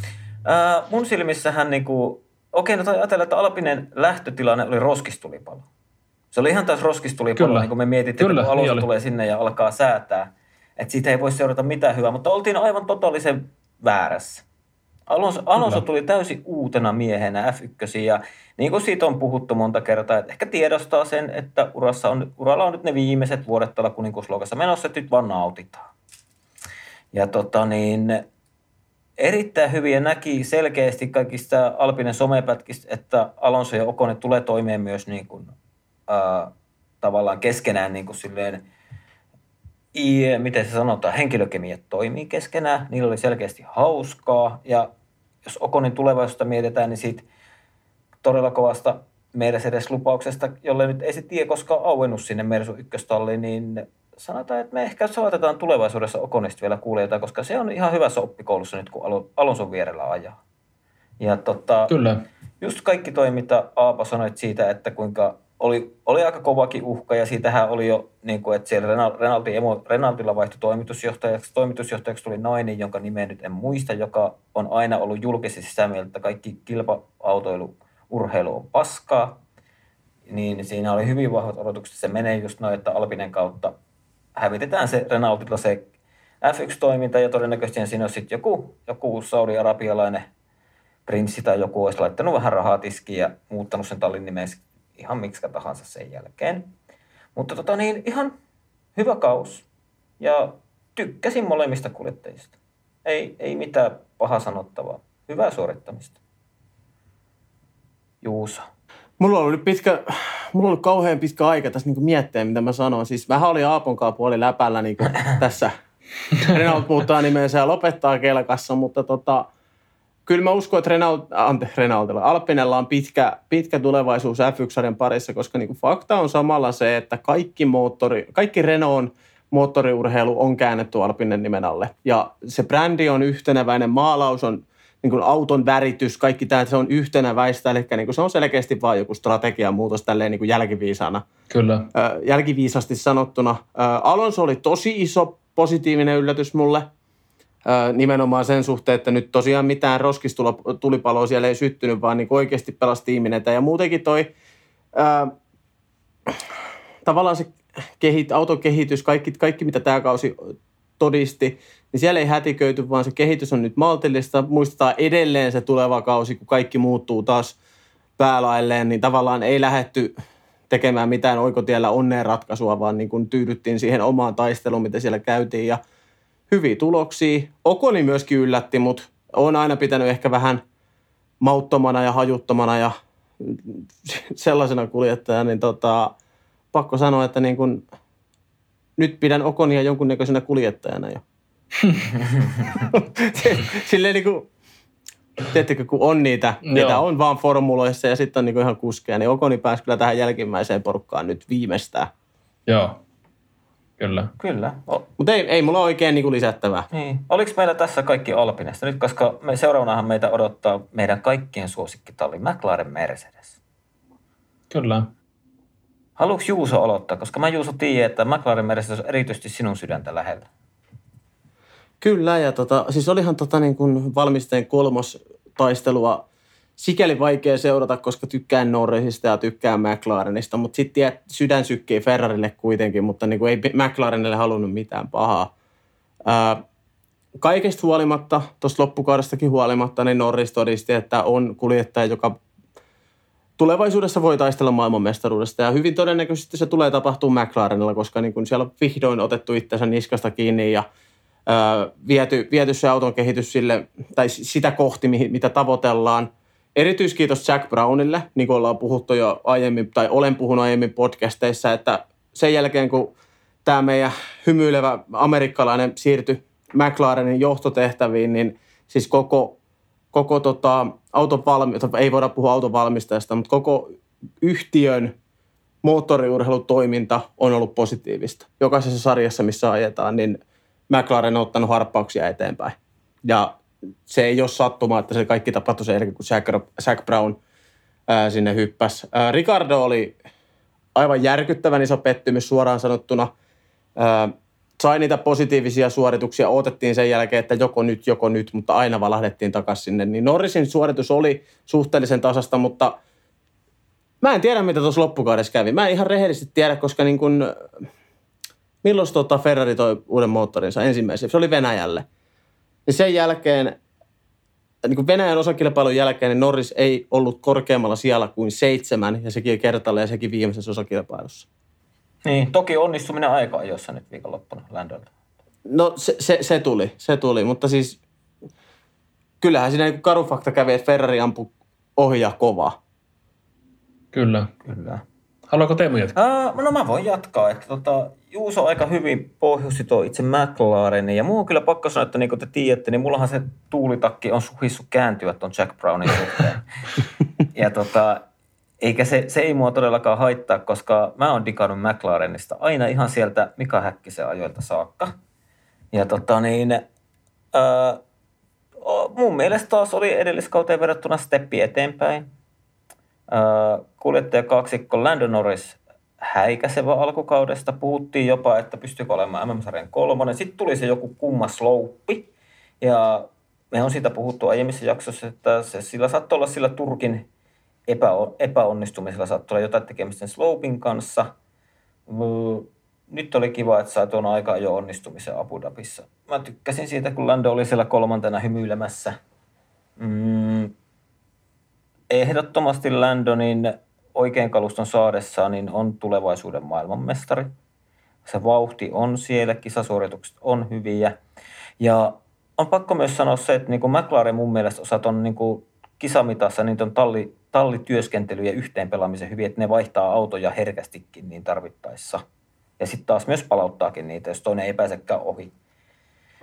äh, mun silmissähän niinku, okei, no ajatella, että Alpinen lähtötilanne oli roskistulipalo. Se oli ihan taas roskistulipalo, niin kuin me mietittiin, Kyllä, että kun niin tulee sinne ja alkaa säätää. Että siitä ei voi seurata mitään hyvää, mutta oltiin aivan totaalisen väärässä. Alonso, Alonso tuli täysin uutena miehenä F1 ja niin kuin siitä on puhuttu monta kertaa, että ehkä tiedostaa sen, että urassa on, uralla on nyt ne viimeiset vuodet tällä kuninkuusluokassa menossa, että nyt vaan nautitaan. Ja tota niin, erittäin hyviä näki selkeästi kaikista Alpinen somepätkistä, että Alonso ja Okone tulee toimeen myös niin kuin, äh, tavallaan keskenään niin kuin silleen, i, miten se sanotaan, henkilökemiat toimii keskenään, niillä oli selkeästi hauskaa ja jos Okonin tulevaisuutta mietitään, niin siitä todella kovasta Mercedes-lupauksesta, jolle nyt ei se tie koskaan auennut sinne Mersu ykköstalliin, niin sanotaan, että me ehkä saatetaan tulevaisuudessa Okonista vielä kuulla jotain, koska se on ihan hyvässä oppikoulussa nyt, kun Alonson vierellä ajaa. Ja tota, Kyllä. just kaikki toi, mitä Aapa sanoit siitä, että kuinka oli, oli aika kovakin uhka ja siitähän oli jo, niin kuin, että siellä Renaldi, emo, Renaldilla vaihtui toimitusjohtajaksi. Toimitusjohtajaksi tuli nainen, jonka nimeä nyt en muista, joka on aina ollut julkisesti sitä mieltä, että kaikki kilpa-autoilu, urheilu on paskaa. Niin siinä oli hyvin vahvat odotukset, se menee just noin, että Alpinen kautta hävitetään se Renaultilla se F1-toiminta ja todennäköisesti siinä on sitten joku, joku saudi-arabialainen prinssi tai joku olisi laittanut vähän rahaa tiskiin ja muuttanut sen tallin nimensä ihan miksi tahansa sen jälkeen. Mutta tota niin, ihan hyvä kaus. Ja tykkäsin molemmista kuljettajista. Ei, ei mitään paha sanottavaa. Hyvää suorittamista. Juusa. Mulla oli pitkä, mulla oli kauhean pitkä aika tässä niin miettiä, mitä mä sanon. Siis vähän oli Aapon puoli läpällä niin tässä. *laughs* Renault muuttaa nimensä ja lopettaa kelkassa, mutta tota, kyllä mä uskon, että Renault, ante, Renaultilla, Alpinella on pitkä, pitkä tulevaisuus F1-sarjan parissa, koska niin kuin fakta on samalla se, että kaikki moottori, kaikki Renault moottoriurheilu on käännetty Alpinen nimen alle. Ja se brändi on yhteneväinen, maalaus on niin kuin auton väritys, kaikki tämä, se on yhtenäväistä, eli niin kuin se on selkeästi vain joku strategian muutos tälleen niin kuin jälkiviisana. Kyllä. Jälkiviisasti sanottuna. Alonso oli tosi iso positiivinen yllätys mulle. Nimenomaan sen suhteen, että nyt tosiaan mitään roskistulipaloa siellä ei syttynyt, vaan niin oikeasti pelasi tiiminetä. Ja muutenkin toi ää, tavallaan se kehit, autokehitys, kaikki, kaikki mitä tämä kausi todisti, niin siellä ei hätiköity, vaan se kehitys on nyt maltillista. Muistetaan edelleen se tuleva kausi, kun kaikki muuttuu taas päälailleen, niin tavallaan ei lähetty tekemään mitään oikotiellä onneen ratkaisua, vaan niin kuin tyydyttiin siihen omaan taisteluun, mitä siellä käytiin. Ja hyviä tuloksia. Okoni myöskin yllätti, mutta on aina pitänyt ehkä vähän mauttomana ja hajuttomana ja sellaisena kuljettajana, niin tota, pakko sanoa, että niin kun, nyt pidän Okonia jonkunnäköisenä kuljettajana jo. *laughs* Silleen niin kuin, tiedättekö, kun on niitä, niitä on vaan formuloissa ja sitten on niin ihan kuskeja, niin Okoni pääsi kyllä tähän jälkimmäiseen porukkaan nyt viimeistään. Joo, kyllä. Kyllä. Mutta ei, ei mulla oikein niin kuin lisättävää. Niin. Oliko meillä tässä kaikki Alpinesta nyt, koska me seuraavanahan meitä odottaa meidän kaikkien suosikkitalli McLaren Mercedes. Kyllä. Haluatko Juuso aloittaa? Koska mä Juuso tiedän, että McLaren Mercedes on erityisesti sinun sydäntä lähellä. Kyllä, ja tota, siis olihan tota niin kuin valmisteen kolmos taistelua sikäli vaikea seurata, koska tykkään Norrisista ja tykkään McLarenista, mutta sitten sydän sykkii Ferrarille kuitenkin, mutta niin kuin ei McLarenille halunnut mitään pahaa. Ää, kaikesta huolimatta, tuosta loppukaudestakin huolimatta, niin Norris todisti, että on kuljettaja, joka tulevaisuudessa voi taistella maailmanmestaruudesta. Ja hyvin todennäköisesti se tulee tapahtumaan McLarenilla, koska niin kun siellä on vihdoin otettu itsensä niskasta kiinni ja ää, viety, viety se auton kehitys sille, tai sitä kohti, mitä tavoitellaan. Erityiskiitos Jack Brownille, niin kuin ollaan puhuttu jo aiemmin, tai olen puhunut aiemmin podcasteissa, että sen jälkeen kun tämä meidän hymyilevä amerikkalainen siirtyi McLarenin johtotehtäviin, niin siis koko koko tota, auton valmi- ei voida puhua auton valmistajasta, mutta koko yhtiön moottoriurheilutoiminta on ollut positiivista. Jokaisessa sarjassa, missä ajetaan, niin McLaren on ottanut harppauksia eteenpäin. Ja se ei ole sattumaa, että se kaikki tapahtui sen jälkeen, kun Zach Brown ää, sinne hyppäsi. Ää, Ricardo oli aivan järkyttävän iso pettymys suoraan sanottuna. Ää, sai niitä positiivisia suorituksia, odotettiin sen jälkeen, että joko nyt, joko nyt, mutta aina valahdettiin takaisin sinne. Niin Norrisin suoritus oli suhteellisen tasasta, mutta mä en tiedä, mitä tuossa loppukaudessa kävi. Mä en ihan rehellisesti tiedä, koska niin kun, milloin tota Ferrari toi uuden moottorinsa ensimmäisen? Se oli Venäjälle. Niin sen jälkeen, niin kuin Venäjän osakilpailun jälkeen, niin Norris ei ollut korkeammalla siellä kuin seitsemän, ja sekin kertalle ja sekin viimeisessä osakilpailussa. Niin, toki onnistuminen aika ajoissa nyt viikonloppuna Landolta. No se, se, se, tuli, se tuli, mutta siis kyllähän siinä niin karufakta kävi, että Ferrari ampui ohja kova. Kyllä. Kyllä. Haluatko Teemu jatkaa? Uh, no mä voin jatkaa, että tota, Juuso aika hyvin pohjusti tuo itse McLarenin. Ja muu on kyllä pakko sanoa, että niin kuin te tiedätte, niin mullahan se tuulitakki on suhissu kääntyä tuon Jack Brownin suhteen. *laughs* ja tota, eikä se, se ei mua todellakaan haittaa, koska mä oon digannut McLarenista aina ihan sieltä Mika Häkkisen ajoilta saakka. Ja tota niin, ää, mun mielestä taas oli edelliskauteen verrattuna steppi eteenpäin. Kuljettaja kaksikko Lando Norris häikäisevä alkukaudesta. Puhuttiin jopa, että pystyykö olemaan MM-sarjan kolmonen. Sitten tuli se joku kumma slouppi. Ja me on siitä puhuttu aiemmissa jaksoissa, että se, sillä saattoi olla sillä Turkin epä, epäonnistumisella saattoi olla jotain tekemistä slopin kanssa. Nyt oli kiva, että sai tuon aikaa jo onnistumisen Abu Dhabissa. Mä tykkäsin siitä, kun Lando oli siellä kolmantena hymyilemässä. Mm, ehdottomasti Landonin oikein kaluston saadessaan niin on tulevaisuuden maailmanmestari. Se vauhti on siellä, kisasuoritukset on hyviä. Ja on pakko myös sanoa se, että niin kuin McLaren mun mielestä osat on niin kuin kisamitassa, niin on talli, tallityöskentely ja yhteenpelaamisen hyvin, että ne vaihtaa autoja herkästikin niin tarvittaessa. Ja sitten taas myös palauttaakin niitä, jos toinen ei pääsekään ohi,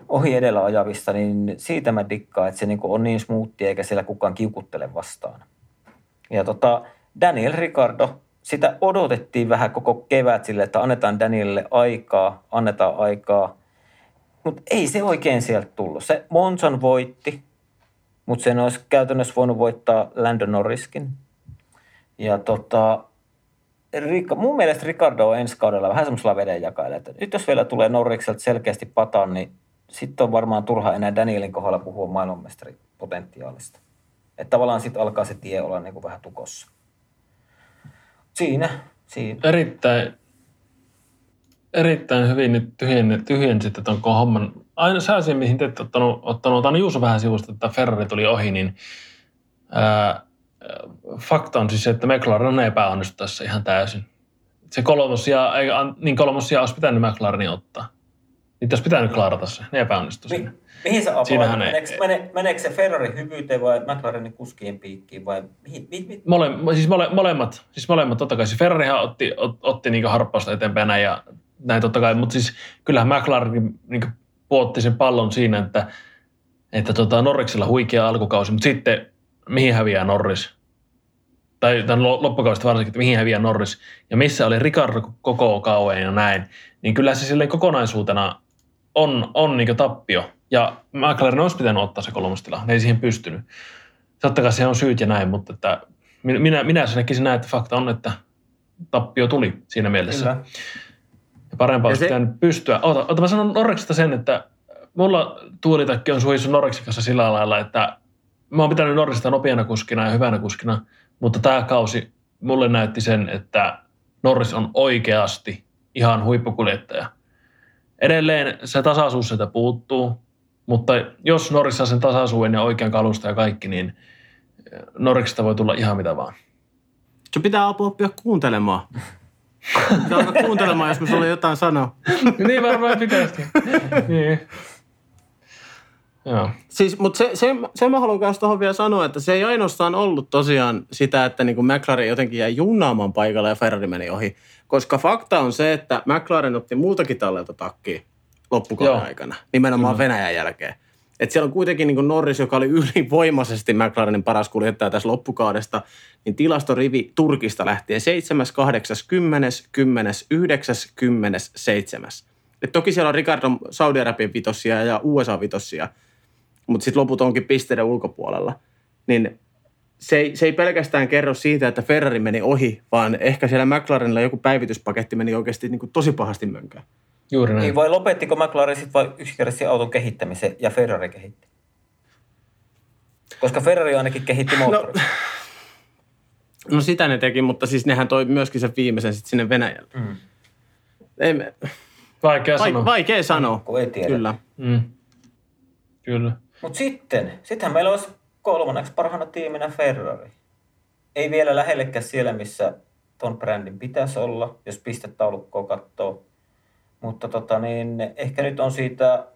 ohi edellä ajavista, niin siitä mä dikkaan, että se niinku on niin smoothia eikä siellä kukaan kiukuttele vastaan. Ja tota, Daniel Ricardo sitä odotettiin vähän koko kevät sille, että annetaan Danielille aikaa, annetaan aikaa. Mutta ei se oikein sieltä tullut. Se Monson voitti, mutta sen olisi käytännössä voinut voittaa Lando Norriskin. Ja tota, Rika, mun mielestä Ricardo on ensi kaudella vähän semmoisella vedenjakailla, että nyt jos vielä tulee Norrikselta selkeästi pataan, niin sitten on varmaan turha enää Danielin kohdalla puhua maailmanmestaripotentiaalista. Että tavallaan sitten alkaa se tie olla niin kuin vähän tukossa. Siinä, siinä. Erittäin, erittäin hyvin nyt tyhjen, tyhjensitte tuon homman. Aina se asia, mihin te ette ottanut, ottanut otan Juuso vähän sivusta, että Ferrari tuli ohi, niin ää, fakta on siis se, että McLaren epäonnistui tässä ihan täysin. Se kolmosia, ei, niin kolmosia olisi pitänyt McLarenin ottaa. Niitä olisi pitänyt klarata se, ne epäonnistui Mi- siinä. mihin se? Siinähän ei- Meneekö, mene, meneekö se Ferrari hyvyyteen vai McLarenin kuskien piikkiin vai mihin? Mi, mi, Mole, siis mole, molemmat, siis molemmat totta kai. Siis Ferrarihan otti, ot, otti niin harppausta eteenpäin näin ja näin totta kai, mutta siis kyllähän McLaren niin puotti sen pallon siinä, että, että tota Norriksella huikea alkukausi, mutta sitten mihin häviää Norris? Tai tämän lo- loppukaudesta varsinkin, että mihin häviää Norris ja missä oli Ricardo koko kauan ja näin, niin kyllä se silleen kokonaisuutena on, on niin tappio. Ja McLaren olisi pitänyt ottaa se kolmostila, ne ei siihen pystynyt. Totta kai se on syyt ja näin, mutta että minä, minä sen näkisin näin, että fakta on, että tappio tuli siinä mielessä. Kyllä. Ja parempaa Ja olisi se- pitänyt pystyä. Ota, ota mä sanon Norreksista sen, että mulla tuulitakki on suissa Norreksin kanssa sillä lailla, että mä oon pitänyt Norrista nopeana kuskina ja hyvänä kuskina, mutta tämä kausi mulle näytti sen, että Norris on oikeasti ihan huippukuljettaja. Edelleen se tasaisuus sieltä puuttuu, mutta jos Norris saa sen tasaisuuden ja oikean kalusta ja kaikki, niin Norriksesta voi tulla ihan mitä vaan. Se pitää apua oppia kuuntelemaan. Pitää alkaa kuuntelemaan, jos mä sulle jotain sanoa. *laughs* niin varmaan pitäisi. niin. Joo. Siis, mutta se, se, se mä haluan myös tuohon vielä sanoa, että se ei ainoastaan ollut tosiaan sitä, että niin kuin McLaren jotenkin jäi junnaamaan paikalle ja Ferrari meni ohi. Koska fakta on se, että McLaren otti muutakin tallelta takkiin loppukauden aikana, nimenomaan Kyllä. Venäjän jälkeen. Et siellä on kuitenkin niin Norris, joka oli *laughs* ylivoimaisesti McLarenin paras kuljettaja tässä loppukaudesta, niin tilastorivi Turkista lähtien 7, 8, 10, 10, 9, 10, 7. Et toki siellä on Ricardo Saudi-Arabian vitossia ja USA-vitossia, mutta sitten loput onkin pisteiden ulkopuolella. Niin se ei, se ei pelkästään kerro siitä, että Ferrari meni ohi, vaan ehkä siellä McLarenilla joku päivityspaketti meni oikeasti niin kuin tosi pahasti mönkään. Juuri näin. Niin vai lopettiko McLaren sitten vai yksinkertaisesti auton kehittämisen ja Ferrari kehitti? Koska Ferrari ainakin kehitti moottorin. No sitä ne teki, mutta siis nehän toi myöskin sen viimeisen sitten sinne Venäjälle. Mm. Ei, me- Vaikea vaik, sanoa. vaikea sanoa. Kun ei tiedä. Kyllä. Mm. Kyllä. Mutta sitten, sittenhän meillä olisi kolmanneksi parhaana tiiminä Ferrari. Ei vielä lähellekään siellä, missä ton brändin pitäisi olla, jos pistetaulukkoa katsoo. Mutta tota niin, ehkä nyt on siitä,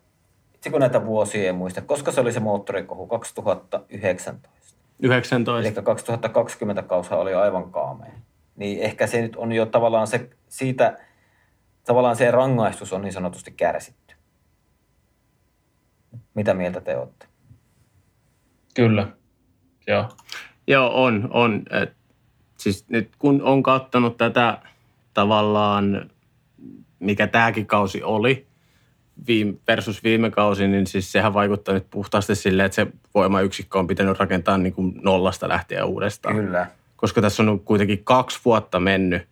itse kun näitä vuosia en muista, koska se oli se moottorikohu, 2019. 19. Eli 2020 kausa oli aivan kaamea. Niin ehkä se nyt on jo tavallaan se, siitä, tavallaan se rangaistus on niin sanotusti kärsitty. Mitä mieltä te olette? Kyllä. Joo. Joo, on, on. Et, siis nyt kun on katsonut tätä tavallaan, mikä tämäkin kausi oli viime, versus viime kausi, niin siis sehän vaikuttaa nyt puhtaasti silleen, että se voimayksikkö on pitänyt rakentaa niin kuin nollasta lähtien uudestaan. Kyllä. Koska tässä on kuitenkin kaksi vuotta mennyt,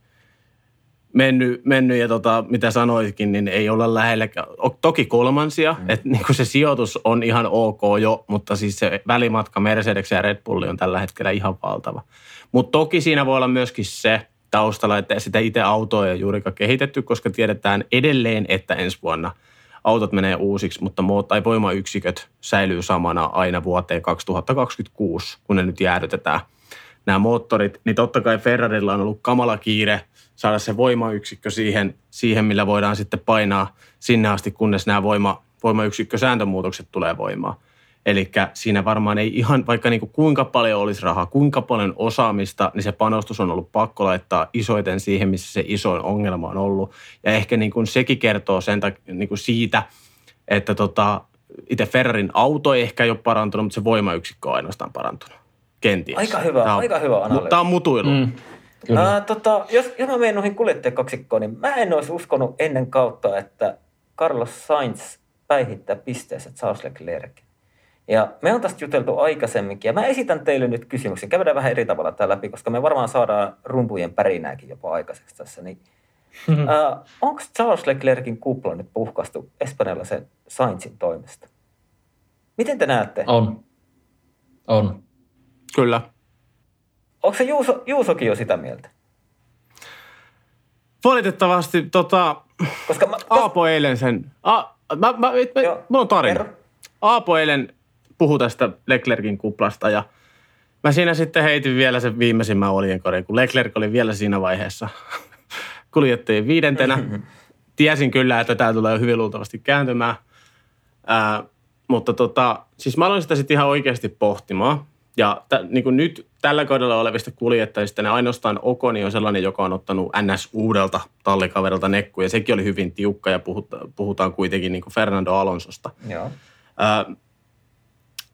mennyt, mennyt ja tota, mitä sanoitkin, niin ei olla lähellekään. O- Toki kolmansia, mm. että niin se sijoitus on ihan ok jo, mutta siis se välimatka Mercedes ja Red Bulli on tällä hetkellä ihan valtava. Mutta toki siinä voi olla myöskin se taustalla, että sitä itse autoa ei ole juurikaan kehitetty, koska tiedetään edelleen, että ensi vuonna autot menee uusiksi, mutta muut tai voimayksiköt säilyy samana aina vuoteen 2026, kun ne nyt jäädytetään nämä moottorit, niin totta kai Ferrarilla on ollut kamala kiire saada se voimayksikkö siihen, siihen millä voidaan sitten painaa sinne asti, kunnes nämä voima, voimayksikkö-sääntömuutokset tulee voimaan. Eli siinä varmaan ei ihan, vaikka niin kuin kuinka paljon olisi rahaa, kuinka paljon osaamista, niin se panostus on ollut pakko laittaa isoiten siihen, missä se isoin ongelma on ollut. Ja ehkä niin kuin sekin kertoo sen tak- niin kuin siitä, että tota, itse Ferrarin auto ei ehkä ole parantunut, mutta se voimayksikkö on ainoastaan parantunut. Kenties. Aika hyvä- Tää on, aika hyvä analyysi. Mutta tämä on mutuilu. Mm. Kyllä. Ää, tota, jos, jos mä menen noihin kuljettajakaksikkoon, niin mä en olisi uskonut ennen kautta, että Carlos Sainz päihittää pisteessä Charles Leclerc. Ja me on tästä juteltu aikaisemminkin, ja mä esitän teille nyt kysymyksen. Käydään vähän eri tavalla tää läpi, koska me varmaan saadaan rumpujen pärinääkin jopa aikaiseksi tässä. Niin, ää, onko Charles Leclercin kupla nyt puhkastu espanjalaisen Sainzin toimesta? Miten te näette? On. On. Kyllä. Onko se Juuso, Juusokin jo sitä mieltä? Valitettavasti tota, Koska mä, Aapo eilen sen... A, mä, mä, mä, Joo, mulla on tarina. kerro. Aapo eilen puhui tästä Leclerkin kuplasta ja mä siinä sitten heitin vielä sen viimeisimmän oljenkorin, kun Leclerc oli vielä siinä vaiheessa *laughs* kuljettajien viidentenä. *laughs* Tiesin kyllä, että tämä tulee hyvin luultavasti kääntymään. Ää, mutta tota, siis mä aloin sitä sitten ihan oikeasti pohtimaan. Ja t- niin kuin nyt tällä kaudella olevista kuljettajista, ne ainoastaan Okoni on sellainen, joka on ottanut NS uudelta tallikaverilta nekkuja. Sekin oli hyvin tiukka ja puhuta, puhutaan kuitenkin niin kuin Fernando Alonsosta. Joo. Ää,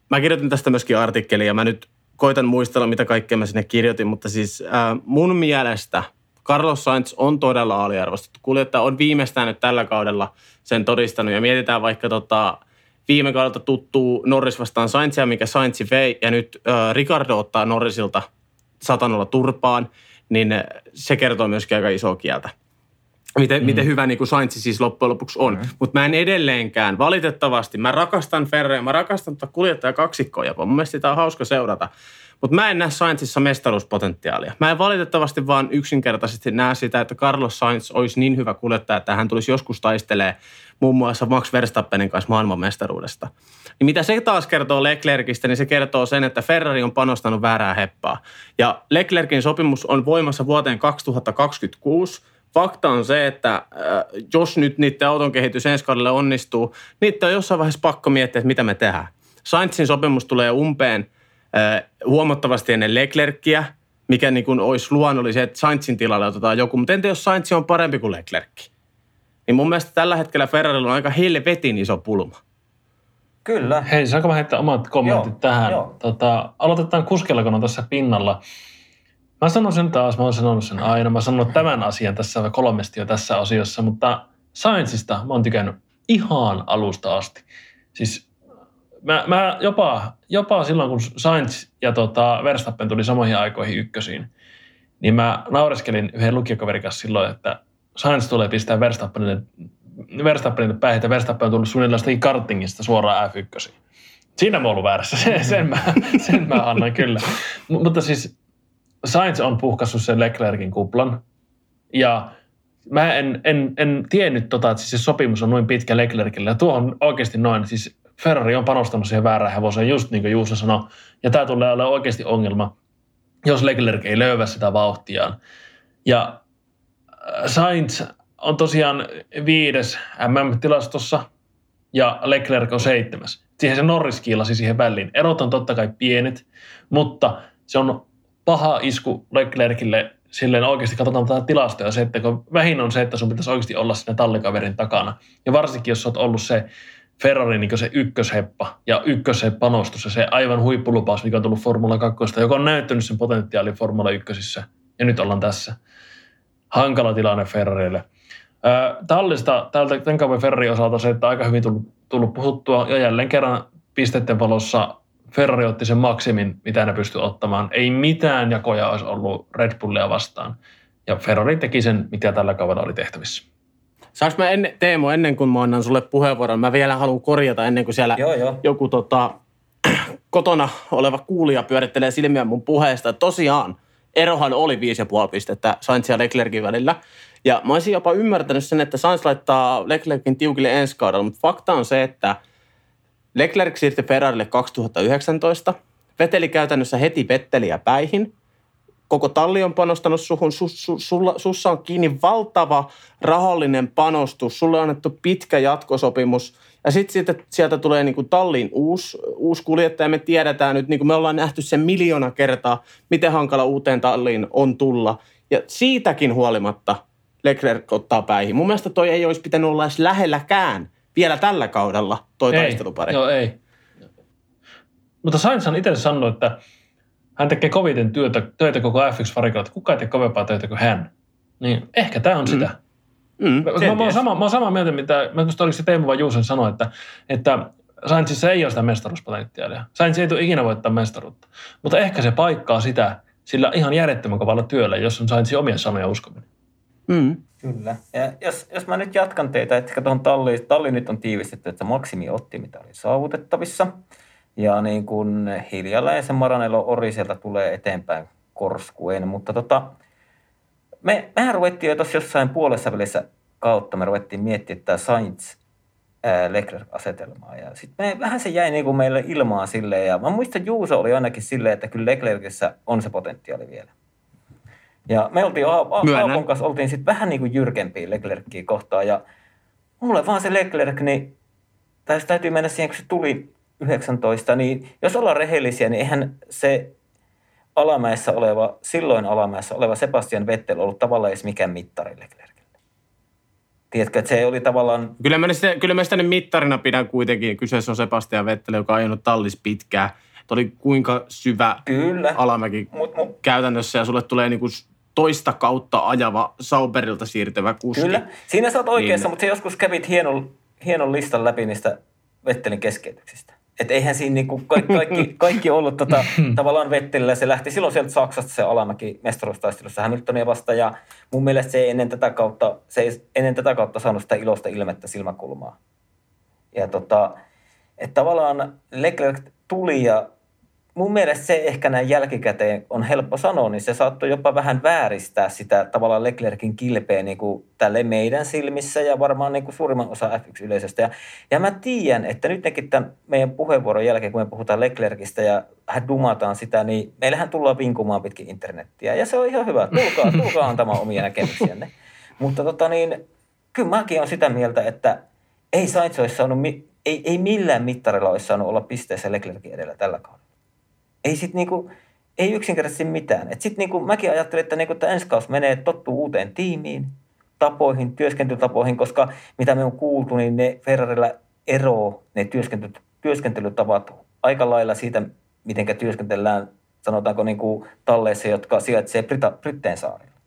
mä kirjoitin tästä myöskin artikkelia ja mä nyt koitan muistella, mitä kaikkea mä sinne kirjoitin, mutta siis ää, mun mielestä Carlos Sainz on todella aliarvostettu. Kuljettaja on viimeistään nyt tällä kaudella sen todistanut ja mietitään vaikka tota, viime kaudelta tuttuu Norris vastaan Sainzia, mikä Sainz vei ja nyt ää, Ricardo ottaa Norrisilta satanolla turpaan, niin se kertoo myöskin aika isoa kieltä miten, mm. miten hyvä niin kuin Sainz siis loppujen lopuksi on. Mm. Mutta mä en edelleenkään, valitettavasti, mä rakastan Ferreria, mä rakastan tuota kuljettaja kaksikkoa jopa. Mun mielestä sitä on hauska seurata. Mutta mä en näe Sainzissa mestaruuspotentiaalia. Mä en valitettavasti vaan yksinkertaisesti näe sitä, että Carlos Sainz olisi niin hyvä kuljettaja, että hän tulisi joskus taistelee muun muassa Max Verstappenin kanssa maailman mestaruudesta. Niin mitä se taas kertoo Leclercistä, niin se kertoo sen, että Ferrari on panostanut väärää heppaa. Ja Leclerkin sopimus on voimassa vuoteen 2026. Fakta on se, että äh, jos nyt niiden auton kehitys ensi kaudelle onnistuu, niitä on jossain vaiheessa pakko miettiä, että mitä me tehdään. Sainzin sopimus tulee umpeen äh, huomattavasti ennen Leclercia, mikä niin kuin olisi luonnollista, että Sainzin tilalle otetaan joku. Mutta entä jos Sainz on parempi kuin Leclerc? Niin mun mielestä tällä hetkellä Ferrarilla on aika helvetin iso pulma. Kyllä. Hei, saanko mä heittää omat kommentit Joo, tähän? joo. Tota, aloitetaan kuskella, kun on tässä pinnalla. Mä sanon sen taas, mä oon sanonut sen aina. Mä sanon tämän asian tässä kolmesti jo tässä osiossa, mutta Sainzista mä oon tykännyt ihan alusta asti. Siis mä, mä jopa, jopa silloin, kun Sainz ja tota Verstappen tuli samoihin aikoihin ykkösiin, niin mä naureskelin yhden lukiokaverin kanssa silloin, että Sainz tulee pistää Verstappenille, Verstappenille päihin, että Verstappen on tullut suunnilleen kartingista suoraan F1. Siinä mä oon väärässä, *laughs* sen, sen, mä, sen mä annan kyllä. M- mutta siis Sainz on puhkassut sen Leclerkin kuplan. Ja mä en, en, en tiennyt tota, että siis se sopimus on noin pitkä Leclercille. Ja tuo on oikeasti noin. Siis Ferrari on panostanut siihen väärään hevoseen, just niin kuin Juuso sanoi. Ja tämä tulee olemaan oikeasti ongelma, jos Leclerc ei löyvä sitä vauhtiaan. Ja Sainz on tosiaan viides MM-tilastossa ja Leclerc on seitsemäs. Siihen se Norris kiilasi siihen väliin. Erot on totta kai pienet, mutta se on paha isku Leclercille silleen oikeasti katsotaan tätä tilastoja, se, että kun vähin on se, että sun pitäisi oikeasti olla sinne tallikaverin takana. Ja varsinkin, jos oot ollut se Ferrari niin se ykkösheppa ja ykköspanostus ja se aivan huippulupaus, mikä on tullut Formula 2, joka on näyttänyt sen potentiaalin Formula 1. Ja nyt ollaan tässä. Hankala tilanne Ferrarille. Tallista tältä tämän kauan Ferrari osalta se, että aika hyvin tullut, tullut puhuttua ja jälleen kerran pisteiden valossa Ferrari otti sen maksimin, mitä ne pystyi ottamaan. Ei mitään jakoja olisi ollut Red Bullia vastaan. Ja Ferrari teki sen, mitä tällä kaudella oli tehtävissä. Saanko mä ennen, Teemo, ennen kuin mä annan sulle puheenvuoron, mä vielä haluan korjata ennen kuin siellä Joo, joo. joku tota, *clears throat* kotona oleva kuulija pyörittelee silmiä mun puheesta. Tosiaan, erohan oli 5,5 pistettä Sainz ja Leclerkin välillä. Ja mä olisin jopa ymmärtänyt sen, että Sainz laittaa Leclerkin tiukille ensi kaudella, mutta fakta on se, että Leclerc siirtyi Ferrarille 2019. Veteli käytännössä heti Vetteliä päihin. Koko talli on panostanut suhun. Su, su, sulla, sussa on kiinni valtava rahallinen panostus. Sulle on annettu pitkä jatkosopimus. Ja sitten sieltä, sieltä tulee niin kuin tallin uusi, uusi kuljettaja. Me tiedetään nyt, niin kuin me ollaan nähty sen miljoona kertaa, miten hankala uuteen talliin on tulla. Ja siitäkin huolimatta Leclerc ottaa päihin. Mun mielestä toi ei olisi pitänyt olla edes lähelläkään vielä tällä kaudella toi ei, taistelupari. Joo, ei. Mutta Sainz on itse sanonut, että Hän tekee koviten työtä, töitä koko F1-varikolla, että kuka ei tee kovempaa töitä kuin hän. Niin ehkä tämä on mm. sitä. Mm, Mä, mä, oon sama, mä oon samaa mieltä, mitä, mä oliko se Teemu vai Juusen sanoi, että, että Sainzissa ei ole sitä mestaruuspotentiaalia. Sainz ei tule ikinä voittaa mestaruutta. Mutta ehkä se paikkaa sitä sillä ihan järjettömän kovalla työllä, jos on Sainzin omia sanoja uskominen. Mm. Kyllä. Ja jos, jos mä nyt jatkan teitä, että tuohon talli, talli nyt on tiivistetty, että maksimi otti, mitä oli saavutettavissa. Ja niin kuin hiljalleen se Maranello Ori sieltä tulee eteenpäin korskuen. Mutta tota, me, mehän ruvettiin jo tuossa jossain puolessa välissä kautta, me ruvettiin miettimään tämä Sainz Leclerc-asetelmaa. Ja sitten me, vähän se jäi niin kuin meille ilmaa silleen. Ja mä muistan, Juuso oli ainakin silleen, että kyllä Leclercissä on se potentiaali vielä. Ja me oltiin. Aapon kanssa oltiin sitten vähän niin kuin jyrkempiä Leclercia kohtaan. Ja mulle vaan se Leclerc, niin tai täytyy mennä siihen, kun se tuli 19, niin jos ollaan rehellisiä, niin eihän se alamäessä oleva, silloin alamäessä oleva Sebastian Vettel ollut tavallaan edes mikään mittari Leclercille. Tiedätkö, että se oli tavallaan, Kyllä mä, sitä, kyllä mä sitä nyt mittarina pidän kuitenkin. Kyseessä on Sebastian Vettel, joka on ajanut tallis pitkään. Että oli kuinka syvä kyllä, alamäki mut, mut, käytännössä ja sulle tulee niinku toista kautta ajava Sauberilta siirtyvä kuski. kyllä. Siinä sä oot oikeassa, Niin. mutta se joskus kävit hienon, hienon listan läpi niistä Vettelin keskeytyksistä. Että eihän siinä niinku kaikki, kaikki, *laughs* kaikki ollut tota, tavallaan Vettelillä. Se lähti silloin sieltä Saksasta se alamäki mestaruustaistelussa Hamiltonia vastaan. Ja mun mielestä se ei ennen tätä kautta, se ei ennen tätä kautta saanut sitä ilosta ilmettä silmäkulmaa. Ja tota, että tavallaan Leclerc tuli ja mun mielestä se ehkä näin jälkikäteen on helppo sanoa, niin se saattoi jopa vähän vääristää sitä tavallaan Leclerkin kilpeä niin kuin tälle meidän silmissä ja varmaan niin kuin suurimman osa F1-yleisöstä. Ja, ja mä tiedän, että nytkin tämän meidän puheenvuoron jälkeen, kun me puhutaan Leclercistä ja hän dumataan sitä, niin meillähän tullaan vinkumaan pitkin internettiä. Ja se on ihan hyvä. Tulkaa, *laughs* tulkaa antamaan omia näkemyksiänne. Mutta tota niin, kyllä mäkin on sitä mieltä, että ei Sainz olisi saanut, ei, ei millään mittarilla olisi saanut olla pisteessä Leclerkin edellä tällä kaudella. Ei sit niinku, ei yksinkertaisesti mitään. Et sit niinku, mäkin ajattelin, että, niinku, että ensi kausi menee tottuu uuteen tiimiin, tapoihin, työskentelytapoihin, koska mitä me on kuultu, niin ne Ferrarilla eroo ne työskentely, työskentelytavat aika lailla siitä, miten työskentellään, sanotaanko niin kuin talleissa, jotka sijaitsee Brita, Britteen saarilla.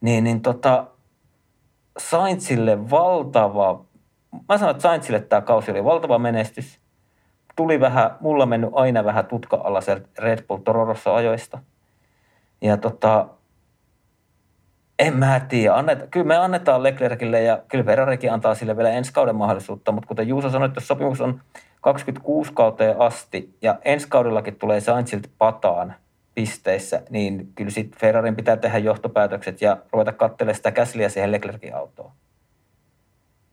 Niin, niin tota, Sainzille valtava, mä sanon, että Sainzille tämä kausi oli valtava menestys. Tuli vähän, mulla on mennyt aina vähän tutka alla sieltä Red Bull Tororossa ajoista. Ja tota, en mä tiedä. Anneta, kyllä me annetaan Leclercille ja kyllä Ferrarikin antaa sille vielä ensi kauden mahdollisuutta, mutta kuten Juuso sanoi, että sopimus on 26 kauteen asti ja ensi kaudellakin tulee Sainzilta pataan pisteissä, niin kyllä sitten Ferrarin pitää tehdä johtopäätökset ja ruveta katselemaan sitä käsliä siihen Leclercin autoon.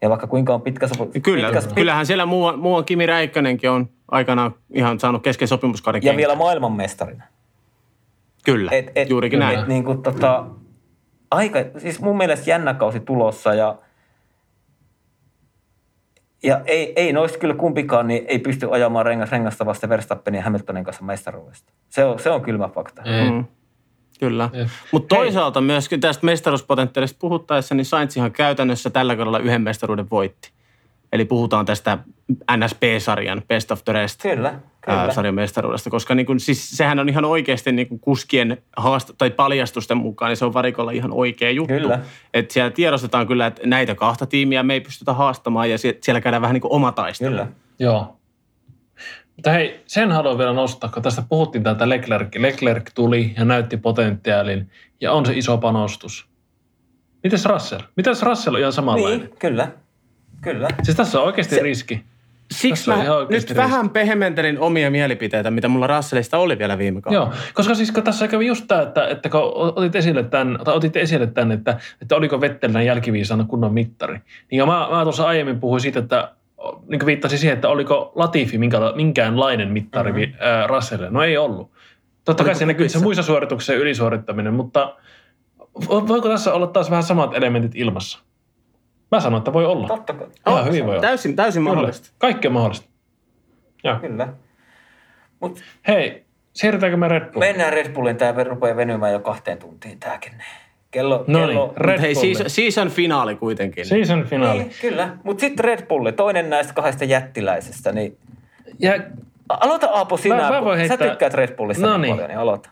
Ja vaikka kuinka on pitkä sopimus. Kyllä, pitkä, kyllähän siellä muuan, muuan Kimi Räikkönenkin on aikanaan ihan saanut kesken sopimuskauden Ja vielä maailmanmestarina. Kyllä, Et, et, juurikin näin. Et, niin kuin, tota, aika, siis mun mielestä jännä kausi tulossa ja, ja ei, ei noista kyllä kumpikaan niin ei pysty ajamaan rengas rengasta vasta Verstappenin ja Hamiltonin kanssa mestaruudesta. Se on, se on kylmä fakta. Mm. Kyllä. Mutta Hei. toisaalta myöskin tästä mestaruuspotentiaalista puhuttaessa, niin Sainz ihan käytännössä tällä kaudella yhden mestaruuden voitti. Eli puhutaan tästä NSP-sarjan Best of the Rest Kyllä, kyllä. ää, sarjan mestaruudesta, koska niin kun, siis sehän on ihan oikeasti niin kun kuskien haast- tai paljastusten mukaan, niin se on varikolla ihan oikea juttu. Kyllä. Et siellä tiedostetaan kyllä, että näitä kahta tiimiä me ei pystytä haastamaan ja sie- siellä käydään vähän niin kuin oma taistelu. Kyllä. Joo. Mutta hei, sen haluan vielä nostaa, kun tästä puhuttiin täältä Leclerc. Leclerc tuli ja näytti potentiaalin ja on se iso panostus. Mites Russell? Mites Russell on ihan samanlainen? Niin, kyllä. Kyllä. Siis tässä on oikeasti Se- riski. Siksi mä ihan nyt riski. vähän pehmentelin omia mielipiteitä, mitä mulla Russellista oli vielä viime kaudella. Joo, koska siis kun tässä kävi just tämä, että, että kun otit esille tämän, tai otitte esille tämän, että, että oliko Vettel näin jälkiviisana kunnon mittari. Niin ja mä, mä tuossa aiemmin puhuin siitä, että niin kuin viittasin siihen, että oliko Latifi minkä, minkäänlainen mittari Mhm. mm-hmm. äh, Russellille. No ei ollut. Totta kai Oliko se näkyy se muissa suorituksissa ja ylisuorittaminen, mutta vo- voiko tässä olla taas vähän samat elementit ilmassa? Mä sanon, että voi olla. Totta kai. Ihan hyvin voi olla. Täysin, täysin Kyllä. mahdollista. Kaikki on mahdollista. Joo. Kyllä. Mut Hei, siirrytäänkö me Red Bulliin? mennään Red Bullin. Tämä rupeaa venymään jo kahteen tuntiin tämäkin. Kello, No kello, niin, Red hei, season, season finaali kuitenkin. Season finaali. Niin, kyllä. Mutta sitten Red Bulli, toinen näistä kahdesta jättiläisestä, niin Ja Aloita Aapo sinä. Mä- mä voin Sä heittää- tykkäät Red Bullista No niin, niin. paljon, niin aloita.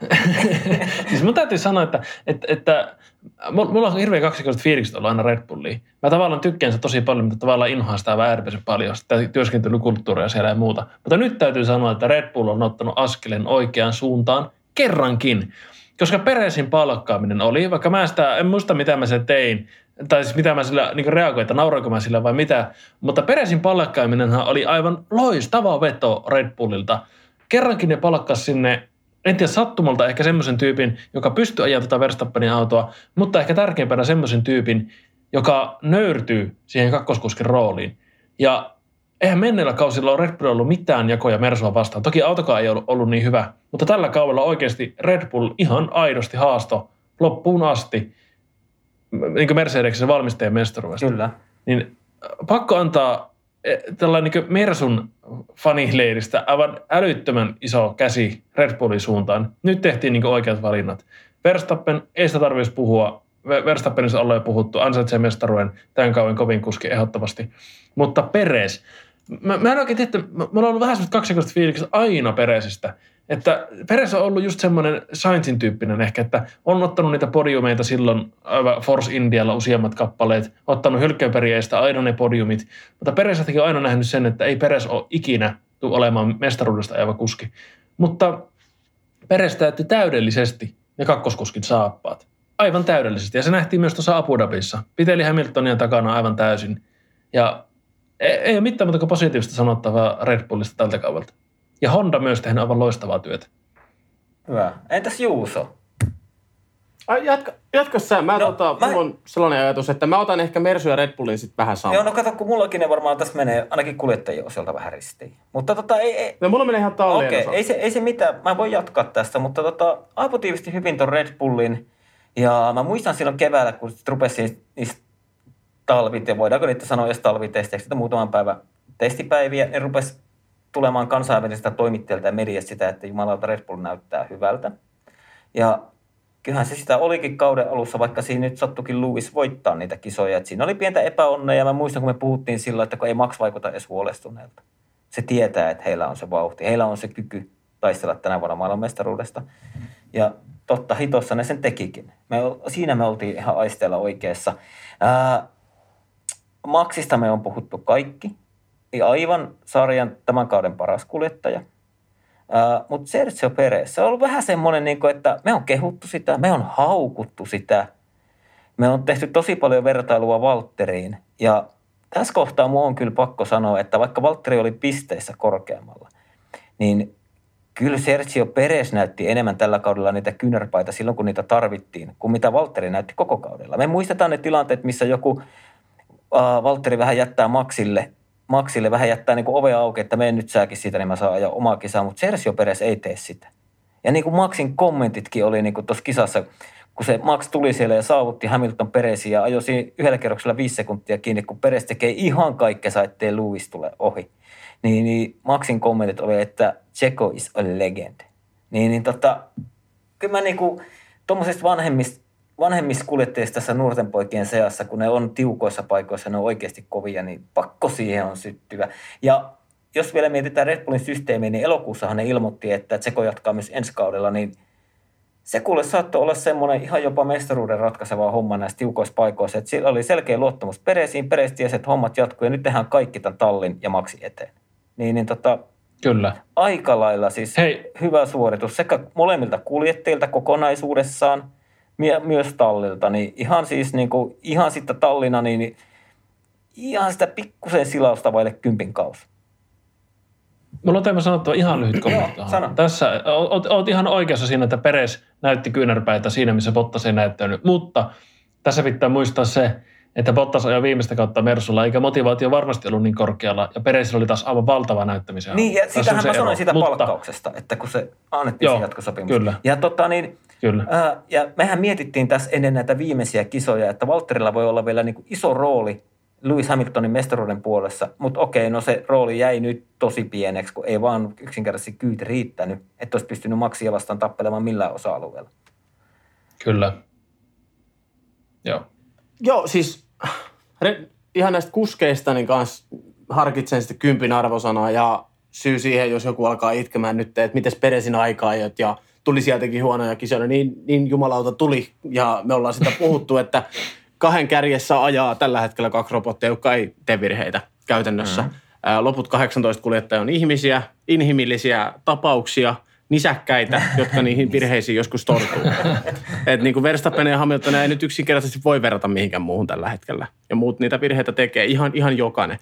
*laughs* siis mun täytyy sanoa, että, että, että mulla on hirveän kaksikortaiset fiilikset olla aina Red Bulliin. Mä tavallaan tykkään sitä tosi paljon, mutta tavallaan inhoan sitä äärimmäisen paljon, sitä työskentelykulttuuria siellä ja muuta. Mutta nyt täytyy sanoa, että Red Bull on ottanut askeleen oikeaan suuntaan kerrankin. Koska Peresin palkkaaminen oli, vaikka mä sitä, en muista mitä mä sen tein, tai siis mitä mä sillä niin reagoin, että nauroinko mä sillä vai mitä, mutta Peresin palkkaaminenhan oli aivan loistava veto Red Bullilta. Kerrankin ne palkkas sinne en tiedä sattumalta ehkä semmoisen tyypin, joka pystyy ajamaan tätä Verstappenin autoa, mutta ehkä tärkeimpänä semmoisen tyypin, joka nöyrtyy siihen kakkoskuskin rooliin. Ja eihän menneillä kausilla ole Red Bull ollut mitään jakoja Mersua vastaan. Toki autokaan ei ollut, ollut niin hyvä, mutta tällä kaudella oikeasti Red Bull ihan aidosti haasto loppuun asti niin kuin Mercedeksen valmistajan mestaruudesta Kyllä. niin äh, pakko antaa eh, tällainen niin Mersun fanileiristä aivan älyttömän iso käsi Red Bullin suuntaan. Nyt tehtiin niin oikeat valinnat. Verstappen, ei sitä tarvitsisi puhua. Ver- Verstappenissa ollaan jo puhuttu, ansaitsee mestaruuden tämän kauan kovin kuski ehdottomasti. Mutta Peres, mä, mä en oikein tiedä, että on ollut vähän semmoista kaksikoista fiilikset aina Peresistä. Että Peres on ollut just semmoinen Sainzin tyyppinen ehkä, että on ottanut niitä podiumeita silloin Force Indialla useammat kappaleet, ottanut hylkeenperieistä aina ne podiumit, mutta Peresätäkin on aina nähnyt sen, että ei Peres ole ikinä tuu olemaan mestaruudesta ajava kuski. Mutta Peres täytti täydellisesti ne kakkoskuskin saappaat. Aivan täydellisesti. Ja se nähtiin myös tuossa Abu Dhabissa. Piteli Hamiltonia takana aivan täysin. Ja ei, ei ole mitään muuta kuin positiivista sanottavaa Red Bullista tältä kaudelta. Ja Honda myös tehnyt aivan loistavaa työtä. Hyvä. Entäs Juuso? Ai, jatka, jatka sä. Mä, No, tota, mä- mulla on sellainen ajatus, että mä otan ehkä Mersu ja Red Bullin sitten vähän samaa. Joo, no kato, kun mullakin ne varmaan tässä menee ainakin kuljettajien osalta vähän ristiin. Mutta tota, ei, ei, No, mulla menee ihan tallien Okei, osalta. ei, se, ei se mitään. Mä voin jatkaa tästä, mutta tota, Aapo tiivisti hyvin ton Red Bullin. Ja mä muistan silloin keväällä, kun sit rupesi niistä talvit, ja voidaanko niitä sanoa edes talvitesteiksi, että muutaman päivän testipäiviä, ne rupesi tulemaan kansainvälisestä toimittajalta ja mediasta sitä, että jumalauta Red Bull näyttää hyvältä. Ja kyllähän se sitä olikin kauden alussa, vaikka siinä nyt sattukin Lewis voittaa niitä kisoja. Et siinä oli pientä epäonnea ja mä muistan, kun me puhuttiin silloin, että kun ei Max vaikuta edes huolestuneelta. Se tietää, että heillä on se vauhti, heillä on se kyky taistella tänä vuonna maailmanmestaruudesta. Ja totta hitossa ne sen tekikin. Me, siinä me oltiin ihan aisteella oikeassa. Ää, Maxista me on puhuttu kaikki. Ja aivan sarjan tämän kauden paras kuljettaja. Mutta Sergio Perez, se on ollut vähän semmoinen, niin että me on kehuttu sitä, me on haukuttu sitä. Me on tehty tosi paljon vertailua Valtteriin. Ja tässä kohtaa mua on kyllä pakko sanoa, että vaikka Valtteri oli pisteissä korkeammalla, niin kyllä Sergio Perez näytti enemmän tällä kaudella niitä kynärpaita silloin, kun niitä tarvittiin, kuin mitä Valtteri näytti koko kaudella. Me muistetaan ne tilanteet, missä joku äh, Valtteri vähän jättää Maxille, Maxille vähän jättää niin kuin ovea auki, että mene nyt säkin siitä, niin mä saan ajaa omaa kisaa, mutta Sergio Perez ei tee sitä. Ja niin kuin Maxin kommentitkin oli niin tuossa kisassa, kun se Max tuli siellä ja saavutti Hamilton Perezin ja ajoi siinä yhdellä kerroksella viisi sekuntia kiinni, kun Perez tekee ihan kaikkensa, ettei Lewis tule ohi. Niin, niin Maxin kommentit oli, että Checo is a legend. Niin, niin tota, kyllä mä niinku, tuommoisista vanhemmista, vanhemmista kuljettajista tässä nuorten poikien seassa, kun ne on tiukoissa paikoissa, ne on oikeasti kovia, niin pakko siihen on syttyä. Ja jos vielä mietitään Red Bullin systeemiä, niin elokuussahan ne ilmoitti, että Tseko jatkaa myös ensi kaudella, niin se kuule saattoi olla semmoinen ihan jopa mestaruuden ratkaiseva homma näissä tiukoissa paikoissa, että sillä oli selkeä luottamus Peresiin, Peres tiesi, että hommat jatkuu ja nyt tehdään kaikki tämän tallin ja maksi eteen. Niin, niin tota, Kyllä. aika lailla siis Hei. hyvä suoritus sekä molemmilta kuljettajilta kokonaisuudessaan, myös tallilta, niin ihan siis niin kuin, ihan sitten tallina, niin ihan sitä pikkusen silausta vaille kympin kaus. Mulla on teema sanottava ihan lyhyt kommentti. Tässä oot, oot, ihan oikeassa siinä, että Peres näytti kyynärpäitä siinä, missä Bottas ei näyttänyt. Mutta tässä pitää muistaa se, että Bottas ajoi viimeistä kautta Mersulla, eikä motivaatio varmasti ollut niin korkealla. Ja Peresillä oli taas aivan valtava näyttämisen Niin, ja sitähän mä sanoin ero. siitä Mutta- palkkauksesta, että kun se annettiin Joo, se jatkosopimus. kyllä. Ja tota niin, Kyllä. Ää, ja mehän mietittiin tässä ennen näitä viimeisiä kisoja, että Valtterilla voi olla vielä niin kuin iso rooli Lewis Hamiltonin mestaruuden puolessa, mutta okei, no se rooli jäi nyt tosi pieneksi, kun ei vaan yksinkertaisesti kyyti riittänyt, että olisi pystynyt Maxia vastaan tappelemaan millään osa-alueella. Kyllä. Joo. Joo, siis re, ihan näistä kuskeista niin kans harkitsen sitten kympin arvosanaa ja syy siihen, jos joku alkaa itkemään nyt, että miten Peresin aikaa ja tuli sieltäkin huonoja kisoja, niin, niin jumalauta tuli. Ja me ollaan sitä *laughs* puhuttu, että kahden kärjessä ajaa tällä hetkellä kaksi robottia, jotka ei tee virheitä käytännössä. Mm. Loput 18 kuljettajia on ihmisiä, inhimillisiä tapauksia, nisäkkäitä, *laughs* jotka niihin virheisiin joskus tortuu. *laughs* Et niin kuin Verstappen ja Hamilton ei nyt yksinkertaisesti voi verrata mihinkään muuhun tällä hetkellä. Ja muut niitä virheitä tekee ihan, ihan jokainen.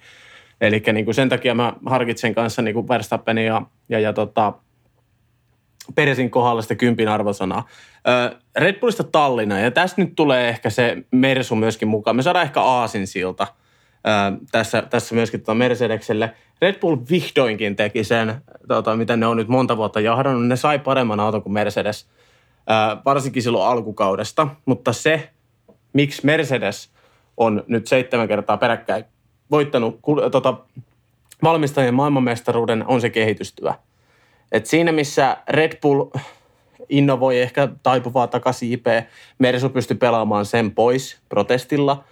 Eli niin sen takia mä harkitsen kanssa niin kuin Verstappenin ja, ja, ja tota, Peresin kohdalla sitä kympin arvosanaa. Red Bullista Tallinna, ja tässä nyt tulee ehkä se Mersu myöskin mukaan. Me saadaan ehkä Aasin silta tässä, tässä myöskin tuota Mercedekselle. Red Bull vihdoinkin teki sen, tota, mitä ne on nyt monta vuotta jahdannut. Ne sai paremman auton kuin Mercedes, varsinkin silloin alkukaudesta. Mutta se, miksi Mercedes on nyt seitsemän kertaa peräkkäin voittanut tota, valmistajien maailmanmestaruuden, on se kehitystyö. Et siinä, missä Red Bull innovoi ehkä taipuvaa takaisin IP, Mersu pystyi pelaamaan sen pois protestilla.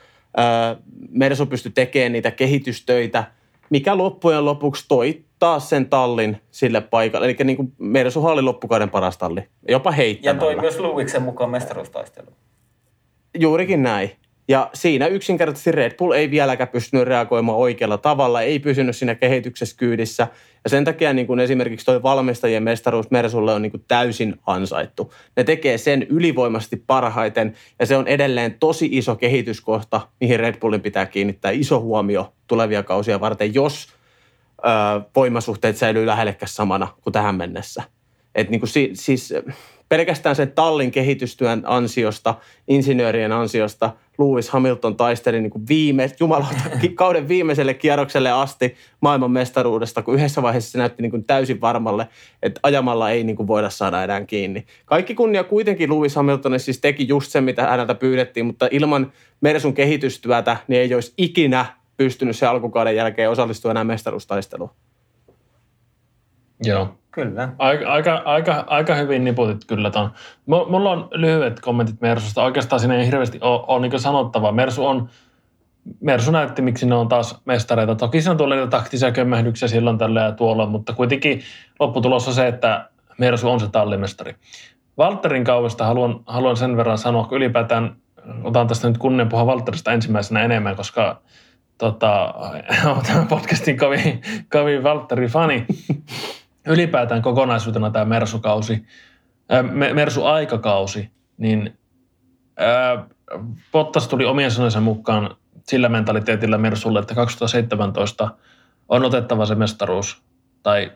Mersu pystyi tekemään niitä kehitystöitä, mikä loppujen lopuksi toi taas sen tallin sille paikalle. Eli niin kuin Mersu oli loppukauden paras talli, jopa heittämällä. Ja toi myös Luviksen mukaan mestaruustaistelu. Juurikin näin. Ja siinä yksinkertaisesti Red Bull ei vieläkään pystynyt reagoimaan oikealla tavalla, ei pysynyt siinä kehityksessä kyydissä. Ja sen takia niin kuin esimerkiksi tuo valmistajien mestaruus Mersulle on niin kuin täysin ansaittu. Ne tekee sen ylivoimasti parhaiten ja se on edelleen tosi iso kehityskohta, mihin Red Bullin pitää kiinnittää iso huomio tulevia kausia varten, jos ö, voimasuhteet säilyy lähellekään samana kuin tähän mennessä. Et niin kuin si, siis pelkästään sen tallin kehitystyön ansiosta, insinöörien ansiosta – Lewis Hamilton taisteli niin kuin viime, jumalauta, *laughs* kauden viimeiselle kierrokselle asti maailman mestaruudesta, kun yhdessä vaiheessa se näytti niin kuin täysin varmalle, että ajamalla ei niin kuin voida saada enää kiinni. Kaikki kunnia kuitenkin Lewis Hamilton siis teki just sen, mitä häneltä pyydettiin, mutta ilman Mersun kehitystyötä niin ei olisi ikinä pystynyt se alkukauden jälkeen osallistua enää mestaruustaisteluun. Joo. Kyllä. Aika, aika, aika, aika hyvin niputit kyllä ton. Mulla on lyhyet kommentit Mersusta. Oikeastaan siinä ei hirveästi ole, ole niin sanottavaa. Mersu on Mersu näytti, miksi ne on taas mestareita. Toki siinä tulee niitä taktisia kömmähdyksiä silloin tällä ja tuolla, mutta kuitenkin lopputulos on se, että Mersu on se tallimestari. Valterin kaudesta haluan, haluan sen verran sanoa, kun ylipäätään otan tästä nyt kunnen puhua Valterista ensimmäisenä enemmän, koska tota, *laughs* tämän podcastin kovin, kovin Valtteri fani. Ylipäätään kokonaisuutena tämä Mersukausi, äh, Mersu-aikakausi, niin äh, Bottas tuli omien sanojensa mukaan sillä mentaliteetillä Mersulle, että 2017 on otettava se mestaruus, tai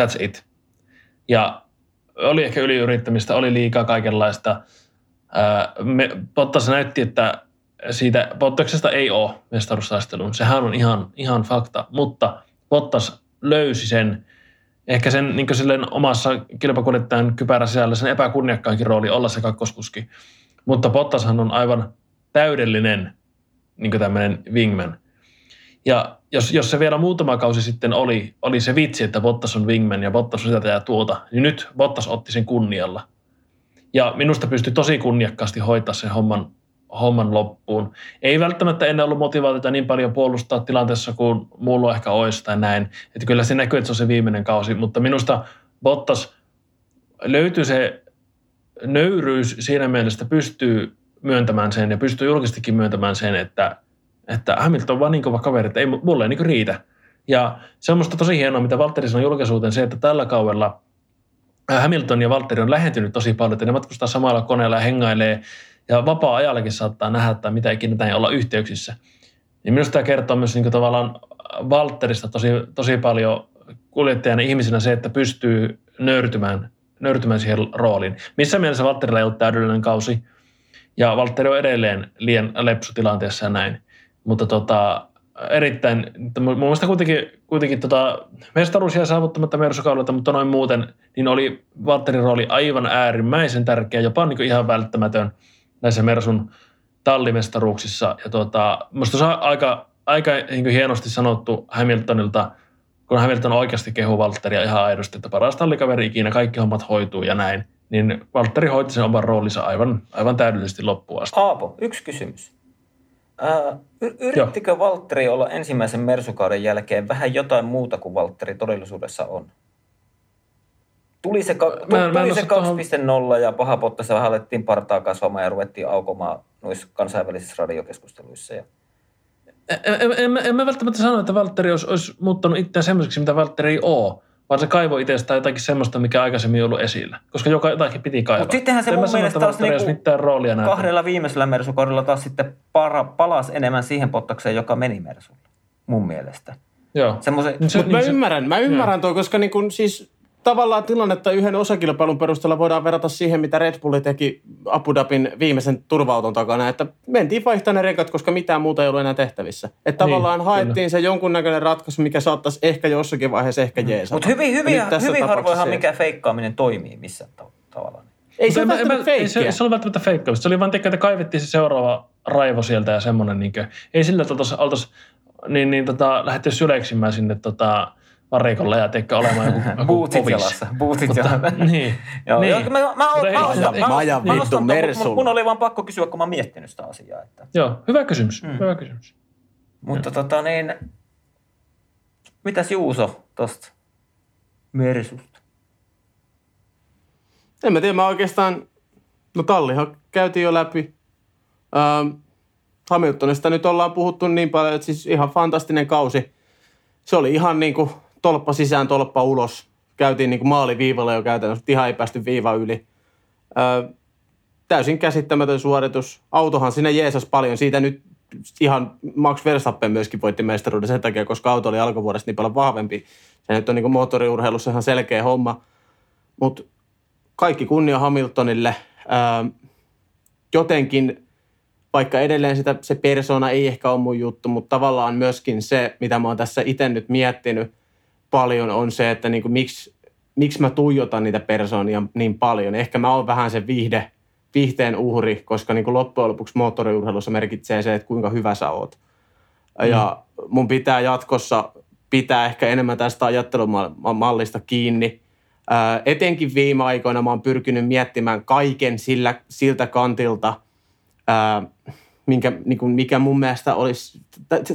that's it. Ja oli ehkä yliyrittämistä, oli liikaa kaikenlaista. Me, Bottas näytti, että siitä Bottaksesta ei ole mestaruustaistelun. Sehän on ihan, ihan fakta, mutta Bottas löysi sen, ehkä sen niin silleen omassa kilpakuljettajan kypärä sisällä sen epäkunniakkaankin rooli olla se kakkoskuski. Mutta Bottashan on aivan täydellinen niin tämmöinen wingman. Ja jos, jos se vielä muutama kausi sitten oli, oli se vitsi, että Bottas on wingman ja Bottas on sitä ja tuota, niin nyt Bottas otti sen kunnialla. Ja minusta pystyi tosi kunniakkaasti hoitaa sen homman homman loppuun. Ei välttämättä ennen ollut motivaatiota niin paljon puolustaa tilanteessa kuin muulla ehkä olisi tai näin. Että kyllä se näkyy, että se on se viimeinen kausi, mutta minusta Bottas löytyy se nöyryys siinä mielessä, pystyy myöntämään sen ja pystyy julkistikin myöntämään sen, että, että Hamilton on vaan niin kova kaveri, että ei, mulle ei niin riitä. Ja se on musta tosi hienoa, mitä Valtteri sanoi julkisuuteen, se, että tällä kaudella Hamilton ja Valtteri on lähentynyt tosi paljon, että ne matkustaa samalla koneella ja hengailee ja vapaa-ajallakin saattaa nähdä tai mitä ikinä tai olla yhteyksissä. Niin minusta tämä kertoo myös niin tavallaan Valterista tosi, tosi paljon kuljettajana ihmisenä se, että pystyy nöyrtymään, nöyrtymään siihen rooliin. Missä mielessä Valterilla ei ollut täydellinen kausi, ja Valtteri on edelleen liian lepsutilanteessa ja näin. Mutta tota, erittäin, mun mielestä kuitenkin, kuitenkin tota, mestaruus jäi saavuttamatta Mersukaudelta, mutta noin muuten, niin oli Valtterin rooli aivan äärimmäisen tärkeä, jopa niin ihan välttämätön – näissä Mersun tallimestaruuksissa. Ja tuota, musta se on aika, aika niin hienosti sanottu Hamiltonilta, kun Hamilton oikeasti kehuu Valtteria ihan aidosti, että paras tallikaveri ikinä, kaikki hommat hoituu ja näin. Niin Valtteri hoiti sen oman roolinsa aivan, aivan täydellisesti loppuun asti. Aapo, yksi kysymys. Y- yrittikö Valtteri olla ensimmäisen Mersukauden jälkeen vähän jotain muuta kuin Valtteri todellisuudessa on? Tuli se, ka- Mä en- mä en tuli se osaa tohon- 2.0 ja paha pottassa vähän alettiin partaa kasvamaan ja ruvettiin aukomaan noissa kansainvälisissä radiokeskusteluissa. Ja... En, en, en, en mä välttämättä sano, että Valtteri olisi, olisi muuttanut itseään semmoiseksi, mitä Valtteri ei ole, vaan se kaivoi itsestään jotakin semmoista, mikä aikaisemmin ei ollut esillä. Koska joka jotakin piti kaivaa. Mutta sittenhän se En mä mun sano, mielestä että taas niinku mitään roolia näytä. Kahdella viimeisellä Mersukaudella taas sitten para, palasi enemmän siihen pottakseen, joka meni Mersulle. Mun mielestä. Joo. Semmoisen, Niin se- Mutta mä niin se- ymmärrän, mä ymmärrän tuo, koska niin kun siis tavallaan tilannetta yhden osakilpailun perusteella voidaan verrata siihen, mitä Red Bulli teki Abu Dhabin viimeisen turva-auton takana, että mentiin vaihtamaan ne rekat, koska mitään muuta ei ollut enää tehtävissä. Että Niin, tavallaan haettiin kyllä. se jonkunnäköinen ratkaisu, mikä saattaisi ehkä jossakin vaiheessa ehkä jeesata. Mutta hyvin, hyvin, hyvin harvoinhan mikä feikkaaminen toimii missään tav- tavalla. Ei se mä- mä- välttämättä ei se, se oli välttämättä feikkaamista. Se oli vaan tekee, että kaivettiin se seuraava raivo sieltä ja semmoinen, niin kuin, ei sillä, että oltaisiin oltais, niin, niin tota, lähdetty syleksimään sinne tota, varikolle ja teikö olemaan joku, *laughs* joku Bootsit povis. jalassa. Bootsit Mutta, jalassa. *laughs* niin, *laughs* Joo, niin. joo, mä, mä, mä, Mutta ei- mä, ostan, ei- mä, Mä ajan mä vittu Mersulla. mun oli vaan pakko kysyä, kun mä oon miettinyt sitä asiaa. Että. Joo, hyvä kysymys. Mm. Hyvä kysymys. Mutta tota niin, mitäs Juuso tosta Mersusta? En mä tiedä, mä oikeastaan, no tallihan käytiin jo läpi. Ähm, Hamiltonista nyt ollaan puhuttu niin paljon, että siis ihan fantastinen kausi. Se oli ihan niin kuin tolppa sisään, tolppa ulos. Käytiin niin maaliviivalla jo käytännössä, ihan ei päästy viiva yli. Äh, täysin käsittämätön suoritus. Autohan sinne jeesas paljon. Siitä nyt ihan Max Verstappen myöskin voitti mestaruuden sen takia, koska auto oli alkuvuodesta niin paljon vahvempi. Se nyt on niin moottoriurheilussa ihan selkeä homma. Mutta kaikki kunnia Hamiltonille. Ää, jotenkin, vaikka edelleen sitä, se persona ei ehkä ole mun juttu, mutta tavallaan myöskin se, mitä mä oon tässä itse nyt miettinyt paljon, on se, että niinku, miksi, miksi mä tuijotan niitä persoonia niin paljon. Ehkä mä oon vähän se viihde, viihteen uhri, koska niinku loppujen lopuksi moottoriurheilussa merkitsee se, että kuinka hyvä sä oot. Ja mun pitää jatkossa pitää ehkä enemmän tästä ajattelumallista kiinni. Ää, etenkin viime aikoina mä oon pyrkinyt miettimään kaiken sillä, siltä kantilta, ää, minkä, niin kuin, mikä mun mielestä olisi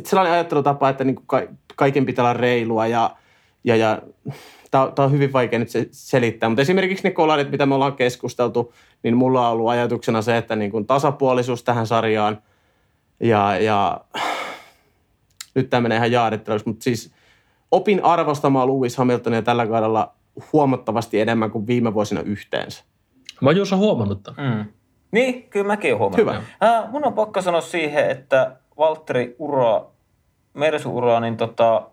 sellainen ajattelutapa, että niin kuin ka- kaiken pitää olla reilua ja, ja, ja tämä on hyvin vaikea nyt se, selittää, mutta esimerkiksi ne kolarit, mitä me ollaan keskusteltu, niin mulla on ollut ajatuksena se, että niin kuin tasapuolisuus tähän sarjaan ja, ja nyt tämä menee ihan jaaritteluksi, mutta siis opin arvostamaan Lewis Hamiltonia tällä kaudella huomattavasti enemmän kuin viime vuosina yhteensä. Mä oon huomannut tämän. Mm. Niin, kyllä mäkin olen huomannut. Hyvä. Äh, mun on pakko sanoa siihen, että Valtteri ura, Mersu-ura, niin tota,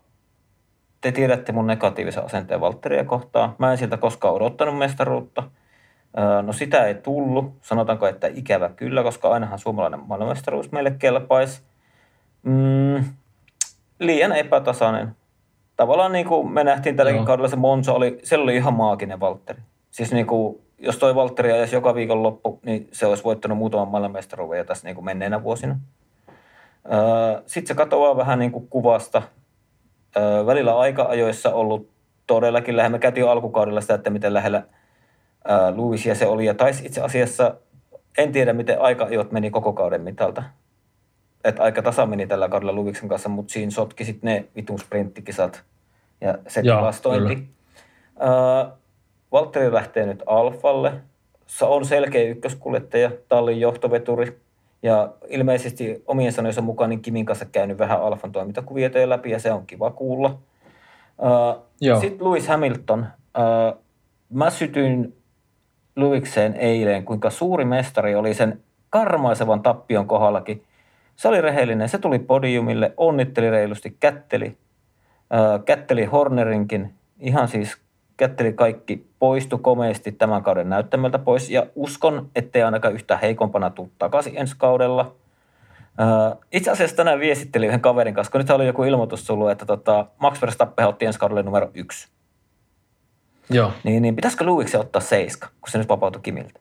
te tiedätte mun negatiivisen asenteen Valtteria kohtaan. Mä en siltä koskaan odottanut mestaruutta. No sitä ei tullut. Sanotaanko, että ikävä kyllä, koska ainahan suomalainen maailmanmestaruus meille kelpaisi. Mm, liian epätasainen. Tavallaan niin kuin me nähtiin tälläkin Joo. kaudella se Monza, oli, siellä oli ihan maaginen Valtteri. Siis niin kuin, jos toi Valtteri ajaisi joka viikon loppu, niin se olisi voittanut muutaman maailmanmestaruuden jo tässä niin kuin menneenä vuosina. Sitten se katoaa vähän niin kuin kuvasta. Välillä aika-ajoissa ollut todellakin lähellä. Me käytiin jo alkukaudella sitä, että miten lähellä ää, Lewisia se oli. Ja taisi itse asiassa, en tiedä miten aika-ajot meni koko kauden mitalta. Että aika tasa meni tällä kaudella Lewisin kanssa, mutta siinä sotki sitten ne vitun sprinttikisat ja se tilastointi. Ää, Valtteri lähtee nyt Alfalle. Se on selkeä ykköskuljettaja, tallin johtoveturi. Ja ilmeisesti omien sanojensa mukaan niin Kimin kanssa käynyt vähän Alfan toimintakuvietoja läpi ja se on kiva kuulla. Joo. Sitten Lewis Hamilton. Ää, Mä sytyin Lewikseen eilen, kuinka suuri mestari oli sen karmaisevan tappion kohdallakin. Se oli rehellinen, se tuli podiumille, onnitteli reilusti, kätteli, ää, kätteli Hornerinkin, ihan siis kätteli kaikki, poistui komeasti tämän kauden näyttämältä pois ja uskon, ettei ainakaan yhtä heikompana tule takaisin ensi kaudella. Itse asiassa tänään viestittelin yhden kaverin kanssa, kun nyt oli joku ilmoitus tullut, että tota, Max Verstappen otti ensi kaudelle numero yksi. Joo. Niin, niin pitäisikö Lewiksen ottaa seiska, kun se nyt vapautui Kimiltä?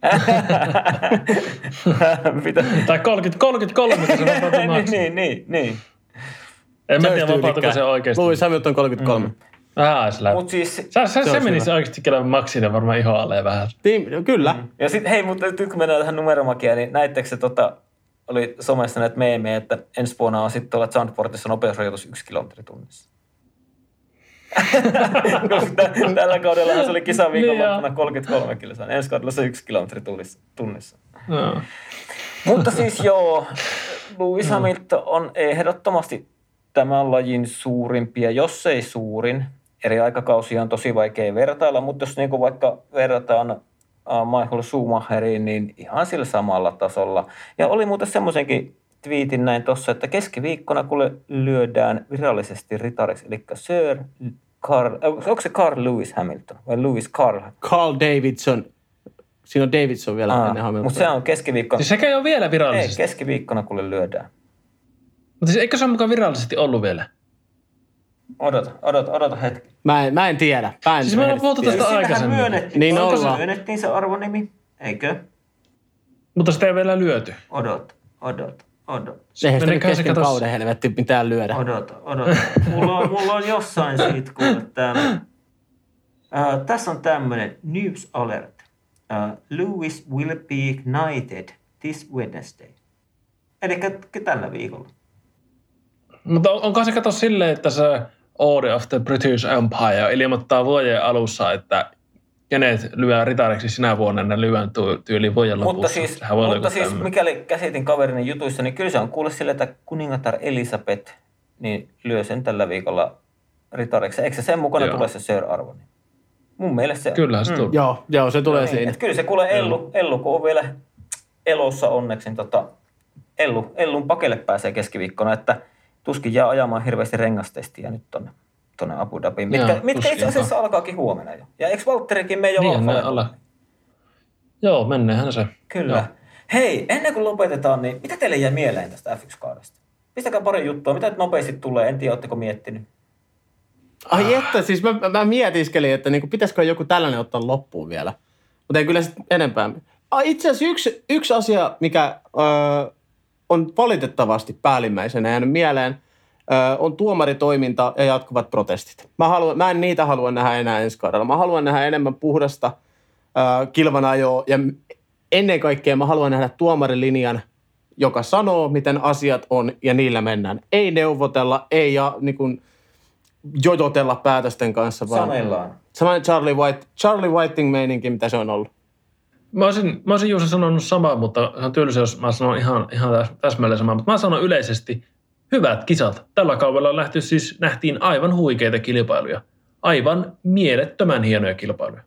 *laughs* Pitä... Tai 30, 33, kun se vapautui *laughs* niin, niin, niin, niin. En mä Se tiedä, vapautuiko se oikeasti. Lewis Hamilton 33. Mm. Ah, se läpi. Mut siis, Se, se, se, Se menisi hyvä. oikeasti kyllä Maxille varmaan iho alle vähän. Niin, kyllä. Mm. ja sitten hei, mutta nyt kun mennään tähän numeromakiaan, niin näittekö se tota, oli somessa näitä meemejä, että ensi vuonna on sitten tuolla Zandportissa nopeusrajoitus yksi kilometri tunnissa. *laughs* Koska tällä kaudella se oli kisaviikonloppuna Niin 33 kilsaa. Ensi kaudella se yksi kilometri tunnissa- tunnissa. Joo. Mutta siis *laughs* joo, Lewis Hamilton on ehdottomasti tämän lajin suurimpia, jos ei suurin. Eri aikakausia on tosi vaikea vertailla, mutta jos niinku vaikka verrataan äh, Michael Schumacheriin, niin ihan sillä samalla tasolla. Ja oli muuten semmoisenkin twiitin näin tuossa, että keskiviikkona kun lyödään virallisesti ritariksi, eli Sir Carl, äh, onko se Carl Lewis Hamilton vai Lewis Carl? Carl Davidson. Siinä on Davidson vielä Ah, ennen Hamiltonia. mutta se on keskiviikkona. Siis sekä ei ole vielä Ei, virallisesti. keskiviikkona kun lyödään. Mutta siis eikö se ole mukaan virallisesti ollut vielä? Odota, odota, odota hetki. Mä en, mä en tiedä. Mä en Siis me ollaan puhuttu tästä aikaisemmin. myönnettiin. Niin Oliko se ollaan. myönnettiin se arvonimi? Eikö? Mutta sitä ei vielä lyöty. Odota, odota, odota, Eihän sitä kesken katos- kauden helvetti mitään lyödä. odota, odota. Mulla on, mulla on jossain siitä kuule täällä. Uh, tässä on tämmöinen news alert. Uh, Lewis will be ignited this Wednesday. Eli tällä viikolla. Mutta on- onko se kato silleen, että se Order of the British Empire ilmoittaa vuoden alussa, että kenet lyö ritariksi sinä vuonna, ne lyön ty- tyyli vuoden lopussa. Mutta siis, mutta siis mikäli käsitin kaverini jutuissa, niin kyllä se on kuule sille, että kuningatar Elisabeth niin lyö sen tällä viikolla ritariksi. Eikö se sen mukana Joo. tule se Sir Arvoni? Mun mielestä se Kyllähän se tulee. Joo, joo, se tulee niin, siinä. et kyllä se kuule Ellu, Ellu, kun on vielä elossa onneksi, niin tota, Ellu, Ellun pakelle pääsee keskiviikkona, että tuskin jää ajamaan hirveästi rengastestiä nyt tonne, tonne Abu Dhabiin, mitkä, Joo, mitkä itse asiassa alkaakin huomenna jo. Ja eikö Valtterikin mene jo Niin, alla. Joo, menneehän se. Kyllä. Joo. Hei, ennen kuin lopetetaan, niin mitä teille jäi mieleen tästä F1-kaudesta? Pistäkää pari juttua. Mitä nyt nopeasti tulee? En tiedä, oletteko miettinyt. Ai että, siis mä, mä mietiskelin, että niinku, pitäisikö joku tällainen ottaa loppuun vielä. Mutta ei kyllä sitten enempää. Ai, itse asiassa yksi, yksi asia, mikä ö, on valitettavasti päällimmäisenä jäänyt mieleen, on tuomaritoiminta ja jatkuvat protestit. Mä, haluan, mä en niitä halua nähdä enää ensi kaudella. Mä haluan nähdä enemmän puhdasta kilvanajoa ja ennen kaikkea mä haluan nähdä tuomarilinjan, joka sanoo, miten asiat on ja niillä mennään. Ei neuvotella, ei ja, niin kuin, jojotella päätösten kanssa, vaan Sanellaan. sellainen Charlie, White, Charlie Whiting meininki, mitä se on ollut. Mä olisin, mä olisin Juuso sanonut samaa, mutta se on tylsä, jos mä sanon ihan, ihan täs- täsmälleen samaa. Mutta mä sanon yleisesti, hyvät kisat. Tällä kaudella nähty siis, nähtiin aivan huikeita kilpailuja. Aivan mielettömän hienoja kilpailuja.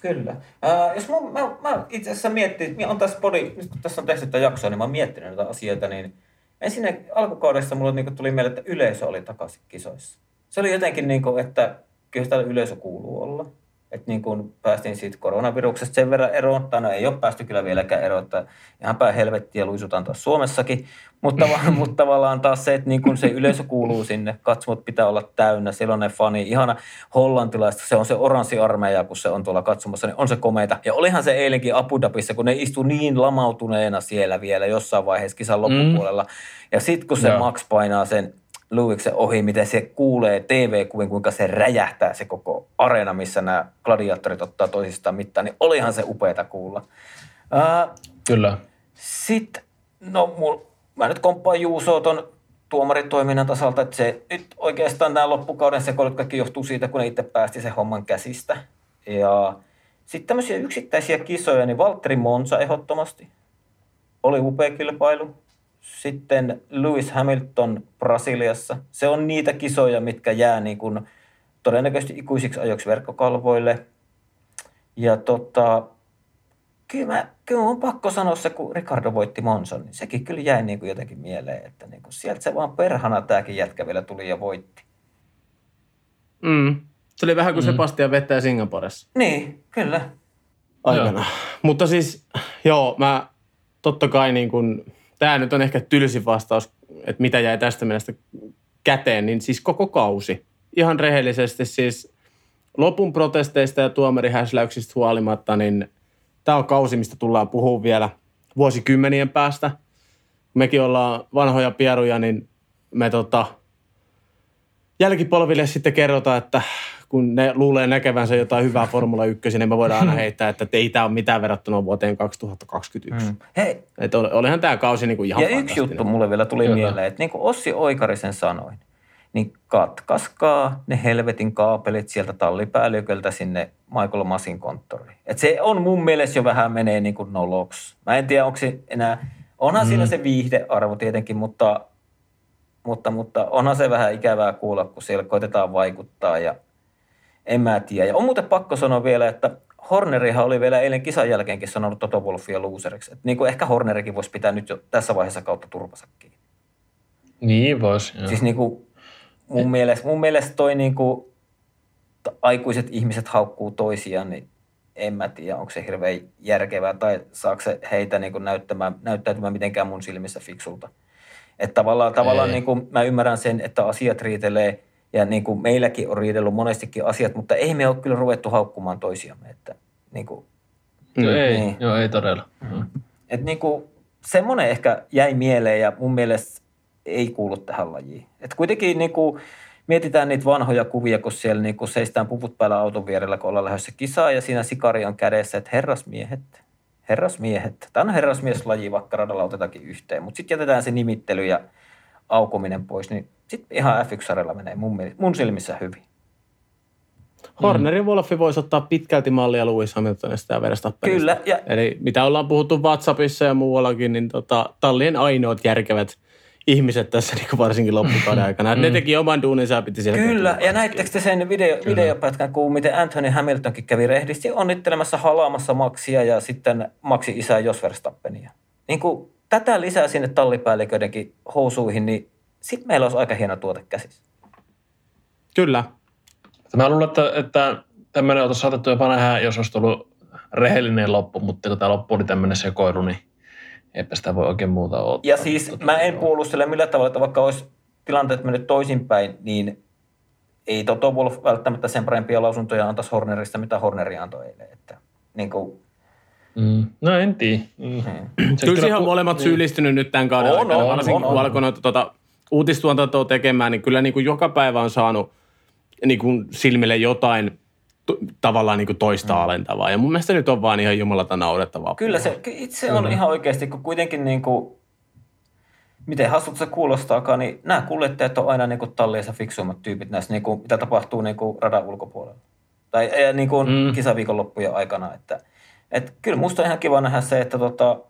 Kyllä. Ää, jos mä, mä, mä itse asiassa miettin, on tässä podi, nyt kun tässä on tehty tätä jaksoa, niin mä oon miettinyt näitä asioita, niin ensin alkukaudessa mulle niin tuli mieleen, että yleisö oli takaisin kisoissa. Se oli jotenkin niin kuin, että kyllä täällä yleisö kuuluu olla. Että niin kuin päästiin siitä koronaviruksesta sen verran eroon, tai no ei ole päästy kyllä vieläkään eroon, että ihan päin helvettiä luisutaan taas Suomessakin, mutta, *laughs* mutta tavallaan taas se, että niin kuin se yleisö kuuluu sinne, katsomot pitää olla täynnä, siellä on ne fani, ihana hollantilaista, se on se oranssi armeija, kun se on tuolla katsomassa, niin on se komeita. Ja olihan se eilenkin Abu Dhabissa, kun ne istu niin lamautuneena siellä vielä jossain vaiheessa kisan loppupuolella, ja sitten kun se Joo. Max painaa sen Lewisin ohi, miten se kuulee TV-kuvin, kuinka se räjähtää se koko areena, missä nämä gladiaattorit ottaa toisistaan mittaan, niin olihan se upeata kuulla. Ää, Kyllä. sitten, no mul, mä nyt komppaan Juusoa ton tuomaritoiminnan tasalta, että se nyt oikeastaan nämä loppukauden sekoilut kaikki johtuu siitä, kun ne itse päästi sen homman käsistä. Ja sitten tämmöisiä yksittäisiä kisoja, niin Valtteri Monza ehdottomasti. Oli upea kilpailu. Sitten Lewis Hamilton Brasiliassa. Se on niitä kisoja, mitkä jää niin kuin todennäköisesti ikuisiksi ajoiksi verkkokalvoille. Ja tota, kyllä, mä, kyllä on pakko sanoa se, kun Ricardo voitti Monson, niin sekin kyllä jäi niin kuin jotenkin mieleen, että niin kuin sieltä se vaan perhana tämäkin jätkä vielä tuli ja voitti. Mm. Se oli vähän kuin mm. Sebastian Vettä Singaporessa Niin, kyllä. aikana. Mutta siis, joo, mä totta kai niin kuin, tämä nyt on ehkä tylsin vastaus, että mitä jäi tästä mielestä käteen, niin siis koko kausi. Ihan rehellisesti siis lopun protesteista ja tuomarihäsläyksistä huolimatta, niin tämä on kausi, mistä tullaan puhua vielä vuosikymmenien päästä. Mekin ollaan vanhoja pieruja, niin me tota, jälkipolville sitten kerrotaan, että kun ne luulee näkevänsä jotain hyvää Formula 1, niin me voidaan aina heittää, että ei tämä ole mitään verrattuna vuoteen 2021. Mm. Hei, oli- olihan tämä kausi niin kuin ihan ja yksi juttu mulle vielä tuli Kyllä. mieleen, että niin kuin Ossi Oikarisen sanoin, niin katkaskaa ne helvetin kaapelit sieltä tallipäälliköltä sinne Michael Masin konttoriin. Et se on mun mielestä jo vähän menee niin kuin noloks. Mä en tiedä, onko se enää, onhan mm. siinä se viihdearvo tietenkin, mutta, mutta, mutta onhan se vähän ikävää kuulla, kun siellä koitetaan vaikuttaa ja en mä tiedä. Ja on muuten pakko sanoa vielä, että Hornerihan oli vielä eilen kisan jälkeenkin sanonut Toto Wolffia loseriksi. Et niin kuin ehkä Hornerikin voisi pitää nyt jo tässä vaiheessa kautta turpansa kiinni. Niin vois, joo. Siis niin kuin mun, mielestä, mun mielestä toi niin kuin, aikuiset ihmiset haukkuu toisiaan, niin en mä tiedä, onko se hirveän järkevää tai saako se heitä niin kuin näyttämään, näyttäytymään mitenkään mun silmissä fiksulta. Että tavallaan, tavallaan Ei. niin kuin mä ymmärrän sen, että asiat riitelee ja niin kuin meilläkin on riidellyt monestikin asiat, mutta ei me ole kyllä ruvettu haukkumaan toisiamme. Että niin kuin, Joo, ei, Niin. joo, ei todella. Mm. et niin kuin, semmoinen ehkä jäi mieleen ja mun mielestä ei kuulu tähän lajiin. Et kuitenkin niin kuin, mietitään niitä vanhoja kuvia, kun siellä niin kuin seistään puvut päällä auton vierellä, kun ollaan lähdössä kisaa ja siinä sikari on kädessä, että herrasmiehet, herrasmiehet. Tämä on herrasmieslaji, vaikka radalla otetaankin yhteen, mutta sitten jätetään se nimittely ja aukominen pois, niin sitten ihan F1-sarjalla menee mun, mun silmissä hyvin. Hornerin Wolfi voisi ottaa pitkälti mallia Lewis Hamiltonista ja Verstappenista. Kyllä, ja Eli mitä ollaan puhuttu WhatsAppissa ja muuallakin, niin tota, tallien ainoat järkevät ihmiset tässä niin kuin varsinkin loppukauden aikana. Mm. Ne teki oman duuninsa ja piti siellä Kyllä, ja näittekö te sen video, videopätkän, kun miten Anthony Hamiltonkin kävi rehdisti onnittelemassa halaamassa Maxia ja sitten Maxin isä Jos Verstappenia. Niin kuin tätä lisää sinne tallipäälliköidenkin housuihin, niin sitten meillä olisi aika hieno tuote käsissä. Kyllä. Mä luulen, että, että tämmöinen oltaisiin saatettu jopa nähdä, jos olisi tullut rehellinen loppu, mutta kun tämä loppu oli tämmöinen sekoilu, niin eipä sitä voi oikein muuta ottaa. Ja siis mä en puolustele millään tavalla, että vaikka olisi tilanteet mennyt toisinpäin, niin ei Toto Wolf välttämättä sen parempia lausuntoja antaisi Hornerista, mitä Horneri antoi eilen. Että, niin kuin, Mm. No en tiedä. Mm. Se Kyllä siihen on ku- molemmat syyllistynyt nyt tämän kauden On, aikana. on, Varsinkin on, kun on. alkoi noita tuota, uutistuotantoa tekemään, niin kyllä niin kuin joka päivä on saanut niin kuin silmille jotain to, tavallaan niin kuin toista mm. alentavaa. Ja mun mielestä nyt on vaan ihan jumalata naurettavaa. Kyllä se, itse on ihan oikeasti, kun kuitenkin niin kuin, miten hassut se kuulostaakaan, niin nämä kuljettajat on aina niin kuin talliensa fiksuimmat tyypit näissä, niin kuin, mitä tapahtuu niin kuin radan ulkopuolella. Tai niin kuin Mm. mm. kisaviikonloppujen aikana. Että, et kyllä musta on ihan kiva nähdä se, että tota,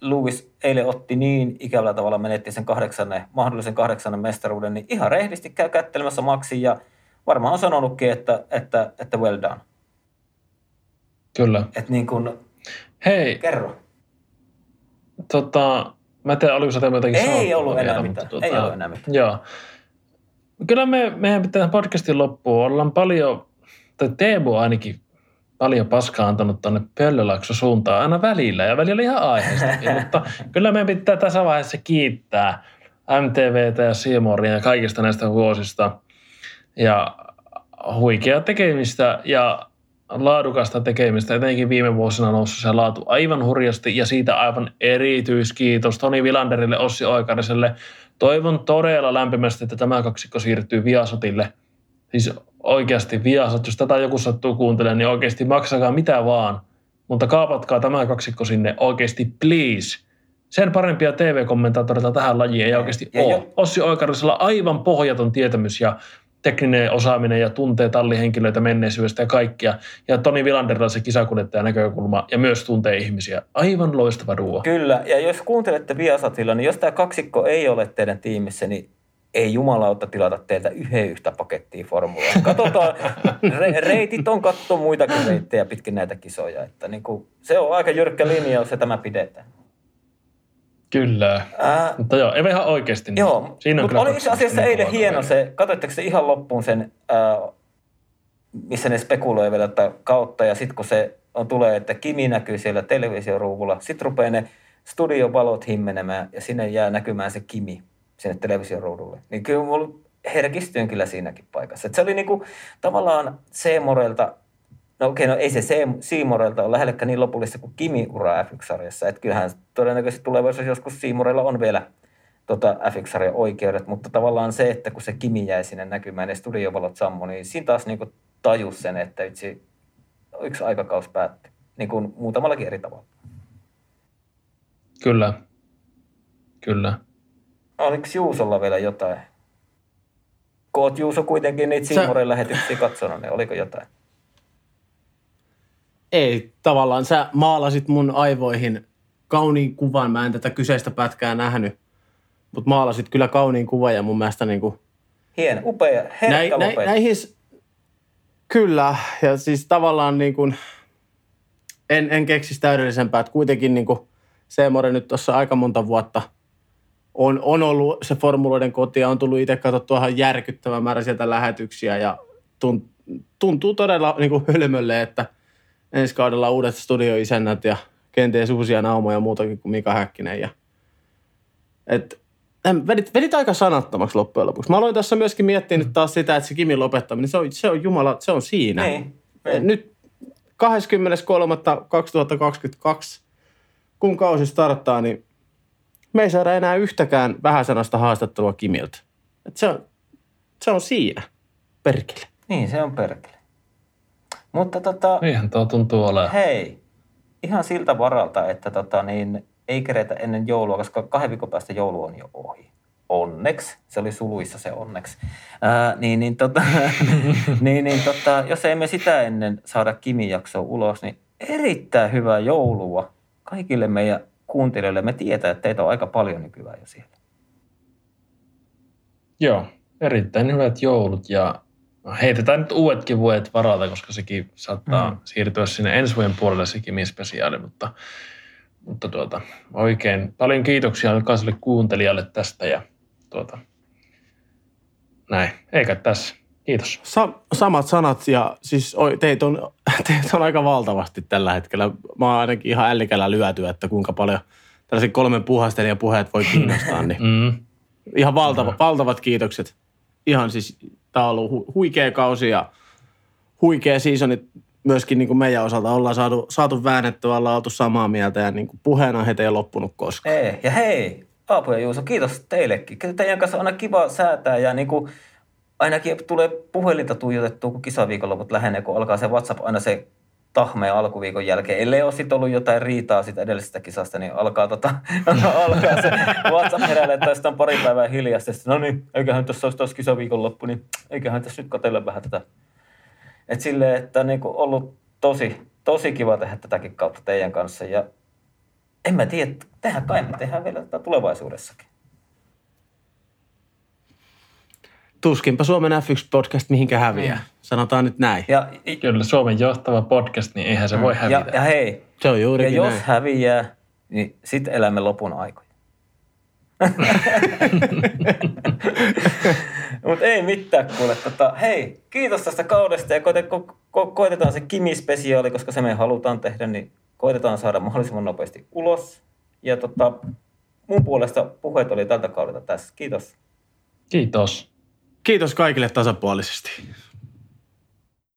Lewis eilen otti niin ikävällä tavalla menetti sen kahdeksannen, mahdollisen kahdeksannen mestaruuden, niin ihan rehdisti käy kättelemässä Maxin ja varmaan on sanonutkin, että, että, että well done. Kyllä. Että niin kuin, Hei, kerro. tota, mä en tiedä, oliko se jotakin Ei ollut enää vielä, mitään. mutta Ei ollut enää mitään. Joo. Kyllä me, meidän pitää podcastin loppuun. Ollaan paljon, tai Teemu ainakin paljon paskaa antanut tuonne Pöllölakso suuntaan aina välillä ja välillä ihan aiheestakin, *laughs* mutta kyllä meidän pitää tässä vaiheessa kiittää MTVtä ja Seamoria ja kaikista näistä vuosista ja huikeaa tekemistä ja laadukasta tekemistä, etenkin viime vuosina noussut se laatu aivan hurjasti ja siitä aivan erityiskiitos Toni Vilanderille, Ossi Oikariselle. Toivon todella lämpimästi, että tämä kaksikko siirtyy Viasatille. Siis oikeasti Viasat, jos tätä joku sattuu kuuntelemaan, niin oikeasti maksakaa mitä vaan. Mutta kaapatkaa tämä kaksikko sinne oikeasti please. Sen parempia TV-kommentaattoreita tähän lajiin ei oikeasti Ja ole. jo- Ossi Oikarisella aivan pohjaton tietämys ja tekninen osaaminen ja tuntee tallihenkilöitä menneisyydestä ja kaikkia. Ja Toni Vilanderilla se kisakuljettajan näkökulma ja myös tuntee ihmisiä. Aivan loistava duo. Kyllä, ja jos kuuntelette Viasatilla, niin jos tämä kaksikko ei ole teidän tiimissä, niin ei jumalauta tilata teiltä yhden yhtä pakettia formulaa. Katsotaan, re- reitit on katto muitakin reittejä pitkin näitä kisoja. Että niin kuin, se on aika jyrkkä linjaus ja tämä pidetään. Kyllä. Ää, Mutta joo, ei ihan oikeasti. niin. joo, Siinä on mutta oli itse asiassa niin eilen hieno se, katsoitteko se ihan loppuun sen, ää, missä ne spekuloi vielä että kautta ja sitten kun se on, tulee, että Kimi näkyy siellä televisioruuvulla, sitten rupeaa ne studiovalot himmenemään ja sinne jää näkymään se Kimi sinne televisioruudulle. Niin kyllä mulla herkistyin kyllä siinäkin paikassa. Et se oli niinku tavallaan Seemorelta, no okei, no ei se Seemorelta ole lähellekään niin lopullista kuin Kimi ura F1-sarjassa. Että kyllähän todennäköisesti tulevaisuudessa joskus Seemorella on vielä tota F1-sarjan oikeudet, mutta tavallaan se, että kun se Kimi jäi sinne näkymään ja studiovalot sammu, niin siinä taas niinku tajus sen, että itse yksi aikakaus päättyi. Niin kuin muutamallakin eri tavalla. Kyllä. Kyllä. Oliko Juusolla vielä jotain? Kun oot Juuso kuitenkin niitä Sä- Simmoren lähetyksiä katsonut, niin oliko jotain? Ei, tavallaan sä maalasit mun aivoihin kauniin kuvan. Mä en tätä kyseistä pätkää nähnyt, mutta maalasit kyllä kauniin kuvan ja mun mielestä niin kuin Hieno, upea, herkkä näin, näin, näihin, kyllä, ja siis tavallaan niin kuin, en, en keksisi täydellisempää, että kuitenkin niin kuin Seemore nyt tuossa aika monta vuotta on, on ollut se formuloiden koti ja on tullut itse katsottua ihan järkyttävän määrä sieltä lähetyksiä ja tunt, tuntuu todella niin kuin hölmölle, että ensi kaudella uudet studioisännät ja kenties uusia naumoja ja muutakin kuin Mika Häkkinen. Ja, et, vedit, vedit aika sanattomaksi loppujen lopuksi. Mä aloin tässä myöskin miettiä nyt taas sitä, että se Kimin lopettaminen, se on, se on jumala, se on siinä. Niin, niin. Nyt 23.2022, kun kausi starttaa, niin me ei saada enää yhtäkään vähäsanasta haastattelua Kimiltä. Et se, on, se on siinä, perkele. Niin, se on perkele. Mutta tota, Niinhän tuo tuntuu olevan. hei, ihan siltä varalta, että tota, niin, ei keretä ennen joulua, koska kahden viikon päästä joulu on jo ohi. Onneksi, se oli suluissa se onneksi. Ää, niin, niin, tota, *laughs* niin, niin tota, jos emme sitä ennen saada Kimin jaksoa ulos, niin erittäin hyvää joulua kaikille meidän kuuntelijoille. Me tietää, että teitä on aika paljon nykyään jo siellä. Joo, erittäin hyvät joulut ja heitetään nyt uudetkin vuodet varalta, koska sekin saattaa Mm. siirtyä sinne ensi vuoden puolelle se Kimin spesiaali, mutta, mutta tuota, oikein paljon kiitoksia jokaiselle kuuntelijalle tästä ja tuota, näin, eikä tässä. Kiitos. Sa- samat sanat ja siis oi, teitä on, *laughs* teitä on aika valtavasti tällä hetkellä. Mä oon ainakin ihan ällikällä lyöty, että kuinka paljon tällaiset kolmen puhastelijan puheet voi kiinnostaa. Niin Mm. ihan valtava, valtavat kiitokset. Ihan siis, tää on ollut hu- huikea kausi ja huikea seasoni myöskin niin kuin meidän osalta. Ollaan saatu, saatu väännettyä, ollaan oltu samaa mieltä ja niin kuin puheenaiheet ei ole loppunut koskaan. Ei, ja hei, Aapo ja Juuso, kiitos teillekin. Teidän kanssa on aina kiva säätää ja niin kuin ainakin tulee puhelinta tuijotettua, kun kisaviikonloput lähenee, kun alkaa se WhatsApp aina se tahmeen alkuviikon jälkeen. Ellei ole sitten ollut jotain riitaa siitä edellisestä kisasta, niin alkaa, tota, *laughs* alkaa se WhatsApp heräillä, että tästä on pari päivää hiljasta. No niin, eiköhän tässä olisi taas kisaviikonloppu, niin eiköhän tässä nyt katsella vähän tätä. Et silleen, että niin kuin ollut tosi, tosi kiva tehdä tätäkin kautta teidän kanssa. Ja en mä tiedä, tehdään kai me tehdään vielä tätä tulevaisuudessakin. Tuskinpa Suomen F1-podcast mihinkä häviää. Mm. Sanotaan nyt näin. Ja, Kyllä Suomen johtava podcast, niin eihän se voi ja, hävitä. ja hei, Se on ja jos näin. häviää, niin sitten elämme lopun aikoja. *laughs* Mutta ei mitään kuule. Tota, hei, kiitos tästä kaudesta ja koite, ko, ko, koitetaan se Kimi-spesiaali, koska se me halutaan tehdä, niin koitetaan saada mahdollisimman nopeasti ulos. Ja tota, mun puolesta puheet oli tältä kaudelta tässä. Kiitos. Kiitos. Kiitos kaikille tasapuolisesti.